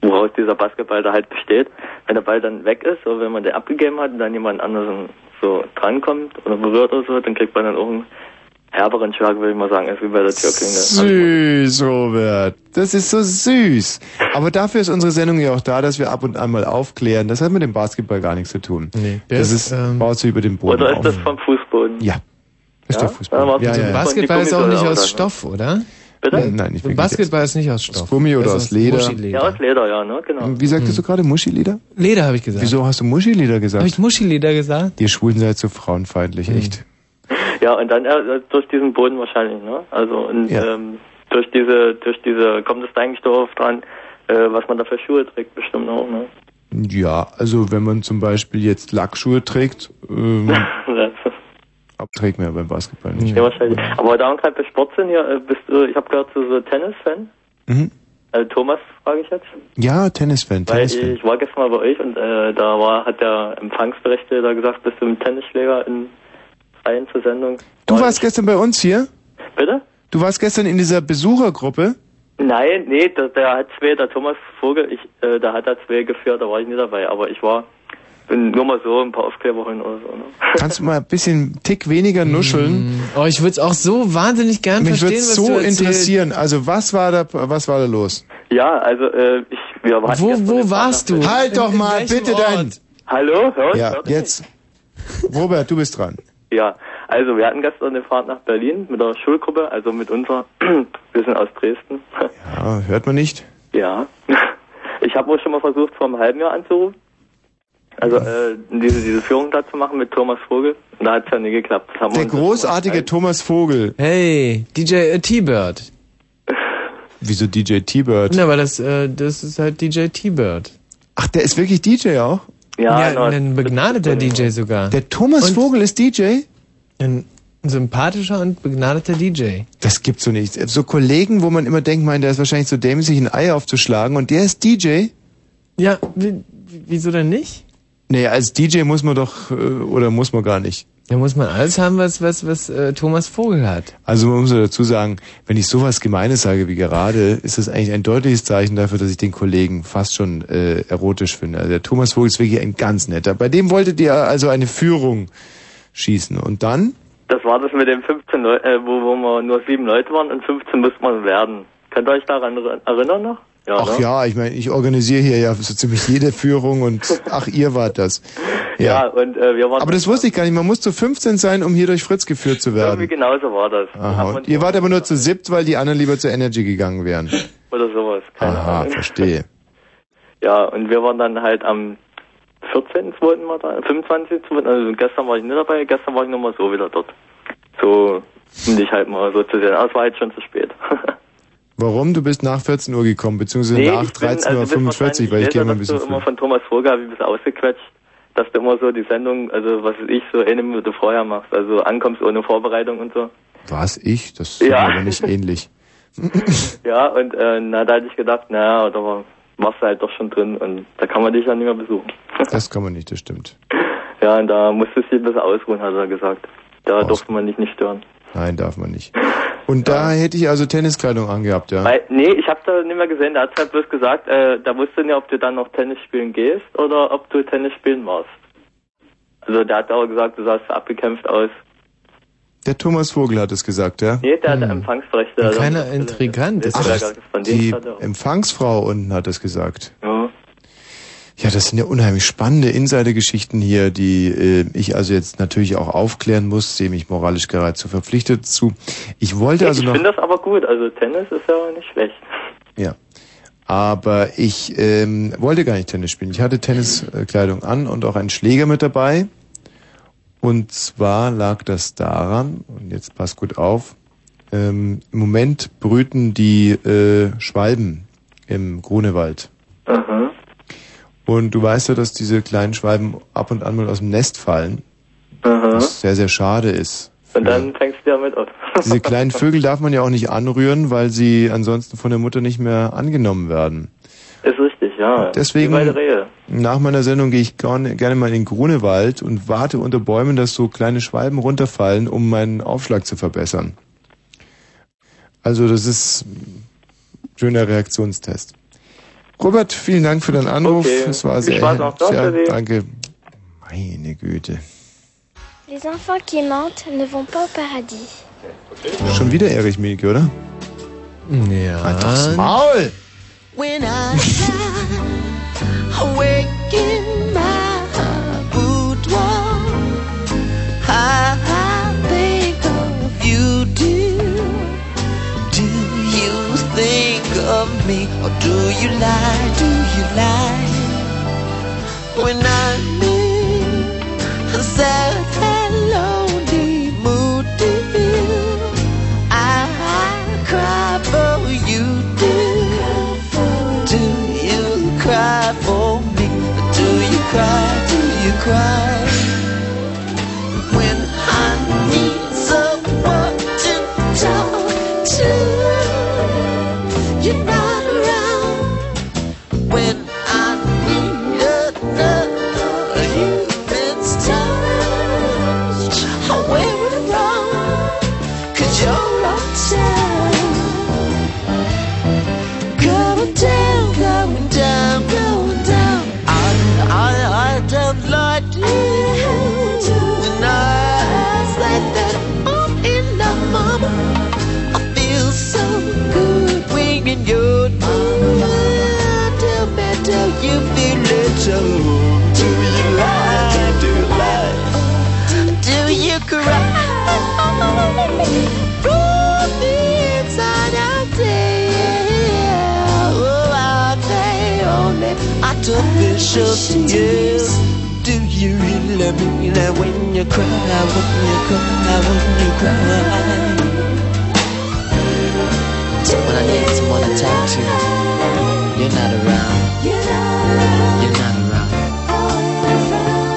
S19: woraus dieser Basketball da halt besteht, wenn der Ball dann weg ist, oder wenn man den abgegeben hat und dann jemand anderen so drankommt oder berührt oder so, dann kriegt man dann auch einen herberen Schlag, würde ich mal sagen, als wie bei der Türklinge.
S2: Süß, Robert. Das ist so süß. Aber dafür ist unsere Sendung ja auch da, dass wir ab und an mal aufklären. Das hat mit dem Basketball gar nichts zu tun. Nee, das
S3: ist, ähm,
S2: baut sich über den Boden
S19: Oder ist
S2: auf.
S19: das vom Fußboden?
S2: Ja. Ist
S19: Ja?
S2: der Fußball.
S19: War's
S2: ja, ja, ja.
S3: Basketball ist auch nicht aus
S19: oder
S3: Stoff, oder?
S19: Bitte?
S2: Nein, nein, nicht wirklich.
S3: Basketball ist nicht aus Stoff.
S2: Aus Gummi oder aus
S3: ist
S2: Leder?
S19: Ja, aus Leder, ja, ne, genau.
S2: Wie sagtest du gerade, Muschileder?
S3: Leder habe ich gesagt.
S2: Wieso hast du Muschileder gesagt?
S3: Habe ich Muschileder gesagt?
S2: Ihr Schwulen seid so frauenfeindlich,
S3: Hm.
S2: echt.
S19: Ja, und dann äh, durch diesen Boden wahrscheinlich, ne? Also und
S2: Ja.
S19: ähm, durch diese, durch diese, kommt es da eigentlich darauf dran, äh, was man da für Schuhe trägt, bestimmt auch, ne?
S2: Ja, also wenn man zum Beispiel jetzt Lackschuhe trägt, ähm, trägt man ja beim Basketball nicht.
S19: ja, wahrscheinlich. Aber da wir gerade bei Sport sind, hier, äh, bist du, ich habe gehört, du so Tennis-Fan?
S2: Mhm.
S19: Also Thomas, frage ich jetzt.
S2: Ja, Tennisfan,
S19: Weil
S2: Tennisfan.
S19: ich war gestern mal bei euch und äh, da war, hat der Empfangsberechtigte da gesagt, bist du ein Tennisschläger in Freien zur Sendung?
S2: Du warst gestern bei uns hier?
S19: Bitte?
S2: Du warst gestern in dieser Besuchergruppe?
S19: Nein, nee, der, der hat zwei, der Thomas Vogel, ich, äh, da hat er zwei geführt, da war ich nicht dabei, aber ich war, bin nur mal so ein paar Aufkleber hin oder so. Ne?
S2: Kannst du mal ein bisschen Tick weniger nuscheln?
S3: Oh, ich würde es auch so wahnsinnig gern
S2: Mich würde
S3: verstehen, was
S2: so
S3: du erzählst.
S2: interessieren. Also was war da, was war da los?
S19: Ja, also äh, ich, wir waren
S3: Wo, wo warst du?
S2: Halt doch
S3: in
S2: mal
S3: welchem
S2: bitte
S3: Ort?
S2: dein.
S19: Hallo, hörst
S2: Ja,
S19: hörst
S2: jetzt. Robert, du bist dran.
S19: Ja, also wir hatten gestern eine Fahrt nach Berlin mit der Schulgruppe, also mit unserer, wir sind aus Dresden.
S2: Ja, hört man nicht?
S19: Ja. Ich habe auch schon mal versucht, vor einem halben Jahr anzurufen. Also äh, diese, diese Führung da zu machen mit Thomas Vogel. Und da hat es ja nie geklappt. Das haben wir
S2: Der
S19: uns-
S2: großartige Thomas Vogel.
S3: Hey, DJ T-Bird.
S2: Wieso DJ T-Bird?
S3: Na, aber das, äh, das ist halt DJ T-Bird.
S2: Ach, der ist wirklich DJ auch?
S19: Ja,
S3: ja ein begnadeter DJ sogar.
S2: Der Thomas
S3: Und
S2: Vogel ist DJ?
S3: Ein sympathischer und begnadeter DJ.
S2: Das gibt's so nicht. So Kollegen, wo man immer denkt, mein, der ist wahrscheinlich so dämlich, sich ein Ei aufzuschlagen und der ist DJ?
S3: Ja, wie, wieso denn nicht?
S2: Nee, als DJ muss man doch, äh, oder muss man gar nicht.
S3: Da muss man alles haben, was, was, was äh, Thomas Vogel hat.
S2: Also man muss ja dazu sagen, wenn ich sowas Gemeines sage wie gerade, ist das eigentlich ein deutliches Zeichen dafür, dass ich den Kollegen fast schon äh, erotisch finde. Also der Thomas Vogel ist wirklich ein ganz netter. Bei dem wolltet ihr also eine Führung schießen. Und dann?
S19: Das war das mit den 15 Leuten, äh, wo, wo wir nur sieben Leute waren und 15 müsste man werden. Könnt ihr euch daran er- erinnern noch? Ja,
S2: ach
S19: ne?
S2: ja, ich meine, ich organisiere hier ja so ziemlich jede Führung und ach, ihr wart das.
S19: Ja, und äh, wir waren
S2: Aber das wusste ich gar nicht. Man muss zu 15 sein, um hier durch Fritz geführt zu
S19: irgendwie
S2: werden.
S19: genauso war das.
S2: Aha. Und ihr wart aber nur zu siebt, weil die anderen lieber zur Energy gegangen wären.
S19: Oder sowas. Keine
S2: Aha,
S19: Ahnung.
S2: verstehe.
S19: Ja, und wir waren dann halt am 14.2. mal da, 25.2. Also gestern war ich nicht dabei, gestern war ich nochmal so wieder dort. So, um dich halt mal so zu sehen. Aber es war jetzt schon zu spät.
S2: Warum? Du bist nach 14 Uhr gekommen, beziehungsweise nach
S19: ich bin-
S2: 13.45
S19: also
S2: Uhr, weil ich gehe mal ein bisschen
S19: du immer von Thomas ich ein bisschen ausgequetscht, dass du immer so die Sendung, also was weiß ich, so eine Minute vorher machst, also ankommst ohne Vorbereitung und so.
S2: Was, ich? Das ist
S19: Ja.
S2: aber nicht ähnlich.
S19: Ja, und äh, na, da hatte ich gedacht, naja, da war- warst du halt doch schon drin und da kann man dich ja nicht mehr besuchen.
S2: Das kann man nicht, das stimmt.
S19: Ja, und da musstest du dich ein bisschen ausruhen, hat er gesagt. Da durfte man dich nicht stören.
S2: Nein, darf man nicht. Und da hätte ich also Tenniskleidung angehabt, ja.
S19: Weil, nee, ich habe da nicht mehr gesehen, der hat halt bloß gesagt, äh, da wusste nicht, ob du dann noch Tennis spielen gehst oder ob du Tennis spielen warst. Also der hat auch gesagt, du sahst abgekämpft aus.
S2: Der Thomas Vogel hat es gesagt, ja.
S19: Nee, der hat Empfangsrechte. also-
S3: Kleiner Intrigant ist
S19: Ach,
S2: Die. Empfangsfrau unten hat es gesagt.
S19: Ja.
S2: Ja, das sind ja unheimlich spannende Insidergeschichten hier, die äh, ich also jetzt natürlich auch aufklären muss, sehe mich moralisch geradezu verpflichtet zu. Ich wollte also
S19: ich
S2: noch,
S19: finde das aber gut, also Tennis ist ja nicht schlecht.
S2: ja, aber ich ähm, wollte gar nicht Tennis spielen. Ich hatte Tenniskleidung an und auch einen Schläger mit dabei. Und zwar lag das daran, und jetzt passt gut auf, ähm, im Moment brüten die äh, Schwalben im Grunewald.
S19: Aha.
S2: Und du weißt ja, dass diese kleinen Schwalben ab und an mal aus dem Nest fallen.
S19: Aha.
S2: Was sehr, sehr schade ist.
S19: Und dann fängst du damit an.
S2: Diese kleinen Vögel darf man ja auch nicht anrühren, weil sie ansonsten von der Mutter nicht mehr angenommen werden.
S19: Ist richtig, ja.
S2: Deswegen, nach meiner Sendung gehe ich gerne, gerne mal in den Grunewald und warte unter Bäumen, dass so kleine Schwalben runterfallen, um meinen Aufschlag zu verbessern. Also das ist ein schöner Reaktionstest. Robert, vielen Dank für deinen Anruf.
S19: Okay.
S2: Es war sehr, sehr danke. Meine Güte.
S20: Les enfants qui mentent ne vont pas au paradis.
S2: Schon wieder Erich Mielke, oder?
S3: Ja.
S2: Halt doch's Maul!
S8: When I die, awake in my boudoir, I, I think of you, dear. Do you think of me, or do you lie? Do you lie? When I'm in a sad and lonely mood, dear, I, I cry for you, dear. Do you cry for me? Do you cry? Do you cry? Do you lie? Do you lie? Do you cry? Oh, there only. Do you really when you cry, when you cry, when you cry? When I need someone to talk to, you're not around. You're not around.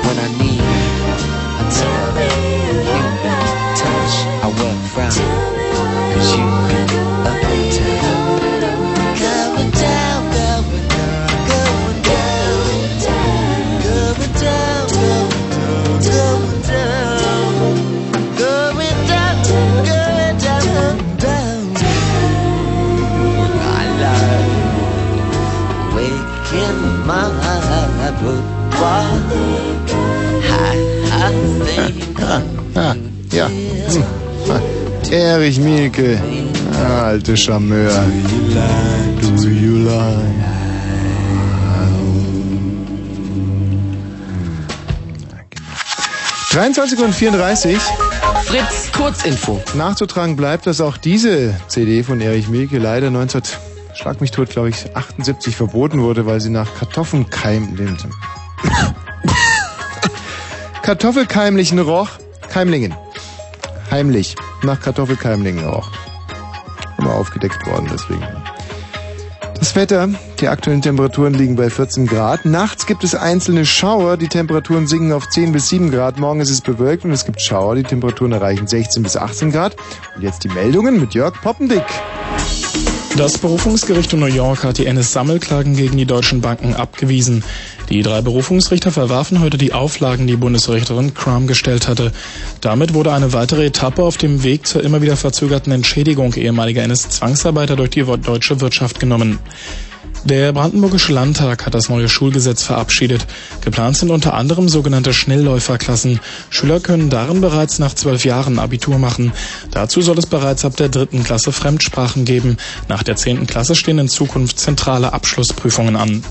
S8: When I need touch, I a frown. Cause you be.
S2: Ja. Erich Mielke. Alte Charmeur. Do you? 23 und 34.
S16: Fritz, Kurzinfo.
S2: Nachzutragen bleibt, dass auch diese CD von Erich Mielke leider 19, schlag mich tot, glaube ich, 78 verboten wurde, weil sie nach Kartoffelkeim, den, Kartoffelkeimlichen roch, Keimlingen. Heimlich, nach Kartoffelkeimlingen roch. Immer aufgedeckt worden, deswegen. Das Das Wetter, die aktuellen Temperaturen liegen bei 14 Grad. Nachts gibt es einzelne Schauer, die Temperaturen sinken auf 10 bis 7 Grad. Morgen ist es bewölkt und es gibt Schauer, die Temperaturen erreichen 16 bis 18 Grad. Und jetzt die Meldungen mit Jörg Poppendick.
S9: Das Berufungsgericht in New York hat die NS-Sammelklagen gegen die deutschen Banken abgewiesen. Die drei Berufungsrichter verwarfen heute die Auflagen, die Bundesrichterin Crum gestellt hatte. Damit wurde eine weitere Etappe auf dem Weg zur immer wieder verzögerten Entschädigung ehemaliger NS-Zwangsarbeiter durch die deutsche Wirtschaft genommen. Der Brandenburgische Landtag hat das neue Schulgesetz verabschiedet. Geplant sind unter anderem sogenannte Schnellläuferklassen. Schüler können darin bereits nach zwölf Jahren Abitur machen. Dazu soll es bereits ab der dritten Klasse Fremdsprachen geben. Nach der zehnten Klasse stehen in Zukunft zentrale Abschlussprüfungen an.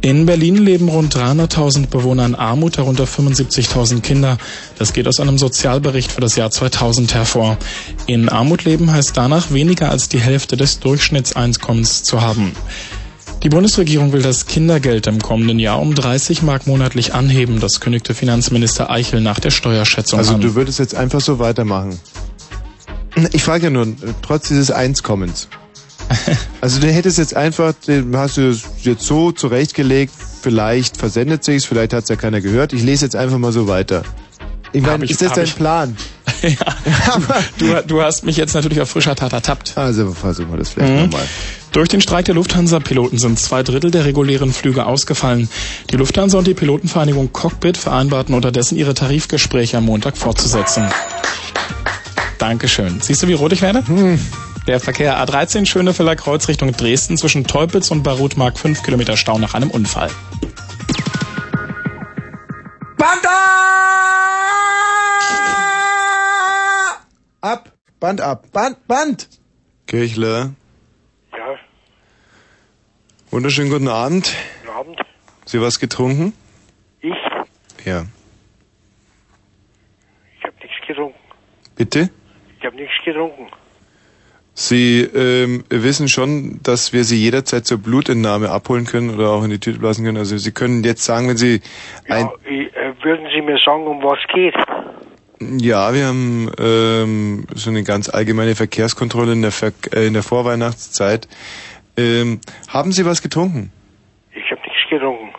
S9: In Berlin leben rund 300.000 Bewohner in Armut, darunter 75.000 Kinder. Das geht aus einem Sozialbericht für das Jahr 2000 hervor. In Armut leben heißt danach weniger als die Hälfte des Durchschnittseinkommens zu haben. Die Bundesregierung will das Kindergeld im kommenden Jahr um 30 Mark monatlich anheben. Das kündigte Finanzminister Eichel nach der Steuerschätzung
S2: Also
S9: an.
S2: du würdest jetzt einfach so weitermachen. Ich frage ja nur, trotz dieses Einskommens. Also du hättest jetzt einfach, den hast du jetzt so zurechtgelegt, vielleicht versendet sich's, vielleicht hat's ja keiner gehört. Ich lese jetzt einfach mal so weiter. Ich meine, ist das dein
S9: ich-
S2: Plan?
S9: Du, du hast mich jetzt natürlich auf frischer Tat ertappt.
S2: Also versuchen wir das vielleicht
S9: Mhm.
S2: nochmal.
S9: Durch den Streik der Lufthansa-Piloten sind zwei Drittel der regulären Flüge ausgefallen. Die Lufthansa und die Pilotenvereinigung Cockpit vereinbarten unterdessen ihre Tarifgespräche am Montag fortzusetzen. Dankeschön. Siehst du, wie rot ich werde? Der Verkehr A13 Schönefelder Kreuz Richtung Dresden zwischen Teupitz und Barutmark 5 Kilometer Stau nach einem Unfall.
S2: Ab! Band ab! Band! Band! Kirchler.
S21: Ja,
S2: Wunderschönen guten Abend.
S21: guten Abend.
S2: Sie was getrunken?
S21: Ich?
S2: Ja.
S21: Ich habe nichts getrunken.
S2: Bitte?
S21: Ich habe nichts getrunken.
S2: Sie ähm, wissen schon, dass wir Sie jederzeit zur Blutentnahme abholen können oder auch in die Tüte blasen können. Also Sie können jetzt sagen, wenn Sie ein...
S21: Ja, ich, äh, würden Sie mir sagen, um was geht?
S2: Ja, wir haben ähm, so eine ganz allgemeine Verkehrskontrolle in der, Ver äh, in der Vorweihnachtszeit. Ähm, haben Sie was getrunken?
S21: Ich habe nichts getrunken.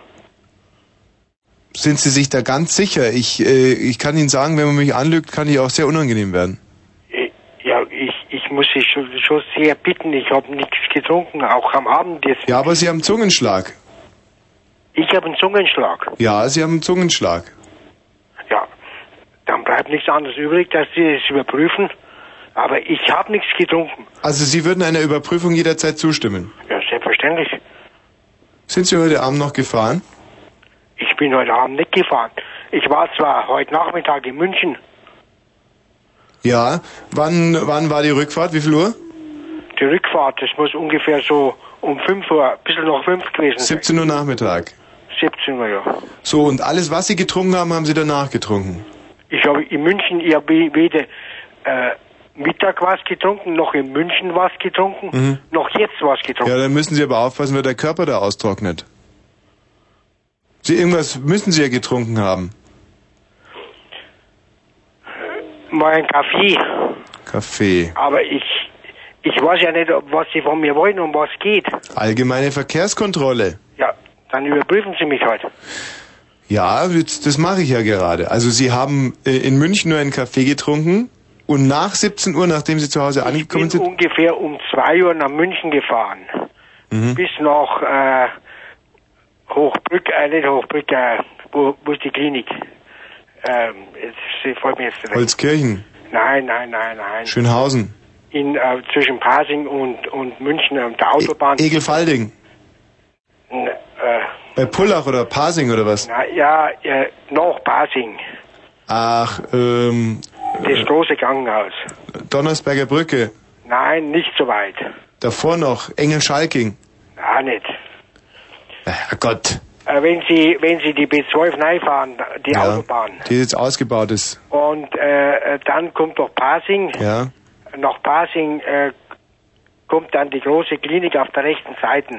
S2: Sind Sie sich da ganz sicher? Ich, äh, ich kann Ihnen sagen, wenn man mich anlügt, kann ich auch sehr unangenehm werden.
S21: Ich, ja, ich, ich muss Sie schon, schon sehr bitten. Ich habe nichts getrunken, auch am Abend jetzt.
S2: Ja, aber Sie haben Zungenschlag.
S21: Ich habe einen Zungenschlag.
S2: Ja, Sie haben Zungenschlag.
S21: Dann bleibt nichts anderes übrig, dass Sie es überprüfen. Aber ich habe nichts getrunken.
S2: Also Sie würden einer Überprüfung jederzeit zustimmen.
S21: Ja, selbstverständlich.
S2: Sind Sie heute Abend noch gefahren?
S21: Ich bin heute Abend nicht gefahren. Ich war zwar heute Nachmittag in München.
S2: Ja. Wann, wann war die Rückfahrt? Wie viel Uhr?
S21: Die Rückfahrt, das muss ungefähr so um 5 Uhr, ein bisschen nach 5 gewesen sein.
S2: 17 Uhr Nachmittag.
S21: 17 Uhr, ja.
S2: So, und alles, was Sie getrunken haben, haben Sie danach getrunken?
S21: Ich habe in München, habe weder äh, Mittag was getrunken, noch in München was getrunken,
S2: Mhm.
S21: noch jetzt was getrunken.
S2: Ja, dann müssen Sie aber aufpassen, weil der Körper da austrocknet. Sie irgendwas müssen Sie ja getrunken haben.
S21: Mal einen Kaffee.
S2: Kaffee.
S21: Aber ich, ich weiß ja nicht, was Sie von mir wollen, um was geht.
S2: Allgemeine Verkehrskontrolle.
S21: Ja, dann überprüfen Sie mich halt.
S2: Ja, das mache ich ja gerade. Also Sie haben äh, in München nur einen Kaffee getrunken und nach 17 Uhr, nachdem Sie zu Hause angekommen
S21: bin
S2: sind.
S21: ungefähr um 2 Uhr nach München gefahren.
S2: Mhm.
S21: Bis nach äh, Hochbrück, äh, nicht Hochbrück, äh, wo, wo ist die Klinik? Ähm, jetzt fällt mir jetzt nicht.
S2: Holzkirchen,
S21: Nein, nein, nein, nein.
S2: Schönhausen,
S21: In, äh, zwischen Pasing und, und München auf der Autobahn.
S2: Egelfalding,
S21: N- äh,
S2: bei Pullach oder Pasing oder was?
S21: na, ja, äh, nach Pasing.
S2: Ach, ähm,
S21: Das große Krankenhaus.
S2: Donnersberger Brücke,
S21: Nein, nicht so weit.
S2: davor noch Engelschalking.
S21: Ja, nicht.
S2: Herrgott,
S21: Äh, wenn Sie, wenn Sie die B12 reinfahren, die
S2: Ja.
S21: Autobahn,
S2: die jetzt ausgebaut ist.
S21: und äh, äh, dann kommt doch Pasing,
S2: Ja,
S21: nach Pasing äh, kommt dann die große Klinik auf der rechten Seite.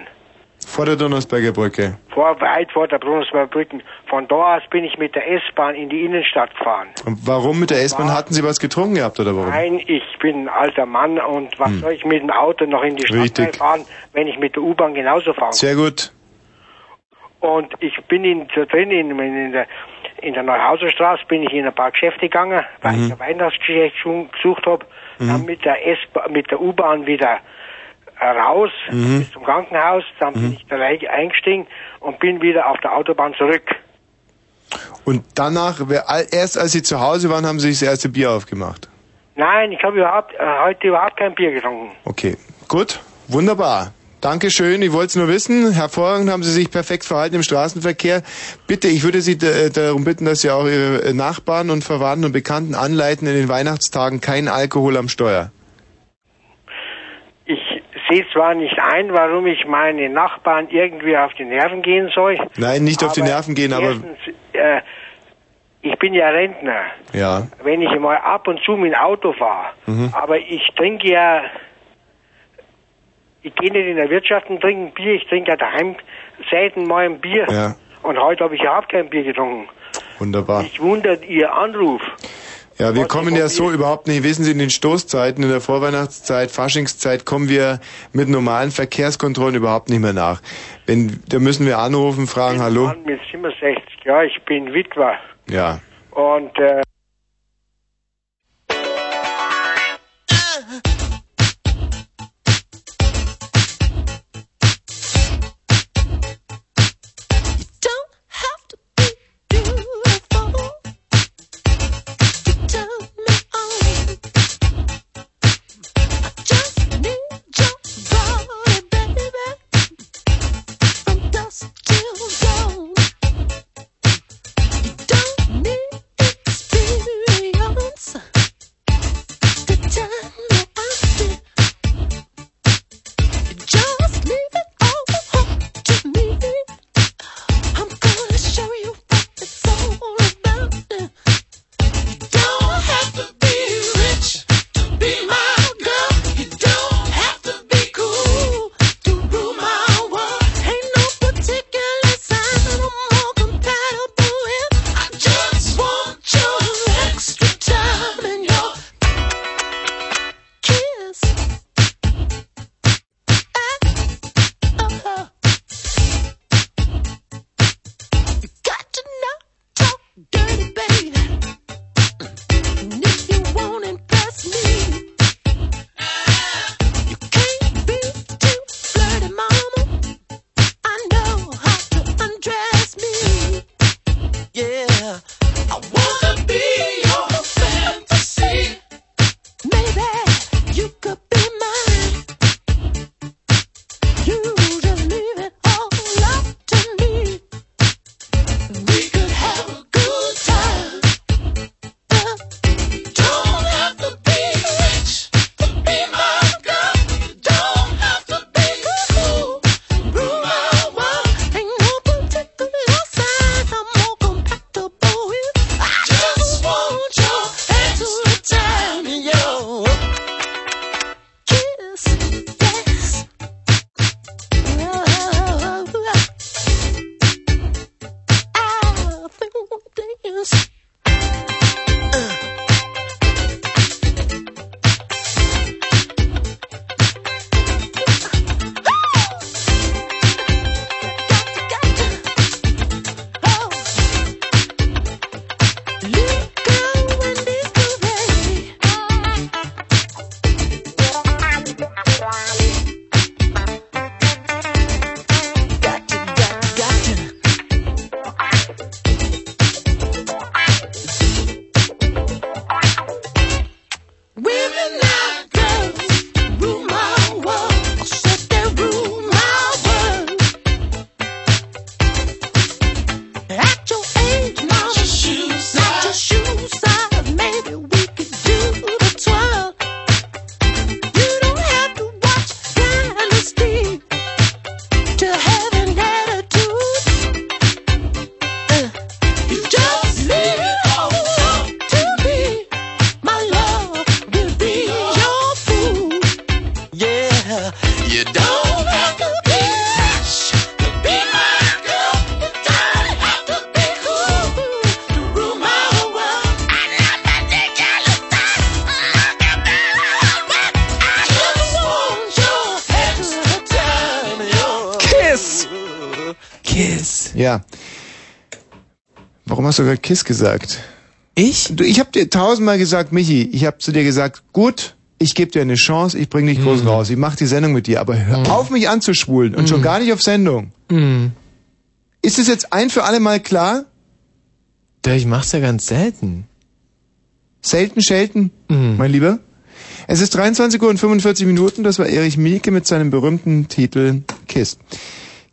S2: Vor der Donnersberger Brücke.
S21: vor weit vor der Brunsberger Brücke. Von da aus bin ich mit der S-Bahn in die Innenstadt gefahren.
S2: Und warum mit der S-Bahn? Hatten Sie was getrunken gehabt oder warum?
S21: Nein, ich bin ein alter Mann und was soll ich mit dem Auto noch in die Stadt
S2: Hm.
S21: Fahren, wenn ich mit der U-Bahn genauso fahre?
S2: Sehr gut.
S21: Und ich bin in, so drin in, in der in der Neuhauserstraße bin ich in ein paar Geschäfte gegangen, weil ich ein Weihnachtsgeschäft gesucht habe. Dann mit der S mit der U-Bahn wieder raus
S2: Mhm.
S21: bis zum Krankenhaus. Dann bin ich da eingestiegen und bin wieder auf der Autobahn zurück.
S2: Und danach, erst als Sie zu Hause waren, haben Sie sich das erste Bier aufgemacht.
S21: Nein, ich habe überhaupt äh, heute überhaupt kein Bier getrunken.
S2: Okay, gut, wunderbar. Dankeschön, ich wollte es nur wissen. Hervorragend haben Sie sich perfekt verhalten im Straßenverkehr. Bitte, ich würde Sie äh, darum bitten, dass Sie auch Ihre äh, Nachbarn und Verwandten und Bekannten anleiten, in den Weihnachtstagen kein Alkohol am Steuer.
S21: Ich sehe zwar nicht ein, warum ich meine Nachbarn irgendwie auf die Nerven gehen soll.
S2: Nein, nicht auf die
S21: aber
S2: Nerven gehen, aber
S21: Erstens, äh, ich bin ja Rentner.
S2: ja.
S21: Wenn ich mal ab und zu mit dem Auto fahre,
S2: Mhm.
S21: aber ich trinke ja, ich gehe nicht in der Wirtschaft und trinke ein Bier, ich trinke ja daheim selten mal ein Bier.
S2: Ja.
S21: Und heute habe ich überhaupt kein Bier getrunken.
S2: Wunderbar.
S21: Mich wundert Ihr Anruf.
S2: Ja, wir kommen ja so überhaupt nicht. Wissen Sie, in den Stoßzeiten, in der Vorweihnachtszeit, Faschingszeit, kommen wir mit normalen Verkehrskontrollen überhaupt nicht mehr nach. Wenn, da müssen wir anrufen, fragen, hallo.
S21: Mann mit 67, ja, ich bin Witwer.
S2: Ja.
S21: Und äh,
S2: hast gerade Kiss gesagt?
S3: Ich?
S2: Du, ich habe dir tausendmal gesagt, Michi, ich habe zu dir gesagt, gut, ich gebe dir eine Chance, ich bring dich groß
S3: Mhm.
S2: raus, ich mach die Sendung mit dir, aber hör auf mich anzuschwulen und schon gar nicht auf Sendung.
S3: Mhm.
S2: Ist es jetzt ein für alle Mal klar?
S3: Ja, ich mach's ja ganz selten.
S2: Selten, schelten,
S3: Mhm.
S2: mein Lieber. Es ist 23 Uhr und 45 Minuten, das war Erich Mielke mit seinem berühmten Titel Kiss.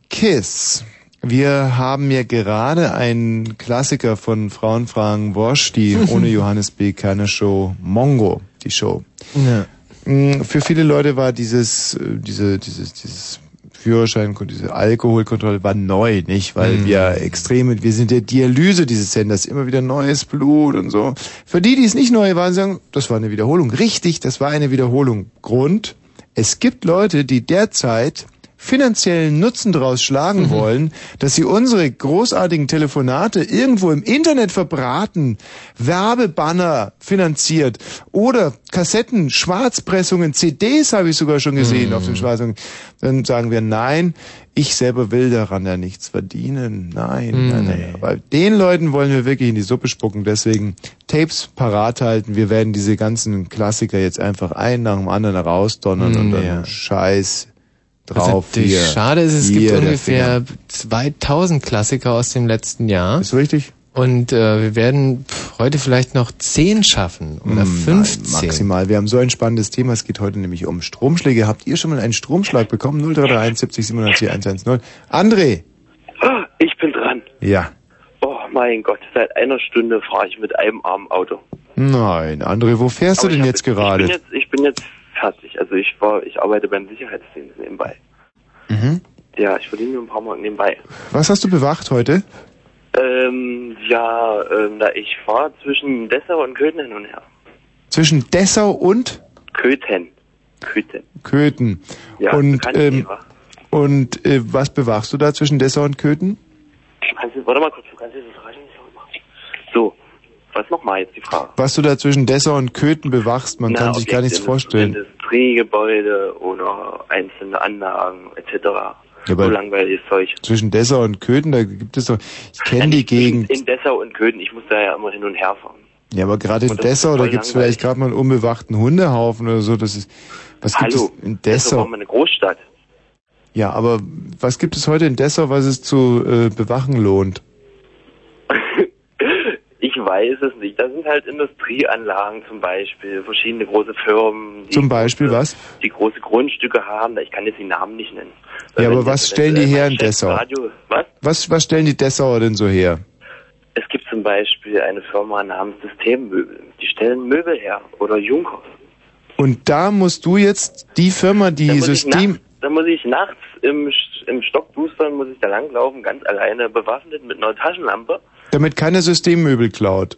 S2: Kiss. Wir haben ja gerade einen Klassiker von Frauenfragen Wosch, die ohne Johannes B. Kerner Show Mongo, die Show.
S3: Ja.
S2: Mm, Für viele Leute war dieses, äh, diese, dieses, dieses Führerschein, diese Alkoholkontrolle war neu, nicht? Weil
S3: Mhm.
S2: wir extrem, wir sind der Dialyse dieses Senders, immer wieder neues Blut und so. Für die, die es nicht neu waren, sagen, das war eine Wiederholung. Richtig, das war eine Wiederholung. Grund, es gibt Leute, die derzeit finanziellen Nutzen daraus schlagen
S3: Mhm.
S2: wollen, dass sie unsere großartigen Telefonate irgendwo im Internet verbraten, Werbebanner finanziert oder Kassetten, Schwarzpressungen, CDs habe ich sogar schon gesehen
S3: Mhm.
S2: auf den Schwarzungen. Dann sagen wir nein, ich selber will daran ja nichts verdienen. Nein,
S3: Mhm.
S2: nein, nein. Aber den Leuten wollen wir wirklich in die Suppe spucken. Deswegen Tapes parat halten. Wir werden diese ganzen Klassiker jetzt einfach ein nach dem anderen rausdonnern und dann
S3: Ja.
S2: Scheiß drauf.
S3: Was natürlich
S2: hier.
S3: schade ist, es
S2: Hier,
S3: gibt ungefähr
S2: Finger.
S3: 2000 Klassiker aus dem letzten Jahr.
S2: Ist richtig?
S3: Und äh, wir werden heute vielleicht noch 10 schaffen oder
S2: Hm,
S3: 15.
S2: Nein, maximal. Wir haben so ein spannendes Thema. Es geht heute nämlich um Stromschläge. Habt ihr schon mal einen Stromschlag bekommen? 0331 70 97 110. André.
S22: Ah, Ich bin dran.
S2: Ja.
S22: Oh mein Gott, seit einer Stunde fahre ich mit einem Arm Auto.
S2: Nein, André, wo fährst
S22: Aber
S2: du denn
S22: hab
S2: jetzt
S22: Ich bin
S2: gerade?
S22: jetzt, ich bin jetzt fertig. Also ich war, ich arbeite beim Sicherheitsdienst nebenbei.
S2: Mhm.
S22: Ja, ich verdiene mir ein paar Mark nebenbei.
S2: Was hast du bewacht heute?
S22: Ähm, ja, ähm, na, ich fahre zwischen Dessau und Köthen hin und her.
S2: Zwischen Dessau und
S22: Köthen. Köthen.
S2: Köthen.
S22: Ja,
S2: und
S22: kann ich
S2: ähm, und äh, was bewachst du da zwischen Dessau und Köthen?
S22: Kannst du, warte mal kurz, du kannst dieses Reichen nicht machen. So, was nochmal jetzt die Frage?
S2: Was du da zwischen Dessau und Köthen bewachst, man
S22: Na,
S2: kann sich gar nichts vorstellen.
S22: Industriegebäude oder einzelne Anlagen etc.
S2: Ja,
S22: so langweiliges Zeug.
S2: Zwischen Dessau und Köthen, da gibt es doch, ich kenne die Gegend.
S22: In Dessau und Köthen, ich muss da ja immer hin und her fahren.
S2: Ja, aber gerade in Dessau, da gibt's
S22: langweilig.
S2: vielleicht gerade mal einen unbewachten Hundehaufen oder so. Das ist, was gibt
S22: Hallo,
S2: es in
S22: Dessau war
S2: Dessau?
S22: mal eine Großstadt.
S2: Ja, aber was gibt es heute in Dessau, was es zu äh, bewachen lohnt?
S22: Weiß es nicht. Da sind halt Industrieanlagen zum Beispiel, verschiedene große Firmen, die,
S2: Zum Beispiel was?
S22: die große Grundstücke haben. Ich kann jetzt die Namen nicht nennen.
S2: Ja,
S22: wenn
S2: aber was stellen die her in Dessau?
S22: Radio, was?
S2: Was, was stellen die Dessauer denn so her?
S22: Es gibt zum Beispiel eine Firma namens Systemmöbel. Die stellen Möbel her oder Junkers.
S2: Und da musst du jetzt die Firma, die System,
S22: da muss ich nachts im, im Stockboostern muss ich da langlaufen, ganz alleine, bewaffnet mit einer Taschenlampe.
S2: Damit keiner Systemmöbel klaut.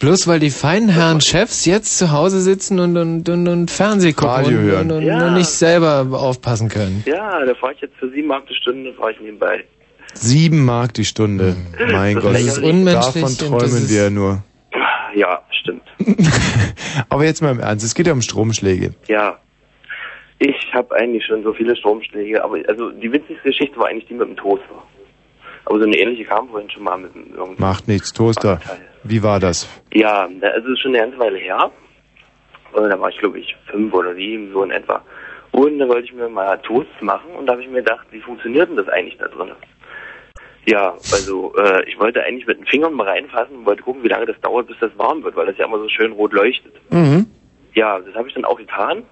S3: Bloß weil die feinen Herren Chefs jetzt zu Hause sitzen und, und, und, und Fernseh gucken
S2: Radio
S3: und,
S2: hören.
S3: und, und,
S22: Ja.
S3: und nicht selber aufpassen können.
S22: Ja, da fahre ich jetzt für sieben Mark die Stunde, fahre ich nebenbei.
S2: Sieben Mark die Stunde. Mein
S22: Das
S2: Gott,
S22: ist lächerlich.
S3: unmenschlich
S2: davon
S3: das
S2: träumen
S3: ist-
S2: wir ja nur.
S22: Ja, stimmt.
S2: Aber jetzt mal im Ernst, es geht ja um Stromschläge.
S22: Ja. Ich habe eigentlich schon so viele Stromschläge, aber also die witzigste Geschichte war eigentlich die mit dem Toaster. Aber so eine ähnliche kam vorhin schon mal mit dem irgendwie.
S2: Macht nichts, Toaster. Wie war das?
S22: Ja, also ist schon eine ganze Weile her. Und da war ich glaube ich fünf oder sieben, so in etwa. Und da wollte ich mir mal Toasts machen und da habe ich mir gedacht, wie funktioniert denn das eigentlich da drin? Ja, also äh, ich wollte eigentlich mit den Fingern mal reinfassen und wollte gucken, wie lange das dauert, bis das warm wird, weil das ja immer so schön rot leuchtet.
S2: Mhm.
S22: Ja, das habe ich dann auch getan.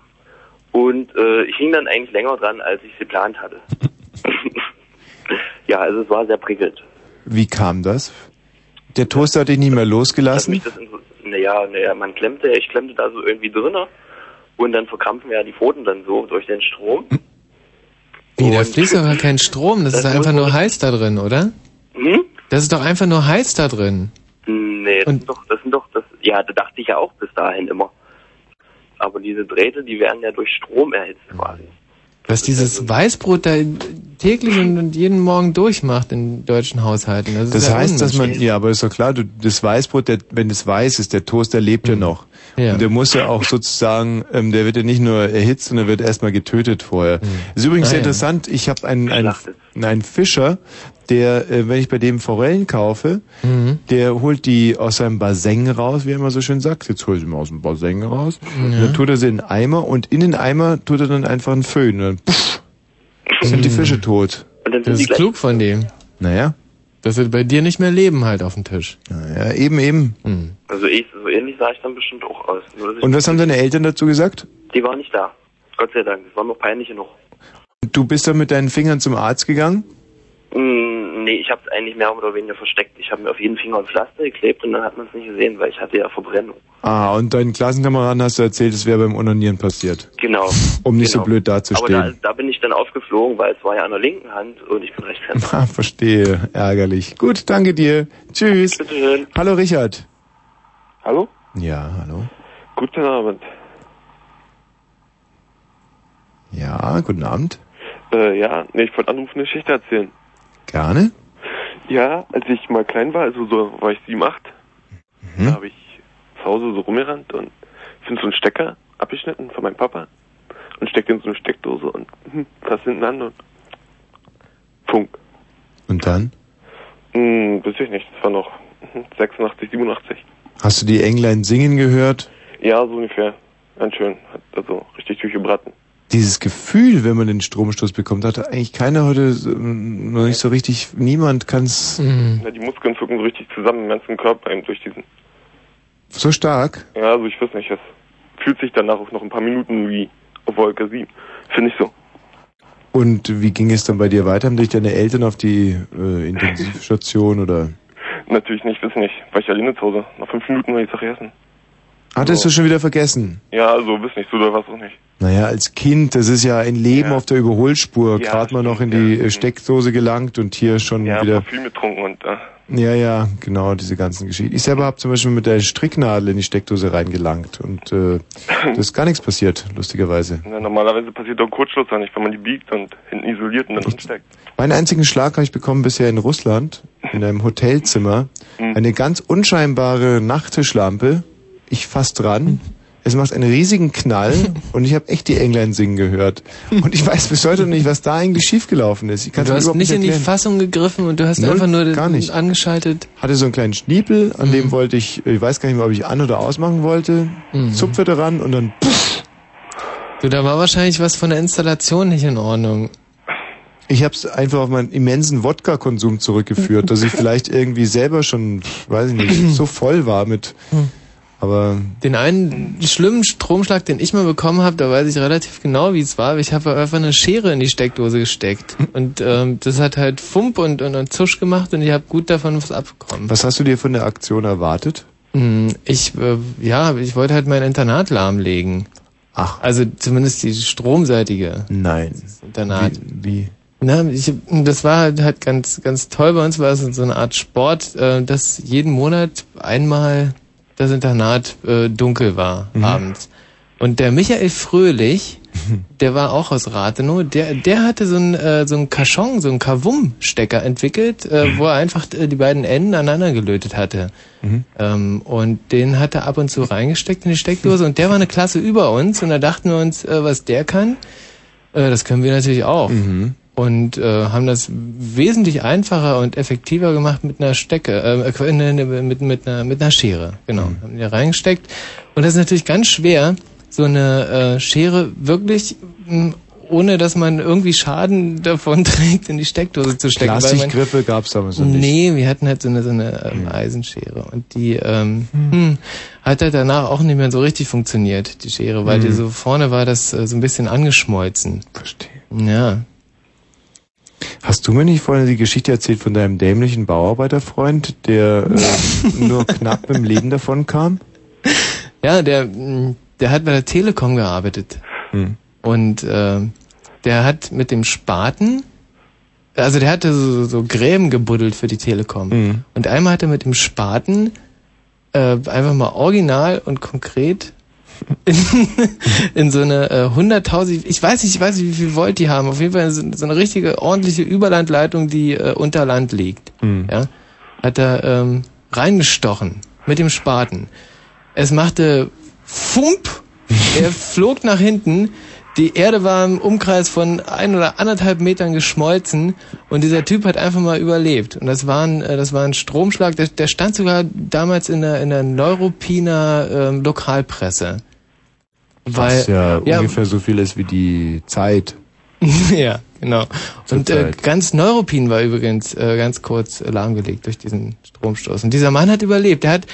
S22: Und äh, ich hing dann eigentlich länger dran, als ich es geplant hatte. ja, also es war sehr prickelnd.
S2: Wie kam das? Der Toaster hat dich nie mehr losgelassen?
S22: das naja, naja, man klemmte, ich klemmte da so irgendwie drinne und dann verkrampfen ja die Pfoten dann so durch den Strom.
S3: Wie, da fließt doch gar kein Strom, das,
S22: Das
S3: ist doch einfach nur heiß da drin, oder?
S22: Hm?
S3: Das ist doch einfach nur heiß da drin.
S22: Nee, das sind doch, das sind doch, das, ja, da dachte ich ja auch bis dahin immer. Aber diese Drähte, die werden ja durch Strom erhitzt quasi.
S3: Was dieses Weißbrot da täglich und, jeden Morgen durchmacht in deutschen Haushalten. Das,
S2: Das
S3: ja
S2: heißt, dass man, ja, aber ist doch klar, du, das Weißbrot, der, wenn es weiß ist, der Toaster lebt ja noch.
S3: Mhm. Ja.
S2: Und der muss ja auch sozusagen, ähm, der wird ja nicht nur erhitzt, sondern wird erstmal getötet vorher.
S3: Mhm.
S2: Ist übrigens
S3: Ah,
S2: sehr
S3: ja.
S2: interessant, ich habe ein, ein, Ein Fischer, der, äh, wenn ich bei dem Forellen kaufe,
S3: Mhm.
S2: der holt die aus seinem Bassin raus, wie er immer so schön sagt. Jetzt hol ich sie mal aus dem Bassin raus.
S3: Ja.
S2: Dann tut er sie in den Eimer und in den Eimer tut er dann einfach einen Föhn. Und dann puff, sind die Fische tot.
S3: Das ist klug von dem.
S2: Naja.
S3: Dass sie bei dir nicht mehr leben halt auf dem Tisch.
S2: Naja, eben, eben.
S22: Also ich, so ähnlich sah ich dann bestimmt auch aus.
S2: Und was haben deine Eltern dazu gesagt?
S22: Die waren nicht da. Gott sei Dank. Das war noch peinlich genug.
S2: Du bist dann mit deinen Fingern zum Arzt gegangen?
S22: Mm, nee, ich habe es eigentlich mehr oder weniger versteckt. Ich habe mir auf jeden Finger ein Pflaster geklebt und dann hat man es nicht gesehen, weil ich hatte ja Verbrennung.
S2: Ah, und deinen Klassenkameraden hast du erzählt, es wäre beim Onanieren passiert.
S22: Genau.
S2: Um nicht
S22: genau.
S2: so blöd dazustehen.
S22: Aber da, da bin ich dann aufgeflogen, weil es war ja an der linken Hand und ich bin Rechtshänder.
S2: Ah, verstehe. Ärgerlich. Gut, danke dir. Tschüss.
S22: Bitteschön.
S2: Hallo Richard.
S23: Hallo?
S2: Ja, hallo.
S23: Guten Abend.
S2: Ja, guten Abend.
S23: Äh, ja, nee, ich wollte anrufen, eine Geschichte erzählen.
S2: Gerne.
S23: Ja, als ich mal klein war, also so war ich sieben, acht,
S2: Mhm.
S23: da habe ich zu Hause so rumgerannt und finde so einen Stecker abgeschnitten von meinem Papa und steckt in so eine Steckdose und hm, fass hinten an und Funk.
S2: Und dann?
S23: Hm, weiß ich nicht, das war noch hm, 86, 87.
S2: Hast du die Englein singen gehört?
S23: Ja, so ungefähr. Ganz schön. Hat also richtig durchgebraten.
S2: Dieses Gefühl, wenn man den Stromstoß bekommt, hat eigentlich keiner heute noch nicht so richtig, niemand kann es
S23: Ja, die Muskeln zucken so richtig zusammen im ganzen Körper eben durch diesen.
S2: so stark.
S23: Ja, also ich weiß nicht, es fühlt sich danach auch noch ein paar Minuten wie auf Wolke 7. Finde ich so.
S2: Und wie ging es dann bei dir weiter? Haben dich deine Eltern auf die äh, Intensivstation oder
S23: Natürlich nicht, weiß nicht. War ich alleine zu Hause. Nach fünf Minuten war die Sache essen.
S2: Hattest du schon wieder vergessen?
S23: Ja, also weiß nicht, so oder was auch nicht.
S2: Naja, als Kind, das ist ja ein Leben auf der Überholspur.
S23: Ja,
S2: Gerade mal noch in die äh, Steckdose gelangt und hier schon
S23: Ja,
S2: wieder.
S23: Parfüm getrunken und äh,
S2: Ja, ja, genau, diese ganzen Geschichten. Ich selber habe zum Beispiel mit der Stricknadel in die Steckdose reingelangt und äh, da ist gar nichts passiert, lustigerweise.
S23: na, normalerweise passiert doch Kurzschluss ja nicht, wenn man die biegt und hinten isoliert und dann ansteckt.
S2: Meinen einzigen Schlag habe ich bekommen bisher in Russland, in einem Hotelzimmer.
S23: Mhm.
S2: Eine ganz unscheinbare Nachttischlampe. Ich fass dran. Es macht einen riesigen Knall und ich habe echt die Englein singen gehört. Und ich weiß bis heute noch nicht, was da eigentlich schiefgelaufen ist. Ich
S3: Du hast nicht in die
S2: erklären.
S3: Fassung gegriffen und du hast
S2: Null,
S3: einfach nur
S2: gar nicht.
S3: angeschaltet.
S2: Hatte so einen kleinen Schniepel, an
S3: Mhm.
S2: dem wollte ich, ich weiß gar nicht mehr, ob ich an- oder ausmachen wollte.
S3: Mhm.
S2: Zupfe daran und dann pff,
S3: Du, da war wahrscheinlich was von der Installation nicht in Ordnung.
S2: Ich habe es einfach auf meinen immensen Wodka-Konsum zurückgeführt, dass ich vielleicht irgendwie selber schon, weiß ich nicht, so voll war mit. Aber
S3: Den einen schlimmen Stromschlag, den ich mal bekommen habe, da weiß ich relativ genau, wie es war. Ich habe einfach eine Schere in die Steckdose gesteckt. Und ähm, das hat halt Fump und, und, und Zusch gemacht und ich habe gut davon was abbekommen.
S2: was hast du dir von der Aktion erwartet?
S3: Hm, Ich, äh, ja, ich wollte halt mein Internat lahmlegen.
S2: Ach.
S3: Also zumindest die stromseitige.
S2: Nein.
S3: Internat.
S2: Wie? wie?
S3: Na, ich, das war halt, halt ganz, ganz toll. Bei uns war es so eine Art Sport, äh, dass jeden Monat einmal das Internat äh, dunkel war,
S2: Mhm.
S3: abends. Und der Michael Fröhlich, der war auch aus Rathenow, der, der hatte so einen, äh, so einen Kaschon, so einen Kavum-Stecker entwickelt, äh, wo er einfach äh, die beiden Enden aneinander gelötet hatte.
S2: Mhm.
S3: Ähm, und den hat er ab und zu reingesteckt in die Steckdose und der war eine Klasse über uns und da dachten wir uns, äh, was der kann, äh, das können wir natürlich auch.
S2: Mhm.
S3: Und äh, haben das wesentlich einfacher und effektiver gemacht mit einer Stecke, äh, ne, mit, mit, einer, mit einer Schere, genau. Haben die reingesteckt. Und das ist natürlich ganz schwer, so eine äh, Schere wirklich mh, ohne dass man irgendwie Schaden davon trägt, in die Steckdose zu stecken. weil man-
S2: Plastikgriffe gab's damals noch nicht.
S3: Nee, wir hatten halt so eine, so eine ähm, Eisenschere und die ähm, hm, hat halt danach auch nicht mehr so richtig funktioniert, die Schere, weil
S2: Hm.
S3: die so vorne war das äh, so ein bisschen angeschmolzen.
S2: Verstehe.
S3: Ja.
S2: Hast du mir nicht vorhin die Geschichte erzählt von deinem dämlichen Bauarbeiterfreund, der äh, nur knapp dem Leben davon kam?
S3: Ja, der, mh, der hat bei der Telekom gearbeitet.
S2: Hm.
S3: Und äh, der hat mit dem Spaten, also der hatte so, so Gräben gebuddelt für die Telekom.
S2: Hm.
S3: Und einmal hat er mit dem Spaten äh, einfach mal original und konkret in, in so eine äh, 100.000, ich weiß nicht, ich weiß nicht, wie viel Volt die haben, auf jeden Fall so, so eine richtige ordentliche Überlandleitung, die äh, unter Land liegt.
S2: Hm.
S3: Ja, hat er ähm, reingestochen mit dem Spaten. Es machte Fump, er flog nach hinten, die Erde war im Umkreis von ein oder anderthalb Metern geschmolzen und dieser Typ hat einfach mal überlebt. Und das war ein, äh, das war ein Stromschlag, der, der stand sogar damals in der, in der Neuruppiner ähm, Lokalpresse.
S2: Was ja, ungefähr so viel ist wie die Zeit.
S3: ja, genau.
S2: Zur
S3: Und äh, ganz Neuruppin war übrigens äh, ganz kurz äh, lahmgelegt durch diesen Stromstoß. Und dieser Mann hat überlebt. Er hat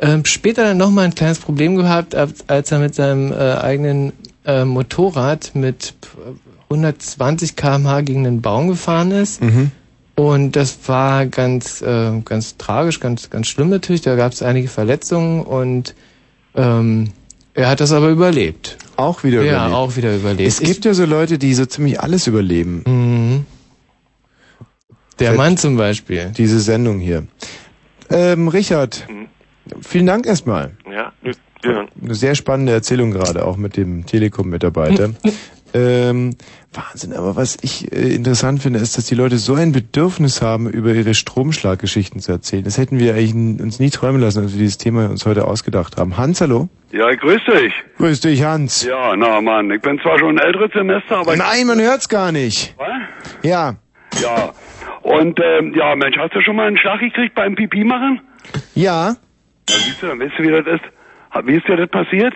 S3: ähm, später dann nochmal ein kleines Problem gehabt, ab- als er mit seinem äh, eigenen äh, Motorrad mit 120 km/h gegen den Baum gefahren ist.
S2: Mhm.
S3: Und das war ganz, äh, ganz tragisch, ganz, ganz schlimm natürlich. Da gab es einige Verletzungen und ähm, er hat das aber überlebt.
S2: Auch wieder
S3: Ja,
S2: überlebt.
S3: auch wieder überlebt.
S2: Es gibt ja so Leute, die so ziemlich alles überleben.
S3: Mhm. Der Mann zum Beispiel.
S2: Diese Sendung hier. Ähm, Richard, vielen Dank erstmal.
S23: Ja, hören.
S2: Eine sehr spannende Erzählung gerade, auch mit dem Telekom-Mitarbeiter. ähm, Wahnsinn, aber was ich äh, interessant finde, ist, dass die Leute so ein Bedürfnis haben, über ihre Stromschlaggeschichten zu erzählen. Das hätten wir eigentlich uns nie träumen lassen, als wir dieses Thema uns heute ausgedacht haben. Hans, hallo?
S24: Ja, ich grüß dich.
S2: Grüß dich, Hans.
S24: Ja, na Mann, ich bin zwar schon ein älteres Semester, aber...
S2: Nein, man hört's gar nicht.
S24: Was?
S2: Ja.
S24: Ja. Und, ähm, ja, Mensch, hast du schon mal einen Schlag gekriegt beim Pipi machen?
S2: Ja.
S24: Na, siehst du, dann weißt du, wie das ist. Wie ist dir das passiert?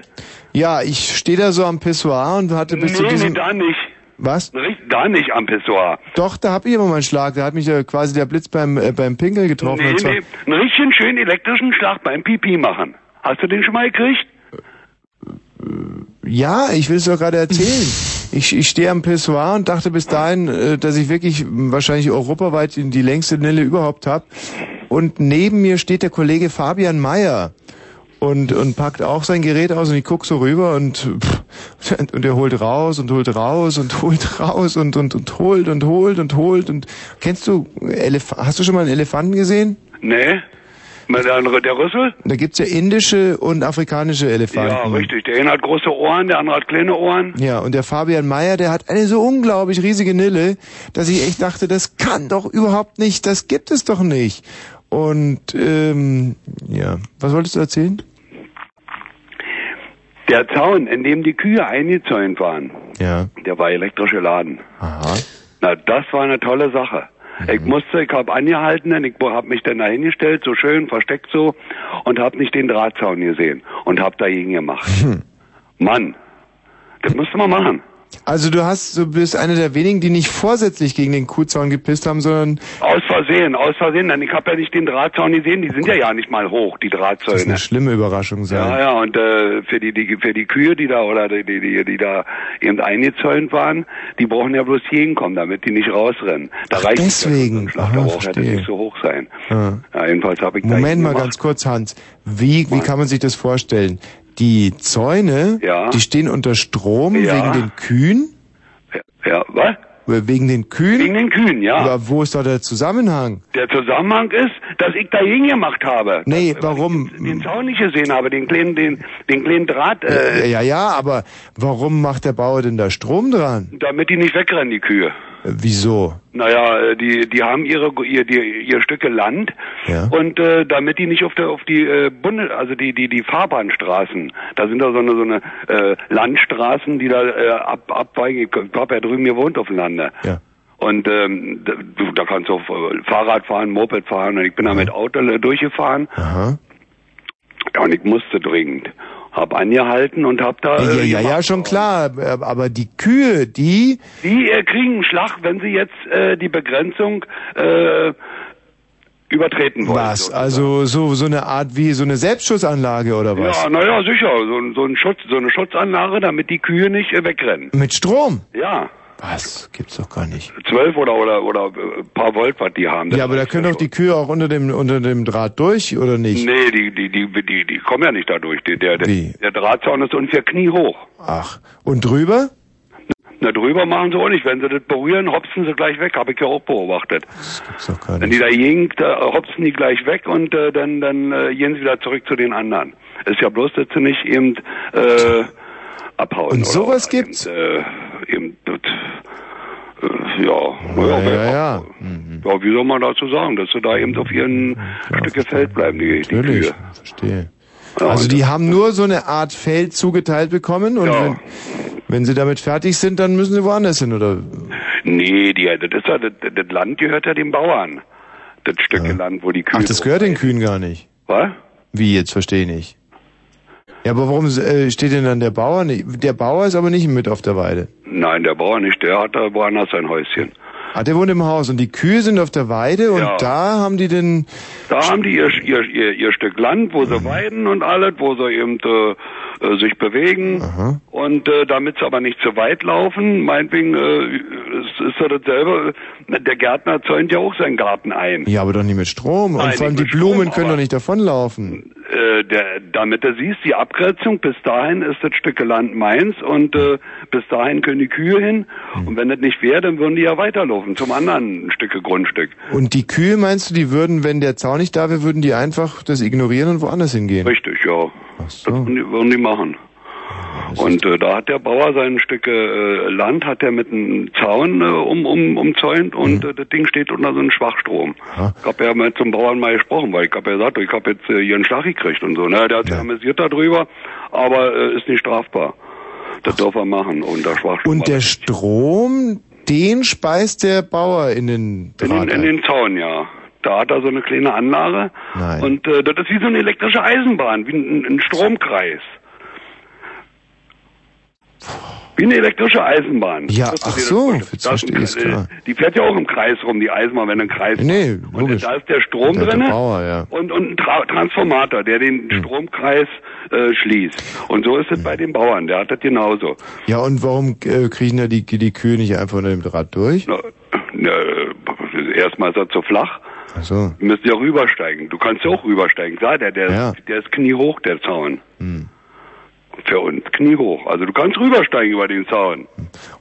S2: Ja, ich stehe da so am Pissoir und hatte bis zu
S24: nee,
S2: diesem...
S24: nee, da nicht.
S2: Was?
S24: Da nicht am Pissoir.
S2: Doch, da hab ich immer mal einen Schlag. Da hat mich ja quasi der Blitz beim, äh, beim Pinkel getroffen.
S24: Nee, nee, einen richtigen schönen elektrischen Schlag beim Pipi machen. Hast du den schon mal gekriegt?
S2: Ja, ich will es doch gerade erzählen. Ich, ich stehe am Pissoir und dachte bis dahin, äh, dass ich wirklich wahrscheinlich europaweit die längste Nille überhaupt habe. Und neben mir steht der Kollege Fabian Mayer und, und packt auch sein Gerät aus und ich guck so rüber und, pff, und er holt raus und holt raus und holt raus und, und, und holt und holt und holt und kennst du Elef hast du schon mal einen Elefanten gesehen?
S24: Nee. Mal Der, der Rüssel?
S2: Da gibt's ja indische und afrikanische Elefanten.
S24: Ja, richtig. Der eine hat große Ohren, der andere hat kleine Ohren.
S2: Ja, und der Fabian Mayer, der hat eine so unglaublich riesige Nille, dass ich echt dachte, das kann doch überhaupt nicht, das gibt es doch nicht. Und ähm, ja, was wolltest du erzählen?
S24: Der Zaun, in dem die Kühe eingezäunt waren,
S2: Ja.
S24: der war elektrisch geladen.
S2: Aha.
S24: Na, das war eine tolle Sache. Ich musste, ich habe angehalten, denn ich habe mich dann da hingestellt, so schön versteckt so, und habe nicht den Drahtzaun gesehen und habe dagegen gemacht. Mann, das musste man machen.
S2: Also du hast, du bist einer der wenigen, die nicht vorsätzlich gegen den Kuhzaun gepisst haben, sondern
S24: Aus Versehen, aus Versehen, denn ich habe ja nicht den Drahtzaun gesehen, die sind ja ja nicht mal hoch, die
S2: das ist
S24: Drahtzäune.
S2: eine schlimme Überraschung sein.
S24: Ja, ja, und äh, für die, die für die Kühe, die da oder die, die, die, die da eben eingezäunt waren, die brauchen ja bloß hier hinkommen, damit die nicht rausrennen. Da reicht da braucht ja das
S2: verstehe.
S24: nicht so hoch sein.
S2: Ja.
S24: Ja, jedenfalls habe ich
S2: Moment mal ganz kurz, Hans. Wie, wie kann man sich das vorstellen? Die Zäune,
S24: Ja.
S2: die stehen unter Strom
S24: Ja.
S2: wegen den Kühen?
S24: Ja, was?
S2: Wegen den Kühen?
S24: Wegen den Kühen, ja.
S2: Aber wo ist da der Zusammenhang?
S24: Der Zusammenhang ist, dass ich dagegen gemacht habe.
S2: Nee, warum?
S24: Den Zaun nicht gesehen habe, den kleinen, den, den kleinen Draht, äh,
S2: ja, ja, aber warum macht der Bauer denn da Strom dran?
S24: damit die nicht wegrennen, die Kühe.
S2: Wieso?
S24: Naja, äh, die, die haben ihre, ihr, die, ihr Stücke Land
S2: Ja.
S24: und äh, damit die nicht auf der auf die äh, Bunde, also die die die Fahrbahnstraßen, da sind da so eine so eine äh, Landstraßen, die da äh, ab abweichen. Ich habe ja drüben gewohnt auf dem Lande.
S2: Ja.
S24: Und ähm, da, du, da kannst du auf äh, Fahrrad fahren, Moped fahren. Und ich bin da mit Auto äh, durchgefahren.
S2: Aha.
S24: Ja, und ich musste dringend. Hab angehalten und hab da.
S2: Ja,
S24: äh,
S2: ja, ja, schon klar. äh, Aber die Kühe, die,
S24: Die äh, kriegen einen Schlag, wenn sie jetzt äh, die Begrenzung äh, übertreten wollen.
S2: was? Also so so eine Art wie so eine Selbstschussanlage oder was?
S24: Ja, naja, sicher. So, ein- so, ein Schutz, so eine Schutzanlage, damit die Kühe nicht äh, wegrennen.
S2: Mit Strom?
S24: Ja.
S2: Was? Gibt's doch gar nicht.
S24: Zwölf oder oder oder äh, paar Volt, was die haben.
S2: Ja, aber da können doch die Kühe auch unter dem unter dem Draht durch oder nicht?
S24: Nee, die, die, die, die, die kommen ja nicht da durch. Der, der,
S2: Wie?
S24: der Drahtzaun ist ungefähr kniehoch.
S2: Ach, und drüber?
S24: Na, drüber machen sie auch nicht. Wenn sie das berühren, hopsen sie gleich weg. Habe ich ja auch beobachtet.
S2: Das gibt's doch gar
S24: Wenn
S2: nicht.
S24: die da gegen, da hopsen die gleich weg und äh, dann, dann äh, gehen sie wieder zurück zu den anderen. Ist ja bloß, dass sie nicht eben äh, abhauen.
S2: Und sowas
S24: oder
S2: gibt's?
S24: Eben, äh, eben äh, ja, naja,
S2: Ja, ja,
S24: ja. ja, wie soll man dazu sagen, dass sie da eben auf ihren Stücke Feld bleiben, die, die
S2: Natürlich,
S24: Kühe.
S2: verstehe.
S24: Ja,
S2: Also die haben nur so eine Art Feld zugeteilt bekommen und
S24: Ja.
S2: wenn, Wenn sie damit fertig sind, dann müssen sie woanders hin, oder?
S24: Nee, die, das, ist ja, das, das Land gehört ja den Bauern. Das Stücke Land, wo die Kühe...
S2: Ach, das gehört den Kühen gar nicht.
S24: Was?
S2: Wie jetzt? Verstehe ich nicht. Ja, aber warum äh, steht denn dann der Bauer nicht? Der Bauer ist aber nicht mit auf der Weide.
S24: Nein, der Bauer nicht, der hat da woanders sein Häuschen.
S2: Ah, der wohnt im Haus und die Kühe sind auf der Weide und
S24: Ja.
S2: da haben die den...
S24: Da haben die ihr, ihr, ihr, ihr Stück Land, wo sie weiden und alles, wo sie eben äh, äh, sich bewegen. Und äh, damit sie aber nicht zu weit laufen, meinetwegen äh, ist, ist ja dasselbe. Der Gärtner zäunt ja auch seinen Garten ein.
S2: Ja, aber doch nicht mit Strom.
S24: Nein,
S2: und vor allem die Blumen
S24: Strom,
S2: können doch nicht davonlaufen.
S24: Äh, der, damit du siehst, die Abgrenzung, bis dahin ist das Stücke Land meins und äh, bis dahin können die Kühe hin. Und wenn das nicht wäre, dann würden die ja weiterlaufen zum anderen Stücke Grundstück.
S2: Und die Kühe, meinst du, die würden, wenn der Zaun nicht da wäre, würden die einfach das ignorieren und woanders hingehen?
S24: Richtig, ja. Das würden die, machen. Und äh, da hat der Bauer sein Stücke äh, Land, hat er mit einem Zaun äh, um, um, umzäunt und äh, das Ding steht unter so einem Schwachstrom. Ich habe ja mal zum Bauern mal gesprochen, weil ich habe ja gesagt, ich habe jetzt äh, hier einen Schlag gekriegt und so. Ne? Der hat sich amüsiert darüber, aber äh, ist nicht strafbar. Das darf er machen unter Schwachstrom.
S2: Und der Strom, den speist der Bauer in den
S24: In
S2: Draht
S24: den, in den Zaun, ja. Da hat er so eine kleine Anlage.
S2: Nein.
S24: Und äh, das ist wie so eine elektrische Eisenbahn, wie ein, ein Stromkreis. Wie eine elektrische Eisenbahn.
S2: Ja, ach so, jetzt verstehe
S24: ein-
S2: ich's, klar.
S24: äh, Die fährt ja auch im Kreis rum, die Eisenbahn, wenn ein Kreis
S2: Nee,
S24: Und
S2: logisch.
S24: da ist der Strom
S2: Bauer, ja.
S24: und, und ein Tra Transformator, der den
S2: Hm.
S24: Stromkreis äh, schließt. Und so ist es bei den Bauern, der hat das genauso.
S2: Ja, und warum äh, kriechen da die, die Kühe nicht einfach unter dem Draht durch?
S24: Na, äh, erstmal ist er zu flach.
S2: Ach so.
S24: Du müsst ja rübersteigen. Du kannst ja auch rübersteigen. Klar, der, der,
S2: Ja.
S24: der ist kniehoch, der Zaun.
S2: Hm.
S24: Für uns kniehoch. Also du kannst rübersteigen über den Zaun.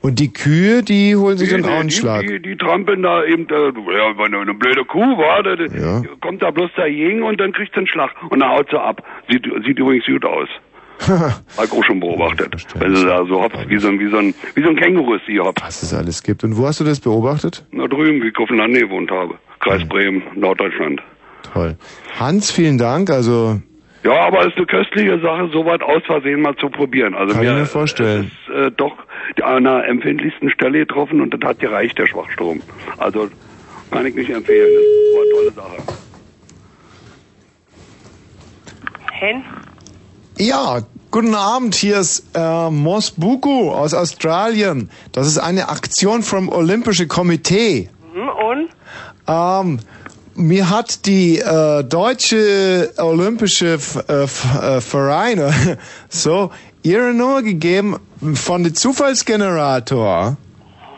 S2: Und die Kühe, die holen sich
S24: Die,
S2: einen
S24: die,
S2: Auenschlag.
S24: die, die trampeln da eben, äh, ja, wenn eine blöde Kuh war, da,
S2: Ja.
S24: kommt da bloß dagegen und dann kriegt sie einen Schlag und dann haut sie ab. Sieht, sieht übrigens gut aus. Hab ich auch schon beobachtet. Wenn sie da so hopst, wie so ein, wie so ein, wie so ein Känguru ist sie hopst.
S2: Was es alles gibt. Und wo hast du das beobachtet?
S24: Na drüben, wie ich auf dem Land gewohnt habe. Kreis Bremen, Norddeutschland.
S2: Toll. Hans, vielen Dank. Also,
S24: Ja, aber es ist eine köstliche Sache, sowas aus Versehen mal zu probieren. Also
S2: Kann ich mir vorstellen.
S24: Es ist äh, doch an einer empfindlichsten Stelle getroffen und das hat gereicht, der Schwachstrom. Also kann ich nicht empfehlen. Das war eine tolle Sache.
S25: Hen?
S2: Ja, guten Abend. Hier ist äh, Mos Buku aus Australien. Das ist eine Aktion vom Olympische Komitee.
S25: Hm, und?
S2: Ähm, mir hat die äh, deutsche olympische F äh, äh, Vereine so ihre Nummer gegeben von dem Zufallsgenerator.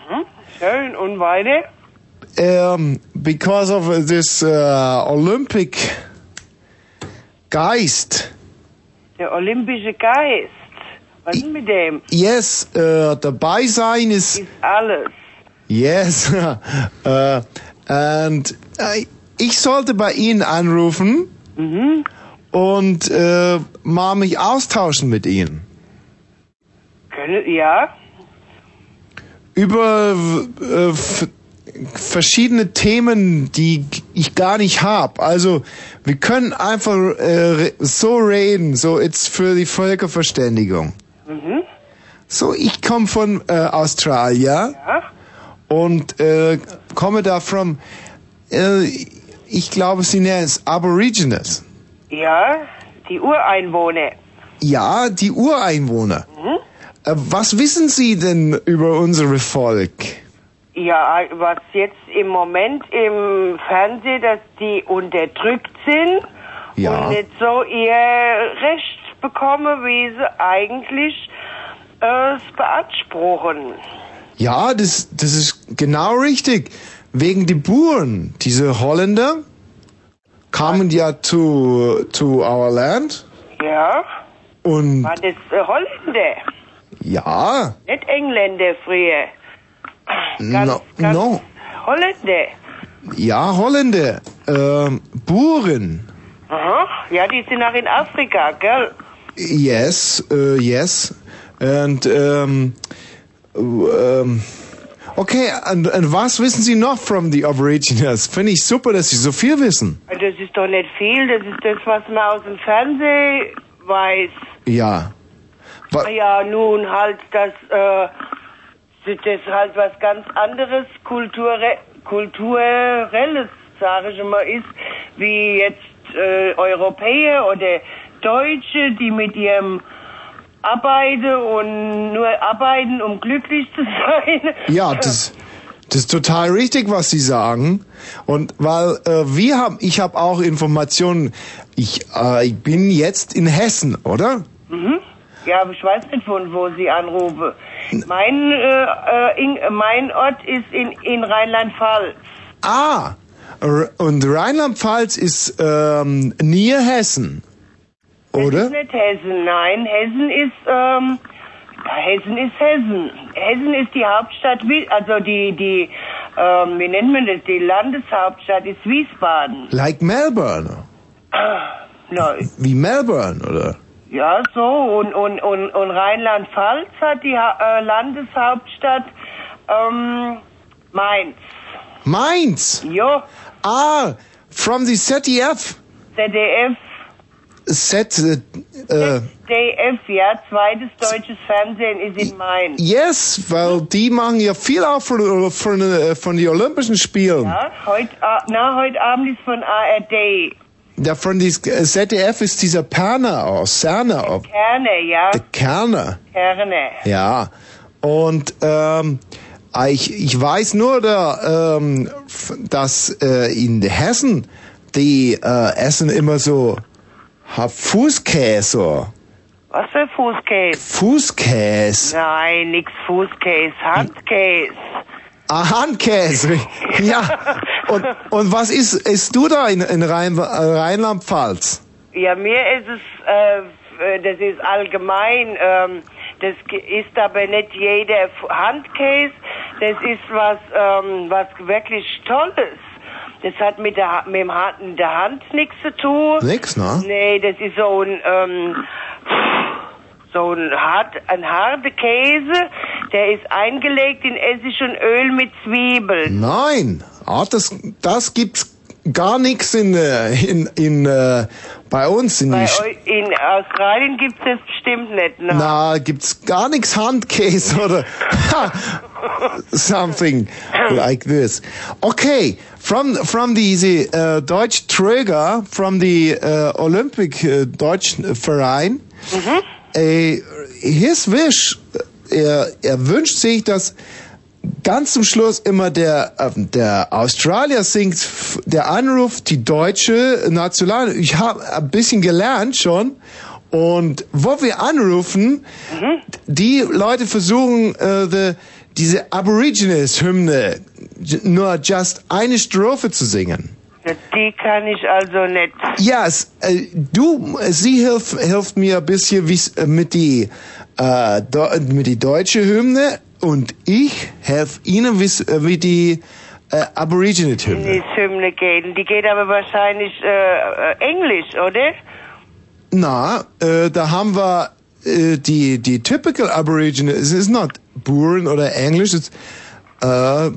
S25: Hm, schön. Und weiter?
S2: Um, because of this uh, Olympic Geist.
S25: Der olympische Geist. Was ist mit dem?
S2: Yes, uh, dabei sein ist
S25: Ist alles.
S2: yes. uh, and uh, ich sollte bei Ihnen anrufen
S25: Mhm.
S2: und äh, mal mich austauschen mit Ihnen
S25: Können, ja?
S2: über äh, verschiedene Themen, die ich gar nicht habe. Also wir können einfach äh, so reden, so it's für die Völkerverständigung.
S25: Mhm.
S2: So, ich komme von äh, Australien
S25: Ja?
S2: und äh, komme da from, äh, ich glaube, sie nennen es Aborigines.
S25: Ja, die Ureinwohner.
S2: Ja, die Ureinwohner.
S25: Mhm.
S2: Äh, was wissen Sie denn über unsere Volk?
S25: Ja, was jetzt im Moment im Fernsehen, dass die unterdrückt sind
S2: Ja.
S25: und nicht so ihr Recht bekommen, wie sie eigentlich äh, es beanspruchen.
S2: Ja, das, das ist genau richtig. Wegen die Buren, diese Holländer, kamen ja zu, to our land
S25: Ja,
S2: und
S25: war das äh, Holländer,
S2: ja,
S25: nicht Engländer früher.
S2: No, no,
S25: Holländer.
S2: ja, Holländer, ähm, Buren,
S25: Aha. Ja, die sind auch in Afrika, gell?
S2: yes, äh, yes, and, ähm, ähm, okay, und, und was wissen Sie noch from the Aborigines? Finde ich super, dass Sie so viel wissen.
S25: Das ist doch nicht viel, das ist das, was man aus dem Fernsehen weiß.
S2: Ja.
S25: Ja, nun halt das, äh, das ist halt was ganz anderes, Kulture, kulturelles, sage ich mal, ist, wie jetzt äh, Europäer oder Deutsche, die mit ihrem Arbeiten und nur arbeiten, um glücklich zu sein.
S2: Ja, das, das ist total richtig, was Sie sagen. Und weil äh, wir haben, ich habe auch Informationen. Ich, äh, ich bin jetzt in Hessen, oder?
S25: Mhm. Ja, aber ich weiß nicht, von wo Sie anrufen. Mein, äh, äh, in, mein Ort ist in, in Rheinland-Pfalz.
S2: Ah, und Rheinland-Pfalz ist ähm, near Hessen,
S25: Das
S2: oder?
S25: ist nicht Hessen, nein. Hessen ist, ähm, Hessen ist Hessen. Hessen ist die Hauptstadt, also die, die, ähm, wie nennt man das, die Landeshauptstadt ist Wiesbaden.
S2: Like Melbourne,
S25: No,
S2: wie Melbourne, oder?
S25: Ja, so. Und, und, und, und Rheinland-Pfalz hat die ha äh, Landeshauptstadt, ähm, Mainz.
S2: Mainz.
S25: Jo.
S2: Ah, from the ZDF.
S25: ZDF,
S2: Z, äh, äh,
S25: DF, ja, zweites deutsches Fernsehen ist in Mainz.
S2: yes, weil die machen ja viel auch von, von, äh, von den Olympischen Spielen.
S25: Ja, heute, A- na, heute Abend ist von ARD.
S2: Der von die ZDF ist dieser Perner aus, Cerner, auf
S25: Kerne, ja.
S2: Kerner.
S25: Kerne.
S2: Ja. Und ähm, ich, ich weiß nur, da, ähm, dass äh, in Hessen die äh, essen immer so Fußkäse.
S25: Was für Fußkäse?
S2: Fußkäse.
S25: Nein, nix Fußkäse, Handkäse.
S2: Ah, Handkäse. Ja. Und, und was ist, isst du da in, in Rhein, äh, Rheinland-Pfalz?
S25: Ja, mir ist es, äh, das ist allgemein, ähm, das ist aber nicht jeder Handkäse, das ist was, ähm, was wirklich Tolles. Das hat mit der, mit dem Hand, der Hand nichts zu tun.
S2: Nix, ne?
S25: Nee, das ist so ein, ähm, so ein hart, ein harter Käse, der ist eingelegt in Essig und Öl mit Zwiebeln.
S2: Nein, ah, das, das gibt's gar nichts in, äh, in, in, äh, bei uns in
S25: Bei in Australien gibt's das bestimmt nicht, ne?
S2: Na, gibt's gar nichts Handkäse oder something like this. Okay, from from the uh, Deutsch Träger, from the uh, Olympic uh, Deutsch Verein, äh, his wish, er, er wünscht sich, dass ganz zum Schluss immer der, äh, der Australier singt, der Anruf, die deutsche National. Ich habe ein bisschen gelernt schon. Und wo wir anrufen, die Leute versuchen, äh, the, diese Aborigines-Hymne nur just eine Strophe zu singen.
S25: Die kann ich also nicht.
S2: Ja, es, äh, du, sie hilft, hilft mir ein bisschen wie's, äh, mit die, äh, do, mit die deutsche Hymne und ich helfe ihnen wie's, äh, mit die äh, Aborigine-Hymne.
S25: Die Hymne geht. Die geht aber wahrscheinlich äh, äh, Englisch, oder?
S2: Na, äh, da haben wir äh, die die typical Aborigine. Es ist not Buren oder Englisch. Äh,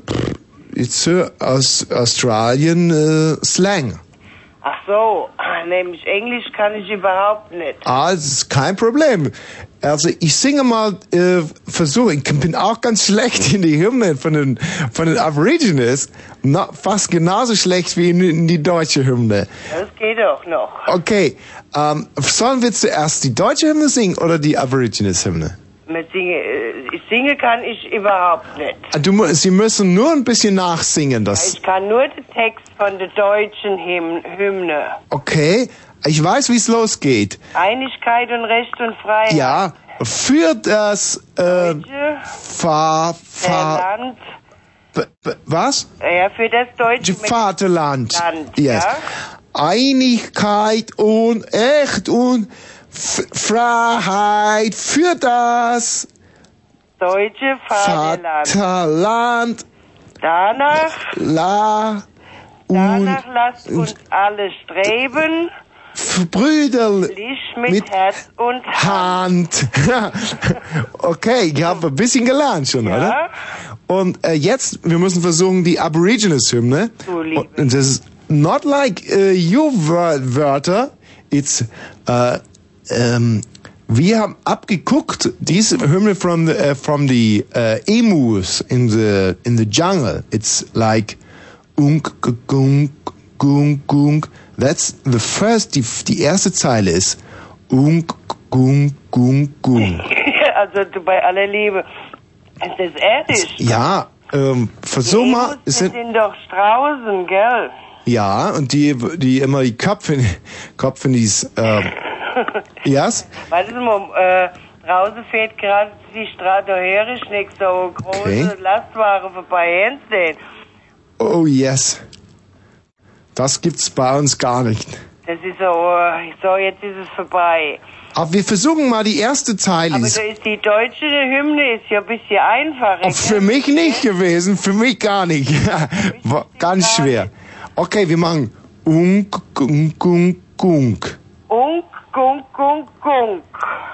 S2: äh, aus Australien äh, Slang.
S25: Ach so, nämlich Englisch kann ich überhaupt nicht.
S2: Ah, das ist kein Problem. Also ich singe mal, äh, versuche, ich bin auch ganz schlecht in die Hymne von den von den Aborigines, Na, fast genauso schlecht wie in, in die deutsche Hymne.
S25: Das geht doch noch.
S2: Okay, ähm, sollen wir zuerst die deutsche Hymne singen oder die Aborigines Hymne?
S25: Singe, äh, singen kann ich überhaupt nicht.
S2: Ah, Du, Sie müssen nur ein bisschen nachsingen, das.
S25: Ich kann nur den Text von der deutschen Hymn Hymne.
S2: Okay, ich weiß, wie es losgeht.
S25: Einigkeit und Recht und Freiheit.
S2: Ja, für das äh,
S25: Land,
S2: b- b- was?
S25: ja, für das deutsche
S2: Vaterland.
S25: Land,
S2: Yes.
S25: ja.
S2: Einigkeit und Echt und Freiheit für das
S25: deutsche Vaterland.
S2: Vaterland.
S25: Danach,
S2: La
S25: danach lasst uns alle streben,
S2: Brüderlich
S25: mit, Herz und
S2: Hand. okay, ich habe ein bisschen gelernt schon, oder? Und äh, jetzt, wir müssen versuchen, die Aborigines-Hymne. Und das ist not like äh, your Wörter, it's äh, ähm, Wir haben abgeguckt, diese Hymne from the, uh, from the uh, emus in the, in the jungle. It's like unk, gunk, gunk, gunk. That's the first, die, die erste Zeile ist unk, gunk, gunk, gunk.
S25: also du, bei aller Liebe. Es ist erdisch.
S2: Ja, ähm, versuch mal, es
S25: Das
S2: sind,
S25: sind doch Straußen, gell?
S2: ja, und die, die immer die Köpfe, Köpfe in dies, ähm, yes?
S25: Warte mal, äh, draußen fährt gerade die Straße herisch nicht so große
S2: Okay.
S25: Lastwagen vorbei hinsehen.
S2: Oh yes. Das gibt's bei uns gar nicht.
S25: Das ist so, so, jetzt ist es vorbei.
S2: Aber wir versuchen mal die erste Zeile.
S25: Aber
S2: Ist
S25: da ist die deutsche Hymne ist ja ein bisschen einfacher.
S2: auch für mich nicht gewesen, für mich gar nicht. Ganz schwer. Okay, wir machen unk, unk, unk, unk.
S25: Unk, gunk, gunk, gunk.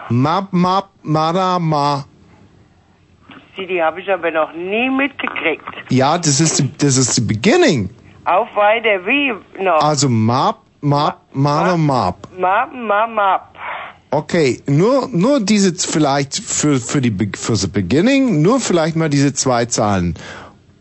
S2: Map, map, mara, ma.
S25: Die, habe ich aber noch nie mitgekriegt.
S2: Ja, das ist die, das ist die beginning.
S25: Auf weiter wie noch.
S2: Also map, map, mara, map.
S25: Map, map, map.
S2: Okay, nur nur diese z- vielleicht für für die Be- für the beginning, nur vielleicht mal diese zwei Zahlen.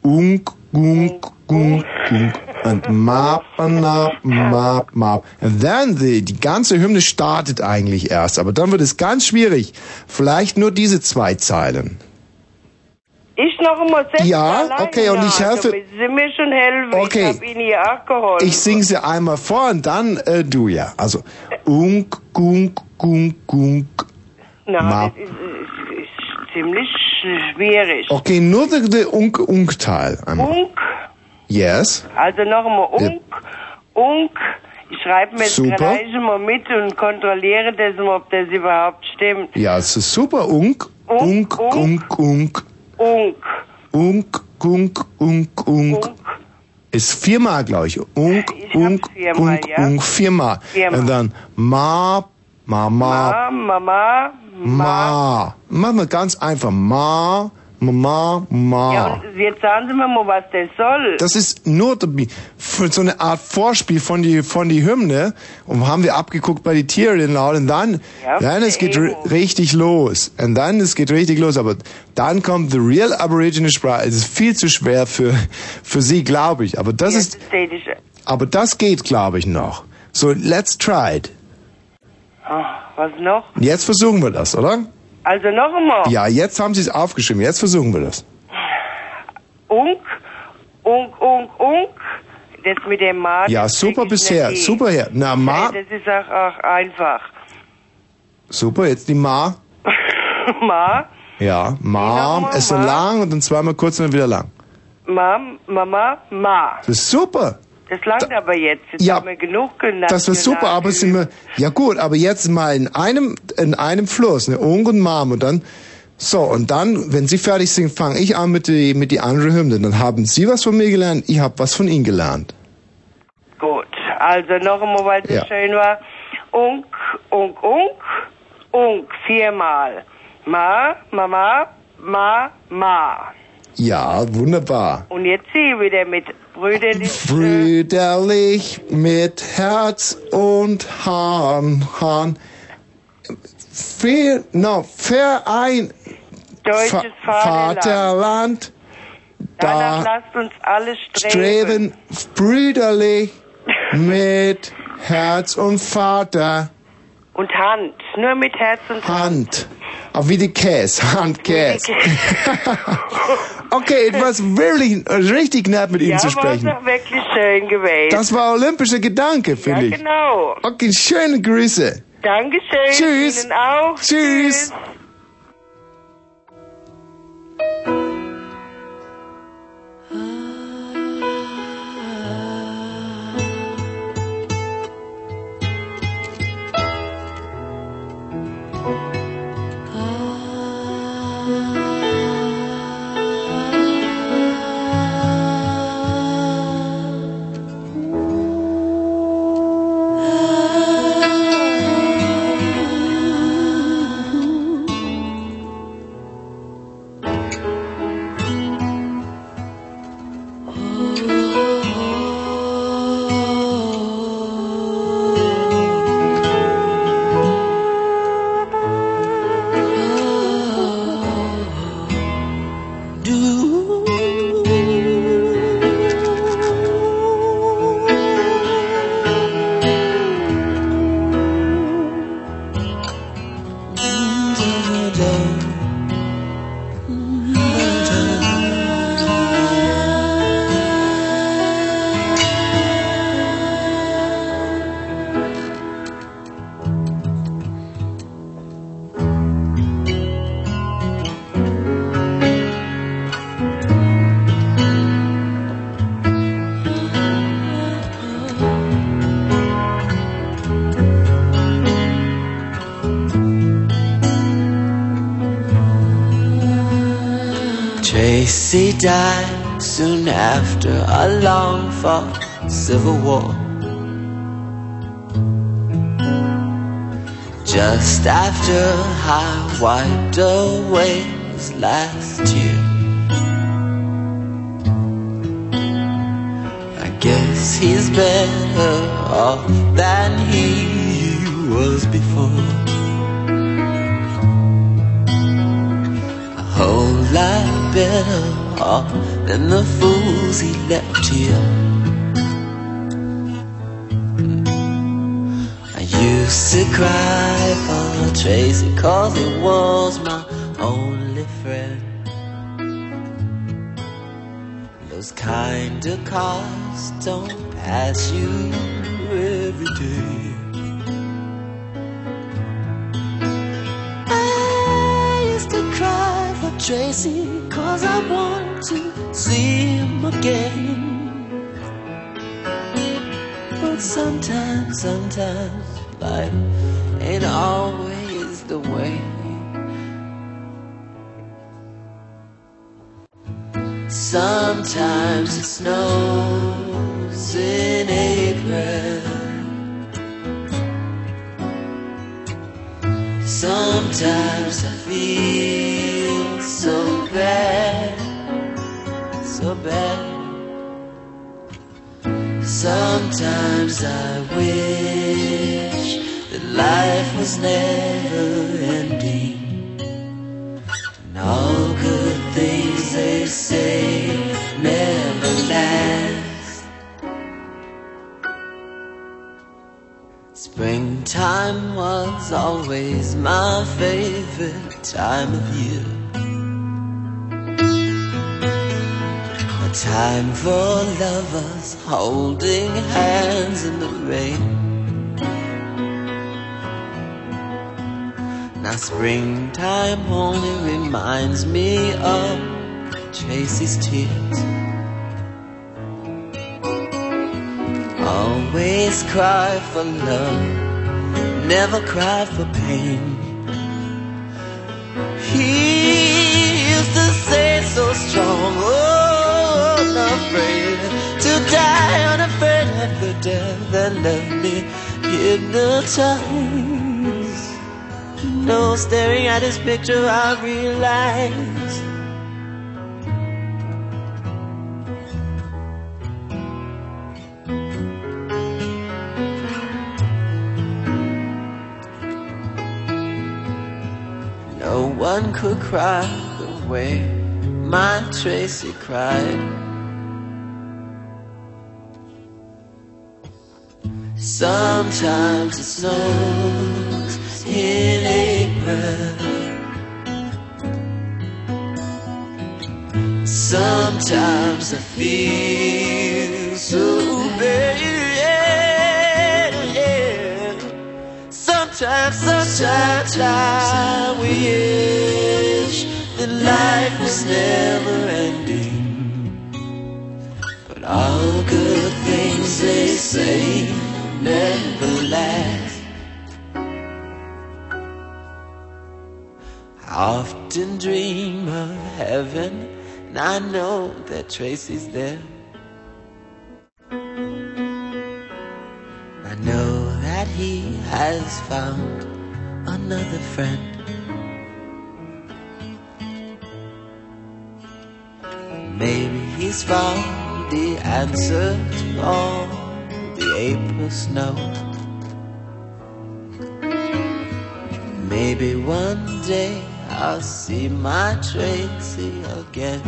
S2: Unk, gunk, gunk, gunk und map, map, map, map. And then the, die ganze Hymne startet eigentlich erst, aber dann wird es ganz schwierig. Vielleicht nur diese zwei Zeilen.
S25: Ich noch einmal selbst
S2: Ja, okay, und ich helfe-
S25: Sie mir schon helfen.
S2: Okay.
S25: Ich habe Ihnen ja auch geholfen.
S2: Ich sing sie einmal vor und dann äh, du ja. Also unk, gunk, gunk, gunk. Map.
S25: das ist ziemlich schwierig.
S2: Okay, nur der, der unk, unk. Einmal.
S25: Unk,
S2: Yes.
S25: also noch einmal Unk, Unk. Ich schreibe mir jetzt
S2: Super.
S25: gleich mal mit und kontrolliere das mal, ob das überhaupt stimmt.
S2: Ja, es ist super. Unk, unk, unk, unk.
S25: Unk.
S2: Unk, gunk, unk, unk. Ist viermal, glaube ich. Unk, unk,
S25: viermal,
S2: unk,
S25: ja.
S2: unk, viermal.
S25: Viermal.
S2: Und dann ma, ma, ma,
S25: Ma, Mama,
S2: ma. Machen wir ganz einfach. Ma, ma, ma.
S25: Ja, und jetzt sagen Sie mir mal, was das soll.
S2: Das ist nur so eine Art Vorspiel von die von die Hymne und haben wir abgeguckt bei die Tiere in Laut und dann
S25: Ja,
S2: dann es geht ri- richtig los und dann es geht richtig los aber dann kommt the real Aboriginal Sprache es ist viel zu schwer für für sie glaube ich aber das ist
S25: Tätig.
S2: aber das geht glaube ich noch so let's try it
S25: Ah, was noch?
S2: jetzt versuchen wir das oder
S25: Also noch einmal.
S2: ja jetzt haben sie es aufgeschrieben jetzt versuchen wir das
S25: Unk, Unk, Unk, Unk. Das mit dem Ma.
S2: ja
S25: das
S2: super
S25: krieg ich
S2: bisher
S25: nicht hin.
S2: super her na ma
S25: Nee, Das ist auch, auch einfach.
S2: super jetzt die ma
S25: Ma,
S2: Ja, Mom
S25: nochmal,
S2: ist so
S25: Ma.
S2: lang und dann zweimal kurz und dann wieder lang.
S25: Mam, Mama, Ma.
S2: Das ist super.
S25: Das langt aber jetzt. Jetzt
S2: Ja,
S25: haben wir genug genannt.
S2: Das war super, aber sind wir, ja gut, aber jetzt mal in einem, in einem Fluss, ne, Ung und Mom und dann, so, und dann, wenn Sie fertig sind, fange ich an mit die, mit die andere Hymne. Dann haben Sie was von mir gelernt, ich habe was von Ihnen gelernt.
S25: Gut, also noch einmal, weil es
S2: Ja.
S25: schön war. Unk, Unk, Unk, Unk, viermal. Ma, Mama, Ma, Ma.
S2: Ja, wunderbar.
S25: Und jetzt sie wieder mit brüderlich.
S2: Brüderlich mit Herz und Hahn, Hahn. Für, no, Verein.
S25: Deutsches Vaterland.
S2: Vaterland.
S25: Danach
S2: Da
S25: lasst uns alle streben.
S2: streben brüderlich mit Herz und Vater.
S25: Und Hand, nur mit Herz und
S2: Hand. Auch wie die Käse. Hand, Okay, etwas wirklich richtig nett mit Ihnen
S25: ja,
S2: zu
S25: war
S2: sprechen.
S25: doch wirklich schön gewesen.
S2: Das war olympischer Gedanke,
S25: ja,
S2: finde ich.
S25: genau.
S2: Okay, schöne Grüße.
S25: Dankeschön.
S2: Tschüss.
S25: Ihnen auch.
S2: Tschüss.
S8: Tracy died soon after a long fought civil war. Just after I wiped away his last tear. I guess he's better off than he was before. A whole lot better off than the fools he left here. I used to cry for Tracy cause he was my only friend. Those kind of cars don't pass you every day. I used to cry for Tracy cause I want to see him again. But sometimes, sometimes life ain't always the way. Sometimes it snows time of year. A time for lovers holding hands in the rain. Now springtime only reminds me of Tracy's tears. Always cry for love, never cry for pain. Strong, oh, unafraid to die, unafraid of the death that left me hypnotized. No, staring at this picture, I realized. No one could cry the way my Tracy cried. Sometimes it snows in April. Sometimes I feel so bad. Sometimes, sometimes I wish that life was never ending. But all good things they say never last. I often dream of heaven, and I know that Tracy's there. I know that he has found another friend. He's found the answer to all the April snow. Maybe one day I'll see my Tracy again.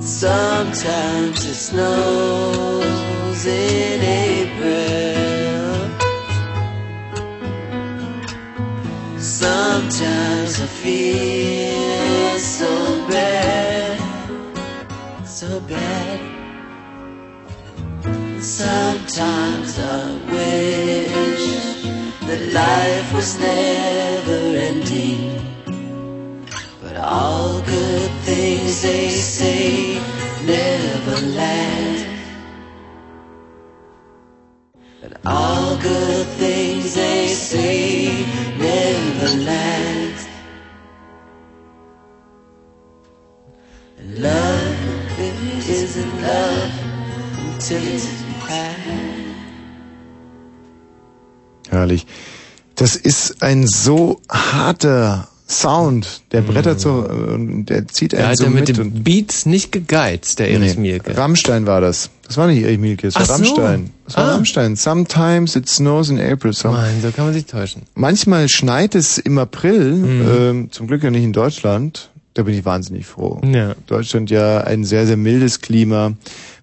S8: Sometimes it snows in April. Sometimes I feel bad. Sometimes I wish that life was never ending. But all good things they say never last. But all good things they say never last.
S16: Isn't love until it's.
S2: Herrlich. Das ist ein so harter Sound. Der brettert so, äh, der zieht einen
S3: Der hat
S2: so
S3: ja mit
S2: mit.
S3: den
S2: und
S3: Beats nicht gegeizt, der Erich Mielke.
S2: Rammstein war das. Das war nicht Erich Mielke, das war
S3: Ach so.
S2: Rammstein. Das war
S3: Ah.
S2: Rammstein. Sometimes it snows in April. So.
S3: Nein, so kann man sich täuschen.
S2: Manchmal schneit es im April,
S3: Mhm.
S2: ähm, zum Glück ja nicht in Deutschland. Da bin ich wahnsinnig froh.
S3: Ja.
S2: Deutschland ja ein sehr, sehr mildes Klima.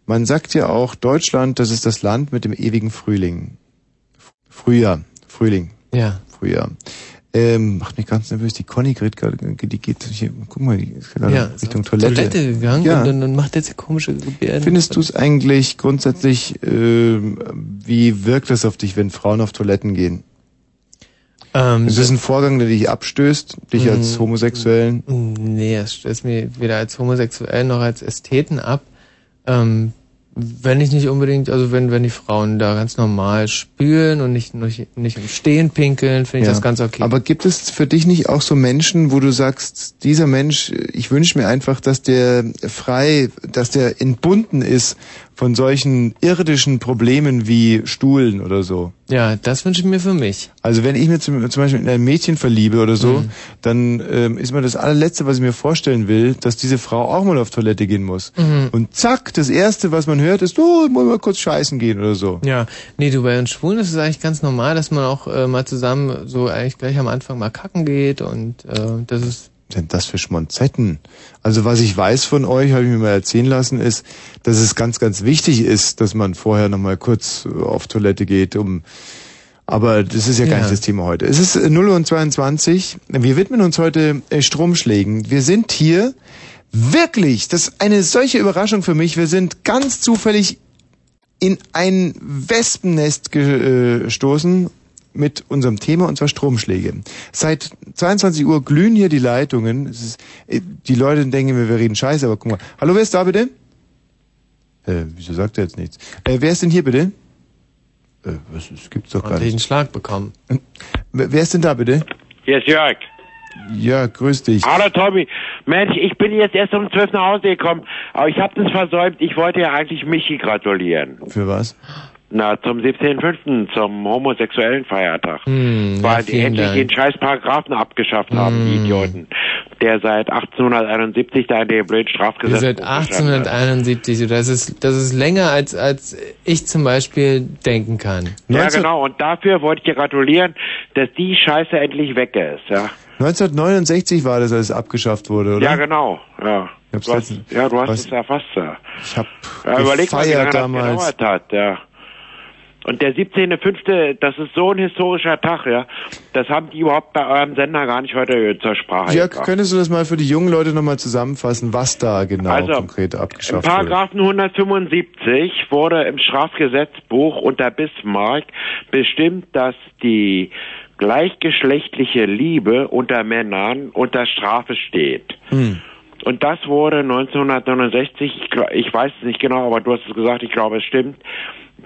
S2: Man sagt ja auch, Deutschland, das ist das Land mit dem ewigen Frühling. Frühjahr. Frühling.
S3: Ja.
S2: Frühjahr. Ähm, macht mich ganz nervös. Die Conny geht gerade, die geht hier, guck mal, die ist gerade
S3: Ja,
S2: Richtung
S3: auf
S2: Toilette.
S3: Toilette gegangen
S2: ja.
S3: und dann, dann macht jetzt komische Gebärden.
S2: Findest du es eigentlich grundsätzlich, ähm, wie wirkt es auf dich, wenn Frauen auf Toiletten gehen?
S3: Ähm,
S2: ist das ein Vorgang, der dich abstößt, dich
S3: Mm,
S2: als Homosexuellen?
S3: Nee, es stößt mir weder als homosexuell noch als Ästheten ab. Ähm, wenn ich nicht unbedingt, also wenn, wenn die Frauen da ganz normal spülen und nicht, nicht, nicht im Stehen pinkeln, finde ich
S2: Ja.
S3: das ganz okay.
S2: Aber gibt es für dich nicht auch so Menschen, wo du sagst, dieser Mensch, ich wünsche mir einfach, dass der frei, dass der entbunden ist von solchen irdischen Problemen wie Stuhlen oder so?
S3: Ja, das wünsche ich mir für mich.
S2: Also wenn ich mir zum, zum Beispiel in ein Mädchen verliebe oder so,
S3: Mhm.
S2: dann ähm, ist mir das allerletzte, was ich mir vorstellen will, dass diese Frau auch mal auf Toilette gehen muss.
S3: Mhm.
S2: Und zack, das erste, was man hört, ist, oh, ich muss mal kurz scheißen gehen oder so.
S3: Ja, nee, du, bei uns Schwulen ist es eigentlich ganz normal, dass man auch äh, mal zusammen so eigentlich gleich am Anfang mal kacken geht und äh, das ist
S2: denn das für Schmonzetten? Also was ich weiß von euch, habe ich mir mal erzählen lassen, ist, dass es ganz, ganz wichtig ist, dass man vorher nochmal kurz äh, auf Toilette geht, um aber das ist ja gar
S3: Ja.
S2: nicht das Thema heute. Es ist äh, 0 und 22. Wir widmen uns heute äh, Stromschlägen. Wir sind hier wirklich, das ist eine solche Überraschung für mich. Wir sind ganz zufällig in ein Wespennest äh, gestoßen mit unserem Thema und zwar Stromschläge. Seit 22 Uhr glühen hier die Leitungen. Es ist, äh, die Leute denken mir, wir reden Scheiße, aber guck mal. Hallo, wer ist da bitte? Äh, wieso sagt er jetzt nichts? Äh, wer ist denn hier bitte? Äh, was ist, gibt's doch gar
S3: hat
S2: nicht.
S3: einen Schlag bekommen.
S2: Wer wer ist denn da bitte?
S26: Hier ist Jörg.
S2: Ja, grüß dich.
S26: Hallo Tommy. Mensch, ich bin jetzt erst um 12 nach Hause gekommen, aber ich habe das versäumt. Ich wollte ja eigentlich Michi gratulieren.
S2: Für was?
S26: Na, zum 17.05., zum homosexuellen Feiertag.
S3: Hm,
S26: Weil die endlich
S3: Dank.
S26: den scheiß Paragraphen abgeschafft haben, die Idioten. Der seit 1871 da in dem blöden Strafgesetz
S3: Seit 1871, das ist, das ist länger als, als ich zum Beispiel denken kann.
S26: Ja, genau. Und dafür wollte ich dir gratulieren, dass die Scheiße endlich weg ist, ja.
S2: 1969 war das, als es abgeschafft wurde, oder?
S26: Ja, genau. Ja. Du hast, ja, du hast
S2: was-
S26: es erfasst, ja.
S2: Ich hab
S26: Ja, überleg mal, wie lange
S2: gefeiert
S26: das
S2: damals.
S26: gedauert hat, ja. Und der 17.05., das ist so ein historischer Tag, ja. Das haben die überhaupt bei eurem Sender gar nicht heute zur Sprache
S2: Jörg,
S26: gebracht.
S2: könntest du das mal für die jungen Leute nochmal zusammenfassen, was da genau
S26: Also,
S2: konkret
S26: Im
S2: abgeschafft wurde?
S26: Paragraphen 175 wurde im Strafgesetzbuch unter Bismarck bestimmt, dass die gleichgeschlechtliche Liebe unter Männern unter Strafe steht.
S2: Hm.
S26: Und das wurde 1969, ich gl- ich weiß es nicht genau, aber du hast es gesagt, ich glaube es stimmt,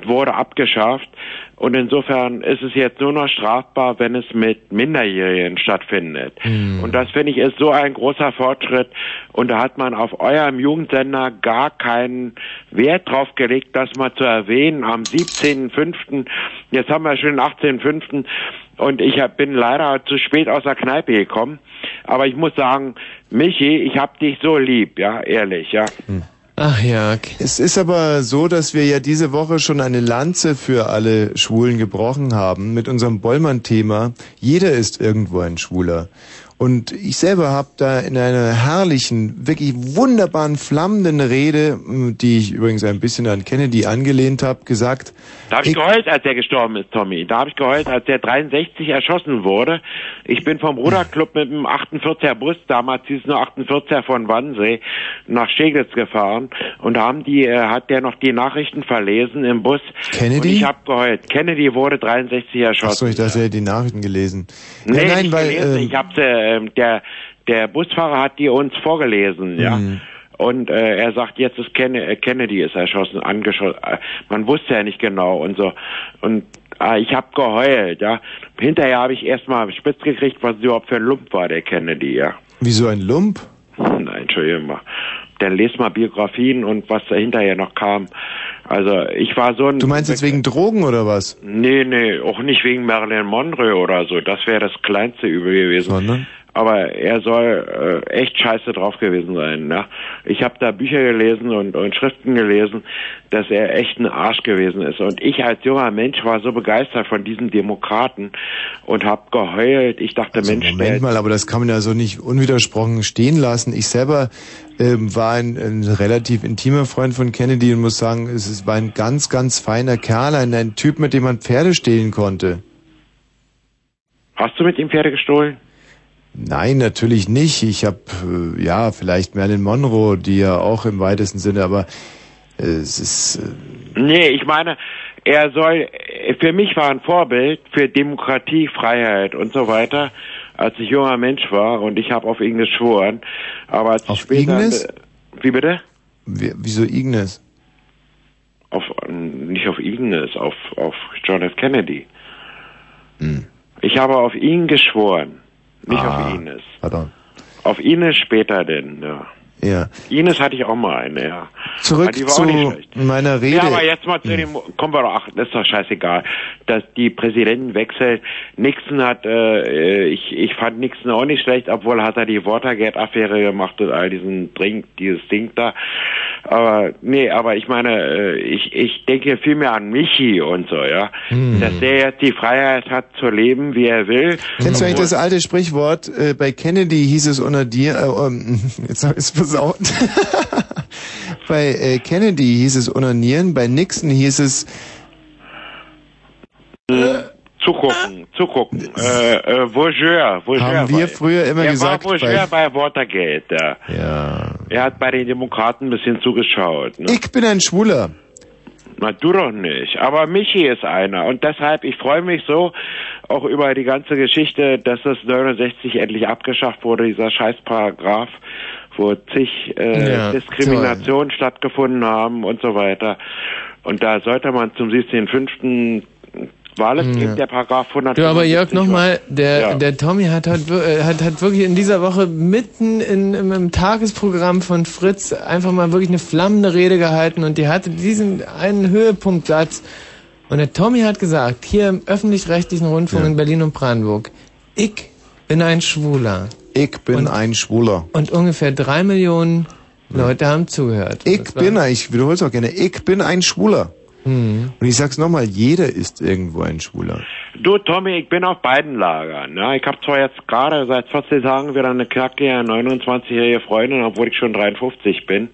S26: wurde abgeschafft. Und insofern ist es jetzt nur noch strafbar, wenn es mit Minderjährigen stattfindet. Und das finde ich ist so ein großer Fortschritt. Und da hat man auf eurem Jugendsender gar keinen Wert drauf gelegt, das mal zu erwähnen. Am 17.05. Jetzt haben wir schon den 18.05. Und ich hab, bin leider zu spät aus der Kneipe gekommen. Aber ich muss sagen, Michi, ich hab dich so lieb, ja, ehrlich, ja.
S3: Ach Jörg.
S2: Es ist aber so, dass wir ja diese Woche schon eine Lanze für alle Schwulen gebrochen haben mit unserem Bollmann-Thema. Jeder ist irgendwo ein Schwuler. Und ich selber habe da in einer herrlichen, wirklich wunderbaren, flammenden Rede, m, die ich übrigens ein bisschen an Kennedy angelehnt habe, gesagt,
S26: Da habe ich geheult, als er gestorben ist, Tommy. Da habe ich geheult, als der 63 erschossen wurde. Ich bin vom Ruderclub mit dem 48er Bus, damals hieß es nur 48er von Wannsee, nach Steglitz gefahren. Und da haben die, äh, hat der noch die Nachrichten verlesen im Bus.
S2: Kennedy?
S26: Und ich habe geheult. Kennedy wurde 63 erschossen.
S2: Achso, ich dachte, er hätte die Nachrichten gelesen.
S26: Nee,
S2: ja, nein,
S26: nicht
S2: weil
S26: gelesen.
S2: ähm,
S26: ich hab's, äh, der, der Busfahrer hat die uns vorgelesen, ja.
S2: Mhm.
S26: Und äh, er sagt, jetzt ist Ken äh, Kennedy ist erschossen, angeschossen. Äh, man wusste ja nicht genau und so. Und äh, ich hab geheult, ja. Hinterher habe ich erstmal spitz gekriegt, was es überhaupt für ein Lump war, der Kennedy, ja.
S2: wieso ein Lump?
S26: Nein, Entschuldigung mal. dann lest mal Biografien und was da hinterher noch kam. Also ich war so ein...
S2: Du meinst jetzt wegen Drogen oder was?
S26: Nee, nee, auch nicht wegen Marilyn Monroe oder so. Das wäre das kleinste Übel gewesen.
S2: Sondern?
S26: Aber er soll äh, echt scheiße drauf gewesen sein. Ne? Ich habe da Bücher gelesen und, und Schriften gelesen, dass er echt ein Arsch gewesen ist. Und ich als junger Mensch war so begeistert von diesen Demokraten und habe geheult. Ich dachte, Mensch,
S2: Also Moment mal, aber das kann man ja so nicht unwidersprochen stehen lassen. Ich selber ähm, war ein, ein relativ intimer Freund von Kennedy und muss sagen, es ist- war ein ganz, ganz feiner Kerl, ein, ein Typ, mit dem man Pferde stehlen konnte.
S26: hast du mit ihm Pferde gestohlen?
S2: Nein, natürlich nicht. Ich habe äh, ja vielleicht Marilyn Monroe, die ja auch im weitesten Sinne, aber äh, es ist äh,
S26: Nee, ich meine, er soll, für mich war ein Vorbild für Demokratie, Freiheit und so weiter, als ich junger Mensch war und ich habe auf ihn geschworen. Aber als
S2: Auf
S26: ich später,
S2: Ignis?
S26: Wie bitte?
S2: wie, wieso Ignis?
S26: Auf, nicht auf Ignis, auf, auf John F. Kennedy.
S2: Hm.
S26: Ich habe auf ihn geschworen, nicht
S2: Ah,
S26: auf Ines.
S2: Pardon.
S26: Auf Ines später denn, ja.
S2: Ja.
S26: Ines hatte ich auch mal eine, ja.
S2: Zurück
S26: die war auch
S2: zu meiner Rede.
S26: Ja, aber jetzt mal zu dem, kommen wir doch, ach, das ist doch scheißegal, dass die Präsidenten wechseln. Nixon hat, äh, ich, ich fand Nixon auch nicht schlecht, obwohl hat er die Watergate-Affäre gemacht und all diesen Drink, dieses Ding da. Aber, nee, aber ich meine, äh, ich, ich denke viel mehr an Michi und so, ja.
S2: Hm.
S26: Dass der jetzt die Freiheit hat zu leben, wie er will.
S2: Kennst du eigentlich das alte Sprichwort? Äh, bei Kennedy hieß es unter dir, äh, jetzt hab ich's versaut. bei äh, Kennedy hieß es onanieren, bei Nixon hieß es
S26: Zugucken, zugucken. Äh, äh, Voyeur, Voyeur.
S2: Haben wir früher immer
S26: er
S2: gesagt,
S26: War Voyeur
S2: bei-
S26: bei, Watergate, ja.
S2: Ja.
S26: Er hat bei den Demokraten ein bisschen zugeschaut. Ne?
S2: Ich bin ein Schwuler.
S26: Na, du doch nicht. Aber Michi ist einer. Und deshalb, ich freue mich so auch über die ganze Geschichte, dass das 69 endlich abgeschafft wurde, dieser Scheißparagraph, wo zig äh,
S3: Ja,
S26: Diskriminationen stattgefunden haben und so weiter. Und da sollte man zum 17.05. War es
S3: Ja.
S26: der Paragraph 100?
S3: Du, aber Jörg, nochmal, der,
S26: Ja.
S3: der Tommy hat, hat, äh, hat, hat wirklich in dieser Woche mitten in, im, im Tagesprogramm von Fritz einfach mal wirklich eine flammende Rede gehalten und die hatte diesen einen Höhepunktsatz. Und der Tommy hat gesagt, hier im öffentlich-rechtlichen Rundfunk in Berlin und Brandenburg, ich bin ein Schwuler.
S2: Ich bin
S3: Und-
S2: ein Schwuler.
S3: Und ungefähr drei Millionen Leute haben zugehört.
S2: Ich bin, ein- ich wiederhole es auch gerne, ich bin ein Schwuler.
S3: Hm.
S2: Und ich sag's nochmal, jeder ist irgendwo ein Schwuler.
S26: Du, Tommy, ich bin auf beiden Lagern. Ne? Ich habe zwar jetzt gerade seit 14 Tagen wieder eine knackige 29-jährige Freundin, obwohl ich schon 53 bin.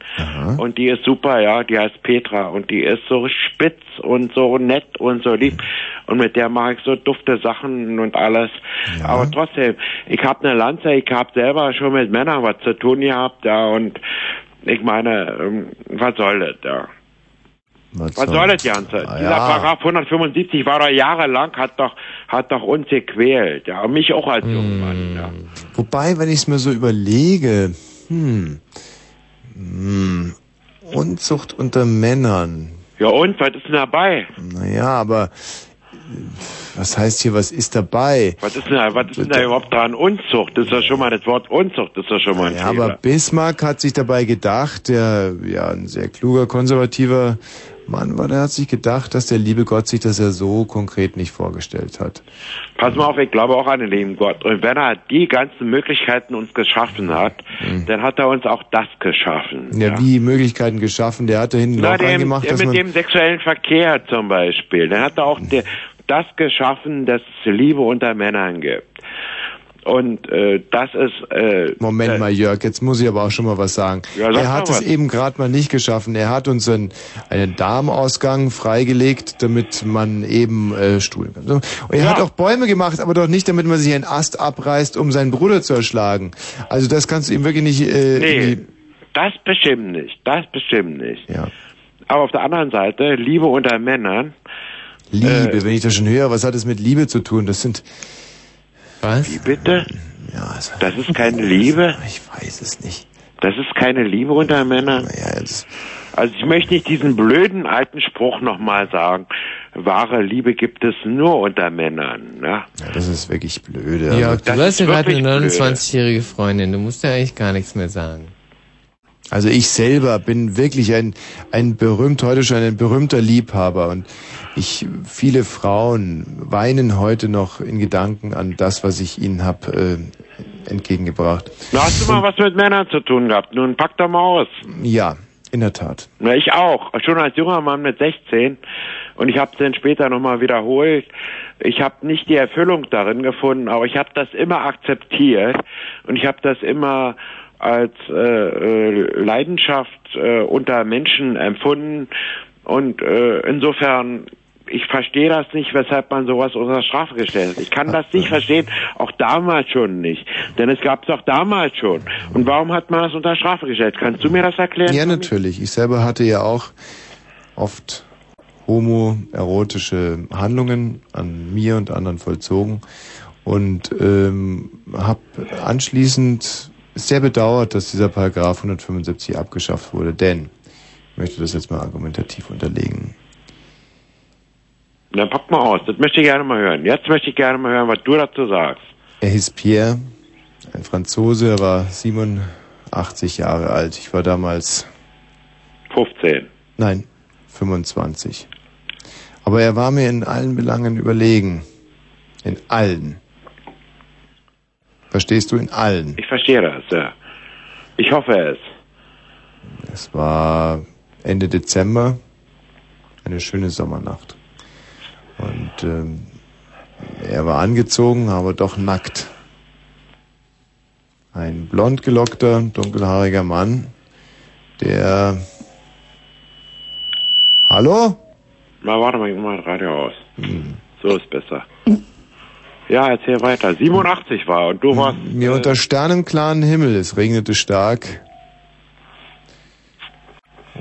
S26: Und die ist super, ja. Die heißt Petra und die ist so spitz und so nett und so lieb. Und mit der mache ich so dufte Sachen und alles. Aber trotzdem, ich habe eine Lanze, ich habe selber schon mit Männern was zu tun gehabt, ja. Und ich meine, ähm, was soll das, ja. Was soll das Ganze? Dieser
S2: ja.
S26: Paragraph 175 war doch jahrelang, hat doch, hat doch uns gequält. Ja, mich auch als jungen Mann. Ja.
S2: Wobei, wenn ich es mir so überlege, hm, hm, Unzucht unter Männern.
S26: ja, und, was ist denn dabei?
S2: Naja, aber was heißt hier, was ist dabei?
S26: Was ist denn da, was ist denn da überhaupt dran? Unzucht, das ist ja schon mal das Wort Unzucht, das ist ja schon mal ein
S2: Ja,
S26: Fehler.
S2: aber Bismarck hat sich dabei gedacht, der ja ein sehr kluger, konservativer Mann war, der hat sich gedacht, dass der liebe Gott sich das ja so konkret nicht vorgestellt hat.
S26: Pass mal auf, ich glaube auch an den lieben Gott. Und wenn er die ganzen Möglichkeiten uns geschaffen hat, dann hat er uns auch das geschaffen.
S2: Mhm. Ja, wie Möglichkeiten geschaffen, der hat da hinten
S26: Na, dem,
S2: reingemacht,
S26: der
S2: dass
S26: mit dem sexuellen Verkehr zum Beispiel. Dann hat er auch der, das geschaffen, dass es Liebe unter Männern gibt. Und äh, das ist... Äh,
S2: Moment mal, Jörg, jetzt muss ich aber auch schon mal was sagen.
S26: Ja,
S2: er hat es
S26: was.
S2: eben gerade mal nicht geschaffen. Er hat uns einen, einen Darmausgang freigelegt, damit man eben äh, stuhlen kann. Und er
S26: Ja.
S2: hat auch Bäume gemacht, aber doch nicht, damit man sich einen Ast abreißt, um seinen Bruder zu erschlagen. Also das kannst du ihm wirklich nicht... Äh,
S26: Nee, das bestimmt nicht. Das bestimmt nicht.
S2: Ja.
S26: Aber auf der anderen Seite, Liebe unter Männern.
S2: Liebe,
S26: Äh,
S2: wenn ich das schon höre, was hat es mit Liebe zu tun? Das sind...
S3: Was?
S26: Wie bitte?
S2: Ja, also,
S26: das ist keine Liebe?
S2: Ich weiß es nicht.
S26: Das ist keine Liebe unter Männern? also ich möchte nicht diesen blöden alten Spruch nochmal sagen. Wahre Liebe gibt es nur unter Männern. Ne?
S2: Ja, das ist wirklich blöde.
S3: Jörg,
S2: Also,
S3: du hast ja gerade
S26: wirklich
S3: eine
S26: blöd.
S3: 29-jährige Freundin, du musst ja eigentlich gar nichts mehr sagen.
S2: Also ich selber bin wirklich ein, ein berühmt, heute schon ein berühmter Liebhaber und ich, viele Frauen weinen heute noch in Gedanken an das, was ich ihnen hab äh, entgegengebracht.
S26: Na, hast du mal was mit Männern zu tun gehabt? Nun pack doch mal aus.
S2: Ja, in der Tat.
S26: Na, ich auch. Schon als junger Mann mit 16. Und ich habe es dann später nochmal wiederholt. Ich habe nicht die Erfüllung darin gefunden, aber ich habe das immer akzeptiert. Und ich habe das immer als äh, äh, Leidenschaft äh, unter Menschen empfunden. Und äh, insofern, ich verstehe das nicht, weshalb man sowas unter Strafe gestellt hat. Ich kann das nicht verstehen, auch damals schon nicht. Denn es gab es auch damals schon. Und warum hat man das unter Strafe gestellt? Kannst du mir das erklären?
S2: Ja, natürlich. Ich selber hatte ja auch oft homoerotische Handlungen an mir und anderen vollzogen und ähm, habe anschließend sehr bedauert, dass dieser Paragraph 175 abgeschafft wurde, denn ich möchte das jetzt mal argumentativ unterlegen.
S26: Dann pack mal aus. Das möchte ich gerne mal hören. Jetzt möchte ich gerne mal hören, was du dazu sagst.
S2: Er hieß Pierre, ein Franzose, er war 87 Jahre alt. Ich war damals
S26: 15.
S2: Nein, 25. Aber er war mir in allen Belangen überlegen. In allen. Verstehst du? In allen.
S26: Ich verstehe das, ja. Ich hoffe es.
S2: Es war Ende Dezember, eine schöne Sommernacht. Und ähm, er war angezogen, aber doch nackt. Ein blond gelockter, dunkelhaariger Mann, der... Hallo?
S26: Na, warte mal, ich mach mal das Radio aus. So ist besser. Ja, erzähl weiter. 87 war und du warst...
S2: Mir unter sternenklaren Himmel, es regnete stark.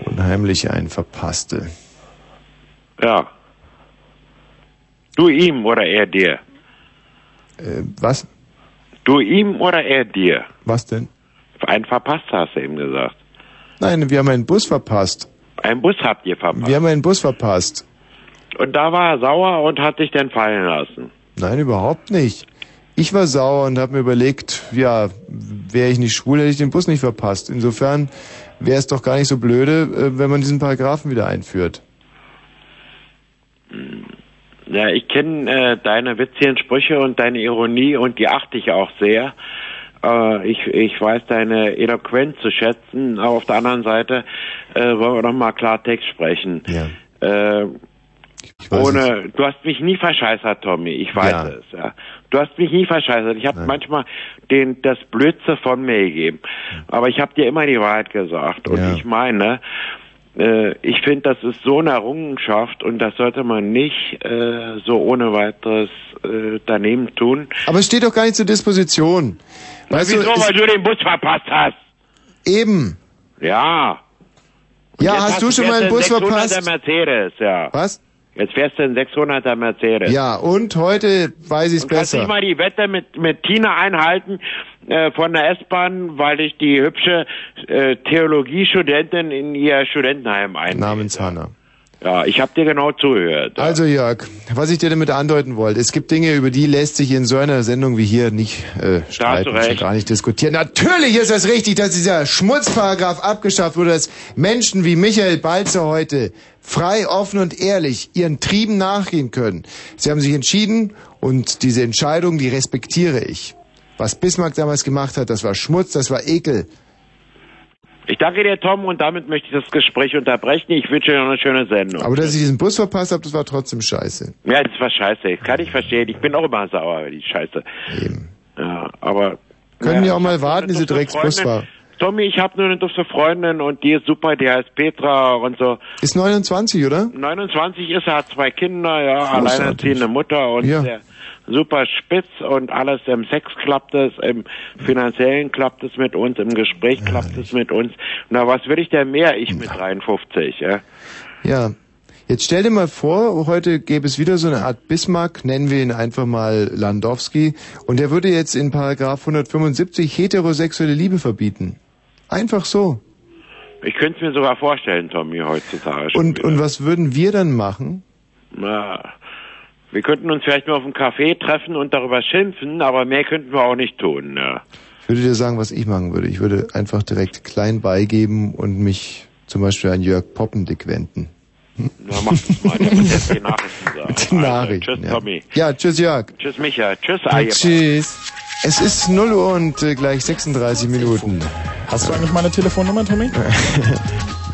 S2: Unheimlich ein Verpasste.
S26: Ja. Du ihm oder er dir?
S2: Äh, was?
S26: Du ihm oder er dir?
S2: Was denn?
S26: Ein verpasst hast du eben gesagt.
S2: Nein, wir haben einen Bus verpasst.
S26: Einen Bus habt ihr verpasst.
S2: Wir haben einen Bus verpasst.
S26: Und da war er sauer und hat dich dann fallen lassen.
S2: Nein, überhaupt nicht. Ich war sauer und habe mir überlegt, ja, wäre ich nicht schwul, hätte ich den Bus nicht verpasst. Insofern wäre es doch gar nicht so blöde, äh, wenn man diesen Paragraphen wieder einführt.
S26: Ja, ich kenne äh, deine witzigen Sprüche und deine Ironie und die achte ich auch sehr. Äh, ich, ich weiß deine Eloquenz zu schätzen, aber auf der anderen Seite äh, wollen wir doch mal Klartext sprechen.
S2: Ja.
S26: Äh, ohne, du hast mich nie verscheißert, Tommy. Ich weiß
S2: Ja.
S26: es. Ja. Du hast mich nie verscheißert. Ich habe manchmal den das Blödste von mir gegeben, aber ich habe dir immer die Wahrheit gesagt. Und
S2: Ja.
S26: ich meine, äh, ich finde, das ist so eine Errungenschaft und das sollte man nicht äh, so ohne weiteres äh, daneben tun.
S2: Aber es steht doch gar nicht zur Disposition. Weißt
S26: Wieso,
S2: du, es-
S26: weil du den Bus verpasst hast?
S2: Eben.
S26: Ja. Und
S2: Ja,
S26: jetzt
S2: hast du schon mal einen Bus
S26: 600er
S2: verpasst?
S26: Mercedes, ja.
S2: Was?
S26: Jetzt fährst du einen 600er Mercedes.
S2: Ja, und heute weiß ich es
S26: Und kannst
S2: besser.
S26: nicht mal die Wette mit, mit Tina einhalten äh, von der S-Bahn, weil ich die hübsche äh, Theologiestudentin in ihr Studentenheim ein.
S2: Namens Hanna.
S26: Ja, ich habe dir genau zugehört.
S2: Also Jörg, was ich dir damit andeuten wollte, es gibt Dinge, über die lässt sich in so einer Sendung wie hier nicht äh, streiten, schon gar nicht diskutieren. Natürlich ist es richtig, dass dieser Schmutzparagraph abgeschafft wurde, dass Menschen wie Michael Balzer heute frei, offen und ehrlich ihren Trieben nachgehen können. Sie haben sich entschieden und diese Entscheidung, die respektiere ich. Was Bismarck damals gemacht hat, das war Schmutz, das war Ekel.
S26: Ich danke dir, Tom, und damit möchte ich das Gespräch unterbrechen. Ich wünsche dir noch eine schöne Sendung.
S2: Aber dass ich diesen Bus verpasst habe, das war trotzdem scheiße.
S26: Ja, das war scheiße. Kann ich verstehen. Ich bin auch immer sauer über die Scheiße.
S2: Eben.
S26: Ja, aber...
S2: Können
S26: ja,
S2: auch
S26: ich
S2: mal warten, diese Drecksbusfahrer.
S26: Tommy, ich habe nur eine dufte Freundin und die ist super, die heißt Petra und so.
S2: Ist 29, oder?
S26: 29 ist er, hat zwei Kinder, ja,
S2: Großartig.
S26: alleinerziehende Mutter und
S2: Ja.
S26: der super spitz und alles im Sex klappt es, im finanziellen klappt es mit uns, im Gespräch klappt es mit uns. Na, was will ich denn mehr, ich mit 53, ja?
S2: Ja. Jetzt stell dir mal vor, heute gäbe es wieder so eine Art Bismarck, nennen wir ihn einfach mal Landowski, und der würde jetzt in Paragraph 175 heterosexuelle Liebe verbieten. Einfach so.
S26: Ich könnte es mir sogar vorstellen, Tommy, heutzutage. schon
S2: Und,
S26: wieder.
S2: und was würden wir dann machen?
S26: Na, wir könnten uns vielleicht mal auf einem Café treffen und darüber schimpfen, aber mehr könnten wir auch nicht tun, ja.
S27: Ich würde dir sagen, was ich machen würde. Ich würde einfach direkt klein beigeben und mich zum Beispiel an Jörg Poppendick wenden.
S26: Na, mach das mal. Der wird jetzt die Nachrichten sagen.
S27: Die Nachrichten,
S26: Also, tschüss,
S27: ja.
S26: Tommy.
S27: Ja, tschüss Jörg.
S26: Tschüss, Micha. Tschüss, Aje.
S27: tschüss. Es ist 0 Uhr und äh, gleich 36 Minuten.
S9: Hast du eigentlich meine Telefonnummer, Tommy?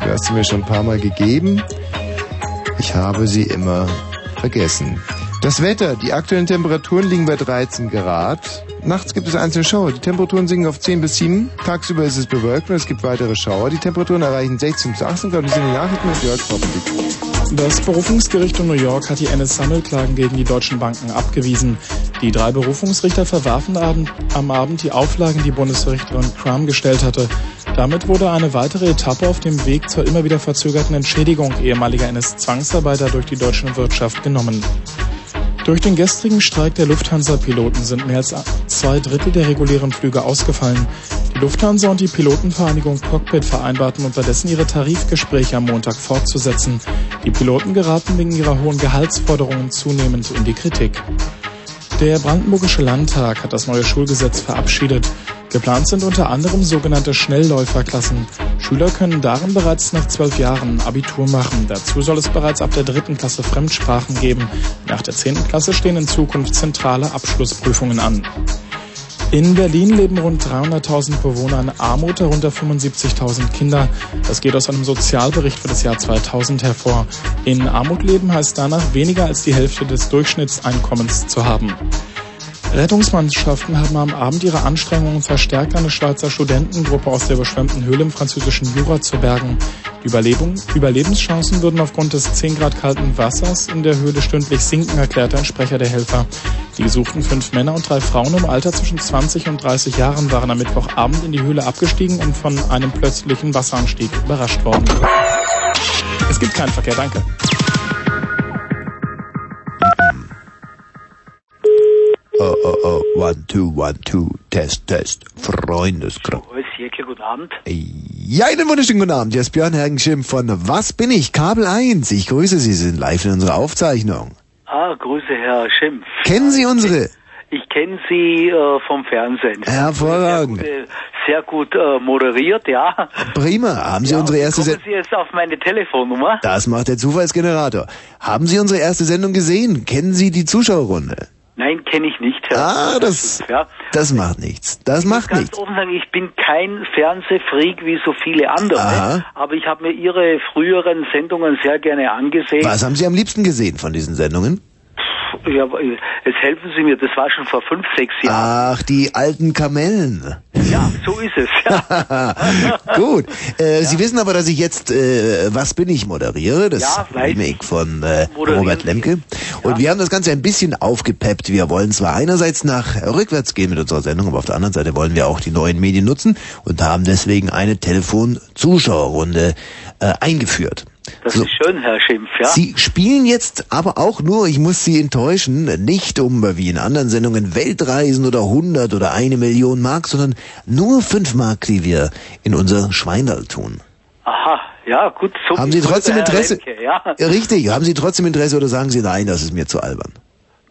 S27: Du hast sie mir schon ein paar Mal gegeben. Ich habe sie immer vergessen. Das Wetter, die aktuellen Temperaturen liegen bei 13 Grad. Nachts gibt es einzelne Schauer. Die Temperaturen sinken auf 10 bis 7. Tagsüber ist es bewölkt und es gibt weitere Schauer. Die Temperaturen erreichen 16 bis 18 Grad. Das sind die Nachrichten mit Jörg Poppendick.
S9: Das Berufungsgericht in New York hat die NS-Sammelklagen gegen die deutschen Banken abgewiesen. Die drei Berufungsrichter verwarfen am Abend die Auflagen, die Bundesrichterin Crum gestellt hatte. Damit wurde eine weitere Etappe auf dem Weg zur immer wieder verzögerten Entschädigung ehemaliger NS-Zwangsarbeiter durch die deutsche Wirtschaft genommen. Durch den gestrigen Streik der Lufthansa-Piloten sind mehr als zwei Drittel der regulären Flüge ausgefallen. Die Lufthansa und die Pilotenvereinigung Cockpit vereinbarten unterdessen ihre Tarifgespräche am Montag fortzusetzen. Die Piloten geraten wegen ihrer hohen Gehaltsforderungen zunehmend in die Kritik. Der Brandenburgische Landtag hat das neue Schulgesetz verabschiedet. Geplant sind unter anderem sogenannte Schnellläuferklassen. Schüler können darin bereits nach zwölf Jahren Abitur machen. Dazu soll es bereits ab der dritten Klasse Fremdsprachen geben. Nach der zehnten Klasse stehen in Zukunft zentrale Abschlussprüfungen an. In Berlin leben rund 300.000 Bewohner in Armut, darunter 75.000 Kinder. Das geht aus einem Sozialbericht für das Jahr 2000 hervor. In Armut leben heißt danach weniger als die Hälfte des Durchschnittseinkommens zu haben. Rettungsmannschaften haben am Abend ihre Anstrengungen verstärkt, eine Schweizer Studentengruppe aus der überschwemmten Höhle im französischen Jura zu bergen. Die Überlebung, Überlebenschancen würden aufgrund des 10 Grad kalten Wassers in der Höhle stündlich sinken, erklärte ein Sprecher der Helfer. Die gesuchten fünf Männer und drei Frauen im Alter zwischen 20 und 30 Jahren waren am Mittwochabend in die Höhle abgestiegen und von einem plötzlichen Wasseranstieg überrascht worden. Es gibt keinen Verkehr, danke.
S2: Oh, one, two, one, two, test, test, Freundeskreis.
S28: Jäcke, guten Abend.
S2: Ja, einen wunderschönen guten Abend. Hier ist Björn Hergenschimm von Was bin ich? Kabel 1. Ich grüße Sie, Sie sind live in unserer Aufzeichnung.
S28: Ah, Grüße, Herr Schimpf.
S2: Kennen Sie unsere?
S28: Ich kenne Sie äh, vom Fernsehen.
S2: Hervorragend.
S28: Sehr gut, sehr gut äh, moderiert, ja.
S2: Prima. Haben Sie unsere erste Sendung?
S28: Sie jetzt auf meine Telefonnummer?
S2: Das macht der Zufallsgenerator. Haben Sie unsere erste Sendung gesehen? Kennen Sie die Zuschauerrunde?
S28: Nein, kenne ich nicht, Herr
S2: Ah, das,
S28: ja.
S2: das macht nichts. Das macht
S28: Ganz
S2: nichts.
S28: offen sagen, ich bin kein Fernsehfreak wie so viele andere,
S2: Aha.
S28: aber ich habe mir Ihre früheren Sendungen sehr gerne angesehen.
S2: Was haben Sie am liebsten gesehen von diesen Sendungen?
S28: Ja, jetzt helfen Sie mir, das war schon vor fünf, sechs Jahren.
S2: Ach, die alten Kamellen.
S28: Ja, so ist es. Ja.
S2: Gut. Äh, Sie wissen aber, dass ich jetzt äh, Was bin ich moderiere, das
S28: Ja, weiß
S2: Remake von äh,
S28: Moderieren
S2: Robert Lemke. Und wir haben das Ganze ein bisschen aufgepeppt. Wir wollen zwar einerseits nach rückwärts gehen mit unserer Sendung, aber auf der anderen Seite wollen wir auch die neuen Medien nutzen und haben deswegen eine Telefon-Zuschauerrunde äh, eingeführt.
S28: Das
S2: So.
S28: ist schön, Herr Schimpf, ja.
S2: Sie spielen jetzt aber auch nur, ich muss Sie enttäuschen, nicht um wie in anderen Sendungen Weltreisen oder 100 oder eine Million Mark, sondern nur 5 Mark, die wir in unser Schweinerl tun.
S28: Aha, ja, gut. So
S2: Haben Sie trotzdem Interesse?
S28: Lemke, ja.
S2: Richtig, haben Sie trotzdem Interesse oder sagen Sie nein, das ist mir zu albern?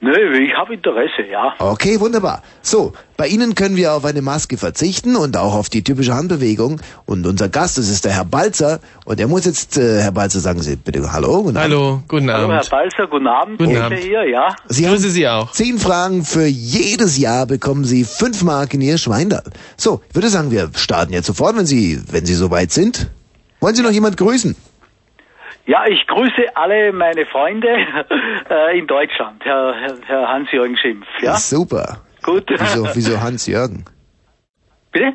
S28: Nö, ich habe Interesse, ja.
S2: Okay, wunderbar. So, bei Ihnen können wir auf eine Maske verzichten und auch auf die typische Handbewegung. Und unser Gast, das ist der Herr Balzer. Und er muss jetzt, äh, Herr Balzer, sagen Sie bitte Hallo. Guten Abend.
S3: Hallo, guten
S28: Hallo,
S3: Abend.
S28: Herr Balzer, guten Abend.
S3: Guten Abend.
S28: hier, ja.
S2: Sie
S3: Grüße
S2: haben
S3: Sie auch.
S2: Zehn Fragen für jedes Jahr bekommen Sie fünf Mark in Ihr Schweindal. So, ich würde sagen, wir starten jetzt sofort, wenn Sie, wenn Sie soweit sind. Wollen Sie noch jemand grüßen?
S28: Ja, ich grüße alle meine Freunde äh, in Deutschland, Herr, Herr, Hans-Jürgen Schimpf, ja.
S2: Super.
S28: Gut.
S2: Wieso, wieso Hans-Jürgen?
S28: Bitte?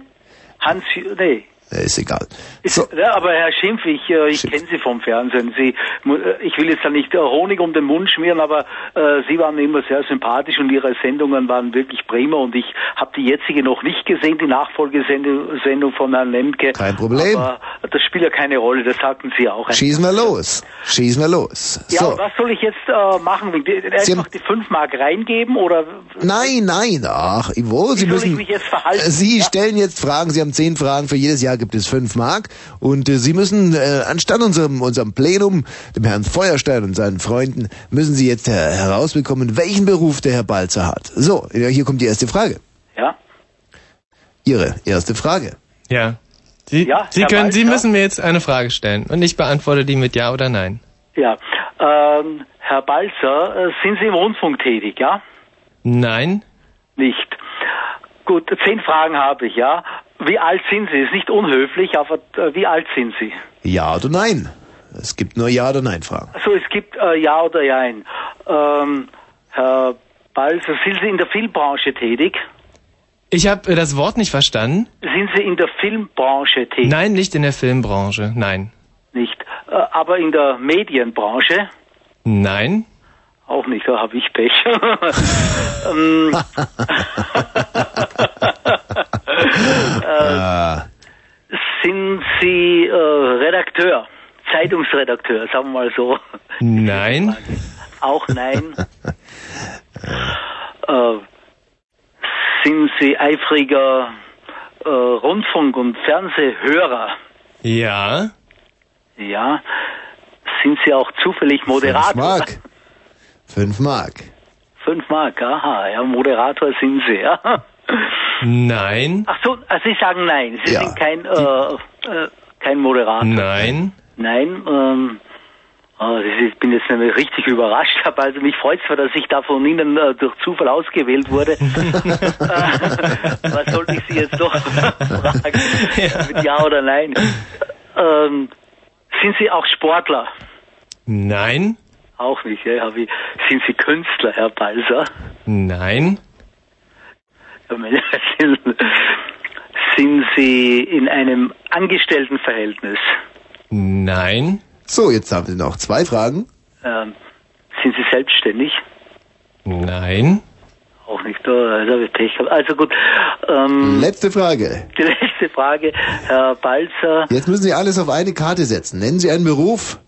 S28: Hans, nee.
S2: Ist egal.
S28: Ist, ja, aber Herr Schimpf, ich, äh, ich kenne Sie vom Fernsehen. Sie, äh, ich will jetzt da nicht äh, Honig um den Mund schmieren, aber äh, Sie waren immer sehr sympathisch und Ihre Sendungen waren wirklich prima und ich habe die jetzige noch nicht gesehen, die Nachfolgesendung Sendung von Herrn Lemke.
S2: Kein Problem.
S28: Aber das spielt ja keine Rolle, das sagten Sie auch.
S2: Schießen wir los. Schießen wir los.
S28: Ja,
S2: So.
S28: und was soll ich jetzt äh, machen? Einfach die 5 Mark reingeben oder
S2: Nein, nein, ach, wo, Sie
S28: wie
S2: müssen,
S28: ich mich jetzt verhalten?
S2: Sie
S28: ja?
S2: stellen jetzt Fragen, Sie haben zehn Fragen, für jedes Jahr gibt es fünf Mark und äh, Sie müssen, äh, anstatt unserem, unserem Plenum, dem Herrn Feuerstein und seinen Freunden, müssen Sie jetzt äh, herausbekommen, welchen Beruf der Herr Balzer hat. So, ja, hier kommt die erste Frage.
S28: Ja.
S2: Ihre erste Frage.
S3: Ja. Sie,
S28: Ja,
S3: Sie, können, Sie müssen mir jetzt eine Frage stellen und ich beantworte die mit Ja oder Nein.
S28: Ja. Ähm, Herr Balzer, äh, sind Sie im Rundfunk tätig, ja?
S3: Nein?
S28: Nicht. Gut, zehn Fragen habe ich, ja. Wie alt sind Sie? Ist nicht unhöflich, aber äh, wie alt sind Sie?
S2: Ja oder nein? Es gibt nur Ja oder Nein Fragen.
S28: Also es gibt äh, Ja oder Jein. Ähm, Herr Balzer, sind Sie in der Filmbranche tätig?
S3: Ich habe das Wort nicht verstanden.
S28: Sind Sie in der Filmbranche tätig?
S3: Nein, nicht in der Filmbranche. Nein.
S28: Nicht. Äh, aber in der Medienbranche?
S3: Nein?
S28: Auch nicht, da habe ich Pech. äh, sind Sie äh, Redakteur, Zeitungsredakteur, sagen wir mal so?
S3: Nein?
S28: Auch nein. äh, sind Sie eifriger äh, Rundfunk- und Fernsehhörer?
S3: Ja?
S28: Ja. Sind Sie auch zufällig Moderator?
S2: Mark. Fünf Mark.
S28: Fünf Mark, aha, ja, Moderator sind Sie, ja.
S3: Nein?
S28: Ach so, also Sie sagen nein, Sie
S2: Ja.
S28: sind kein, äh, äh, kein Moderator.
S3: Nein?
S28: Nein, ähm, oh, ich bin jetzt nämlich richtig überrascht, aber also mich freut zwar, dass ich da von Ihnen äh, durch Zufall ausgewählt wurde. äh, was sollte ich Sie jetzt doch fragen? Mit Ja oder Nein? Ähm, sind Sie auch Sportler?
S3: Nein?
S28: Auch nicht, ja, ich. Sind Sie Künstler, Herr Balser?
S3: Nein?
S28: Sind, Sie in einem Angestelltenverhältnis?
S3: Nein?
S2: So, jetzt haben Sie noch zwei Fragen.
S28: Ähm, sind Sie selbstständig?
S3: Nein?
S28: Auch nicht, da also habe ich Pech gehabt. Also gut, ähm,
S2: Letzte Frage.
S28: die letzte Frage, Herr Balzer.
S2: Jetzt müssen Sie alles auf eine Karte setzen. Nennen Sie einen Beruf.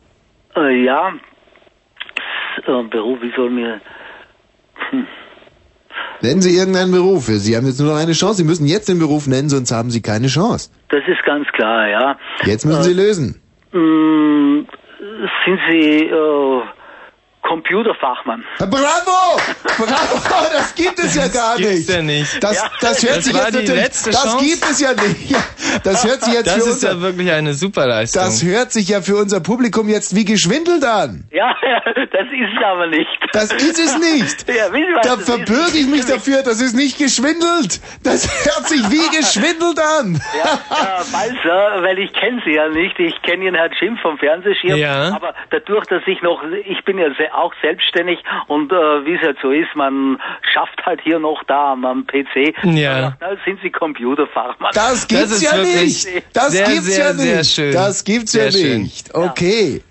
S28: Äh, ja, äh, Beruf, wie soll mir... Hm.
S2: Nennen Sie irgendeinen Beruf. Sie haben jetzt nur noch eine Chance. Sie müssen jetzt den Beruf nennen, sonst haben Sie keine Chance.
S28: Das ist ganz klar, ja.
S2: Jetzt müssen Sie lösen.
S28: Mm, sind Sie äh, Computerfachmann?
S2: Bravo! Bravo! Das gibt es ja gar
S3: gibt's
S2: nicht.
S3: ja nicht.
S2: Das, das hört
S3: Das
S2: sich
S3: war
S2: jetzt
S3: die
S2: natürlich.
S3: letzte
S2: das
S3: Chance.
S2: gibt es ja nicht. Ja, Das hört sich jetzt
S3: Das
S2: für
S3: ist
S2: unser,
S3: ja wirklich eine Superleistung.
S2: das hört sich ja für unser Publikum jetzt wie geschwindelt an.
S28: Ja, das ist es aber nicht.
S2: Das ist es nicht.
S28: Ja, was
S2: Da
S28: das
S2: verbürge ich mich dafür. Das ist nicht geschwindelt. Das hört sich wie geschwindelt an.
S28: Ja, Herr Balzer, weil ich kenne Sie ja nicht. Ich kenne Ihren Herrn Schimpf vom Fernsehschirm.
S3: Ja.
S28: Aber dadurch, dass ich noch, ich bin ja auch selbstständig und äh, wie es halt so ist, man schafft halt hier noch da am, PC.
S3: Ja.
S28: Da sind Sie Computerfachmann.
S2: Das gibt's
S3: ist
S2: ja nicht. Das
S3: sehr,
S2: gibt's
S3: sehr,
S2: ja
S3: sehr
S2: nicht.
S3: schön.
S2: Das gibt's
S3: Sehr
S2: ja
S3: schön.
S2: nicht. Okay.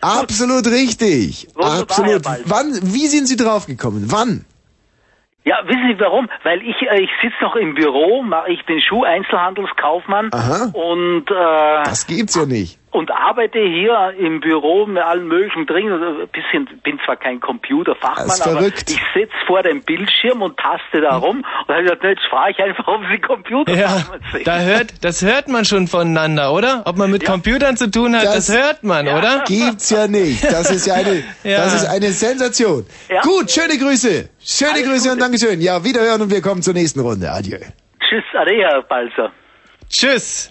S2: Absolut richtig.
S28: Wunderbar,
S2: Absolut. Wann, wie sind Sie draufgekommen? Wann?
S28: Ja, wissen Sie warum? Weil ich, äh, ich sitze noch im Büro, mache ich den Schuh-Einzelhandelskaufmann
S2: Aha.
S28: und äh,
S2: Das gibt's ja nicht.
S28: Und arbeite hier im Büro mit allen möglichen drin. Ein bisschen, bin zwar kein Computerfachmann, aber
S2: verrückt.
S28: ich sitze vor dem Bildschirm und taste da rum und habe gesagt, jetzt frage ich einfach, ob Sie
S3: Ja,
S28: Computerfachmann sind.
S3: da hört, das hört man schon voneinander, oder? Ob man mit Computern zu tun hat, das,
S2: Das-
S3: hört man, oder?
S2: Gibt's ja nicht. Das ist ja eine,
S3: Ja.
S2: das ist eine Sensation.
S28: Ja.
S2: Gut, schöne Grüße. Schöne Grüße und Dankeschön. Ja, wiederhören und wir kommen zur nächsten Runde. Adieu.
S28: Tschüss, Ade, Herr Balzer.
S3: Tschüss.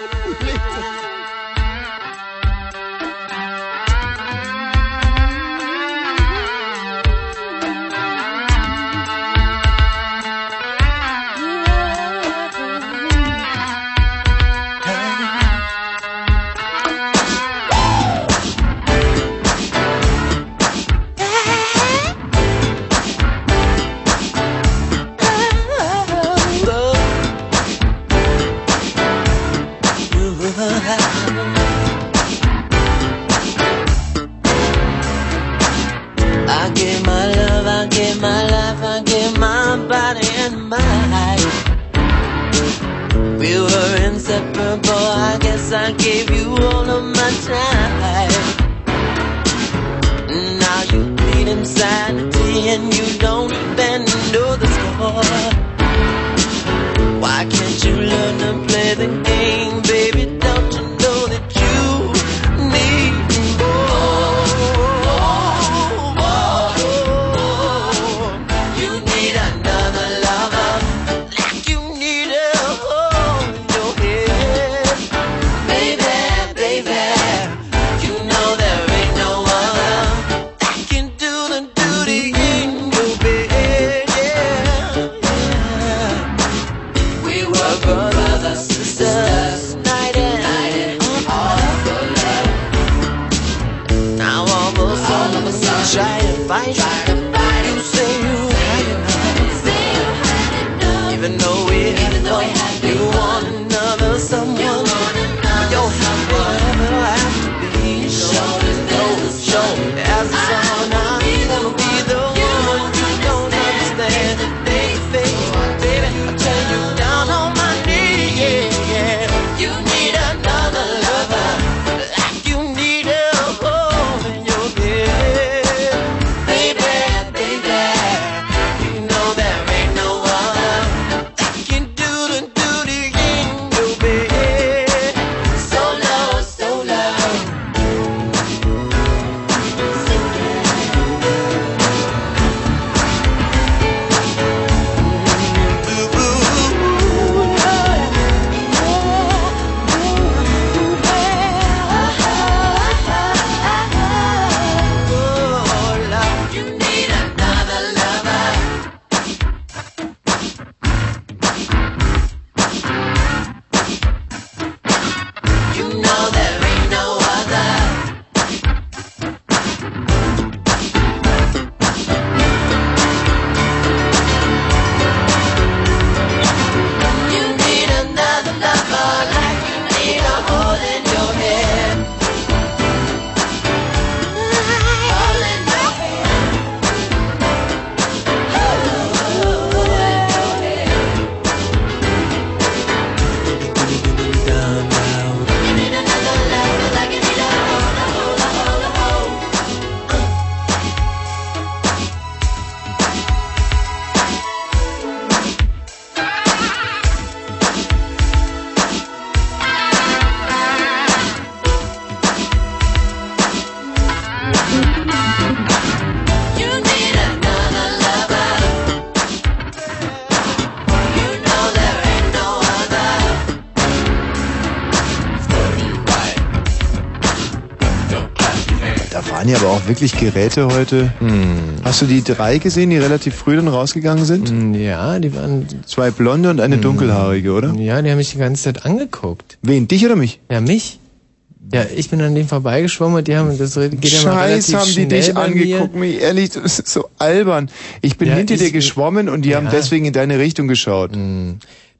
S8: inseparable, I guess I gave you all of my time. Now you bleed insanity and you don't even know the score. Why can't you learn to play the game, baby?
S2: Wirklich Geräte heute. Hast du die drei gesehen, die relativ früh dann rausgegangen sind?
S3: Ja, die waren...
S2: Zwei blonde und eine dunkelhaarige, oder?
S3: Ja, die haben mich die ganze Zeit angeguckt.
S2: Wen, dich oder mich?
S3: Ja, mich. Ja, ich bin an denen vorbeigeschwommen und die haben, das geht ja mal
S2: Scheiß,
S3: relativ
S2: haben die dich
S3: mir.
S2: angeguckt, mir ehrlich, das ist so albern. Ich bin
S3: Ja,
S2: hinter dir
S3: ich-
S2: geschwommen und die haben
S3: Ja.
S2: deswegen in deine Richtung geschaut.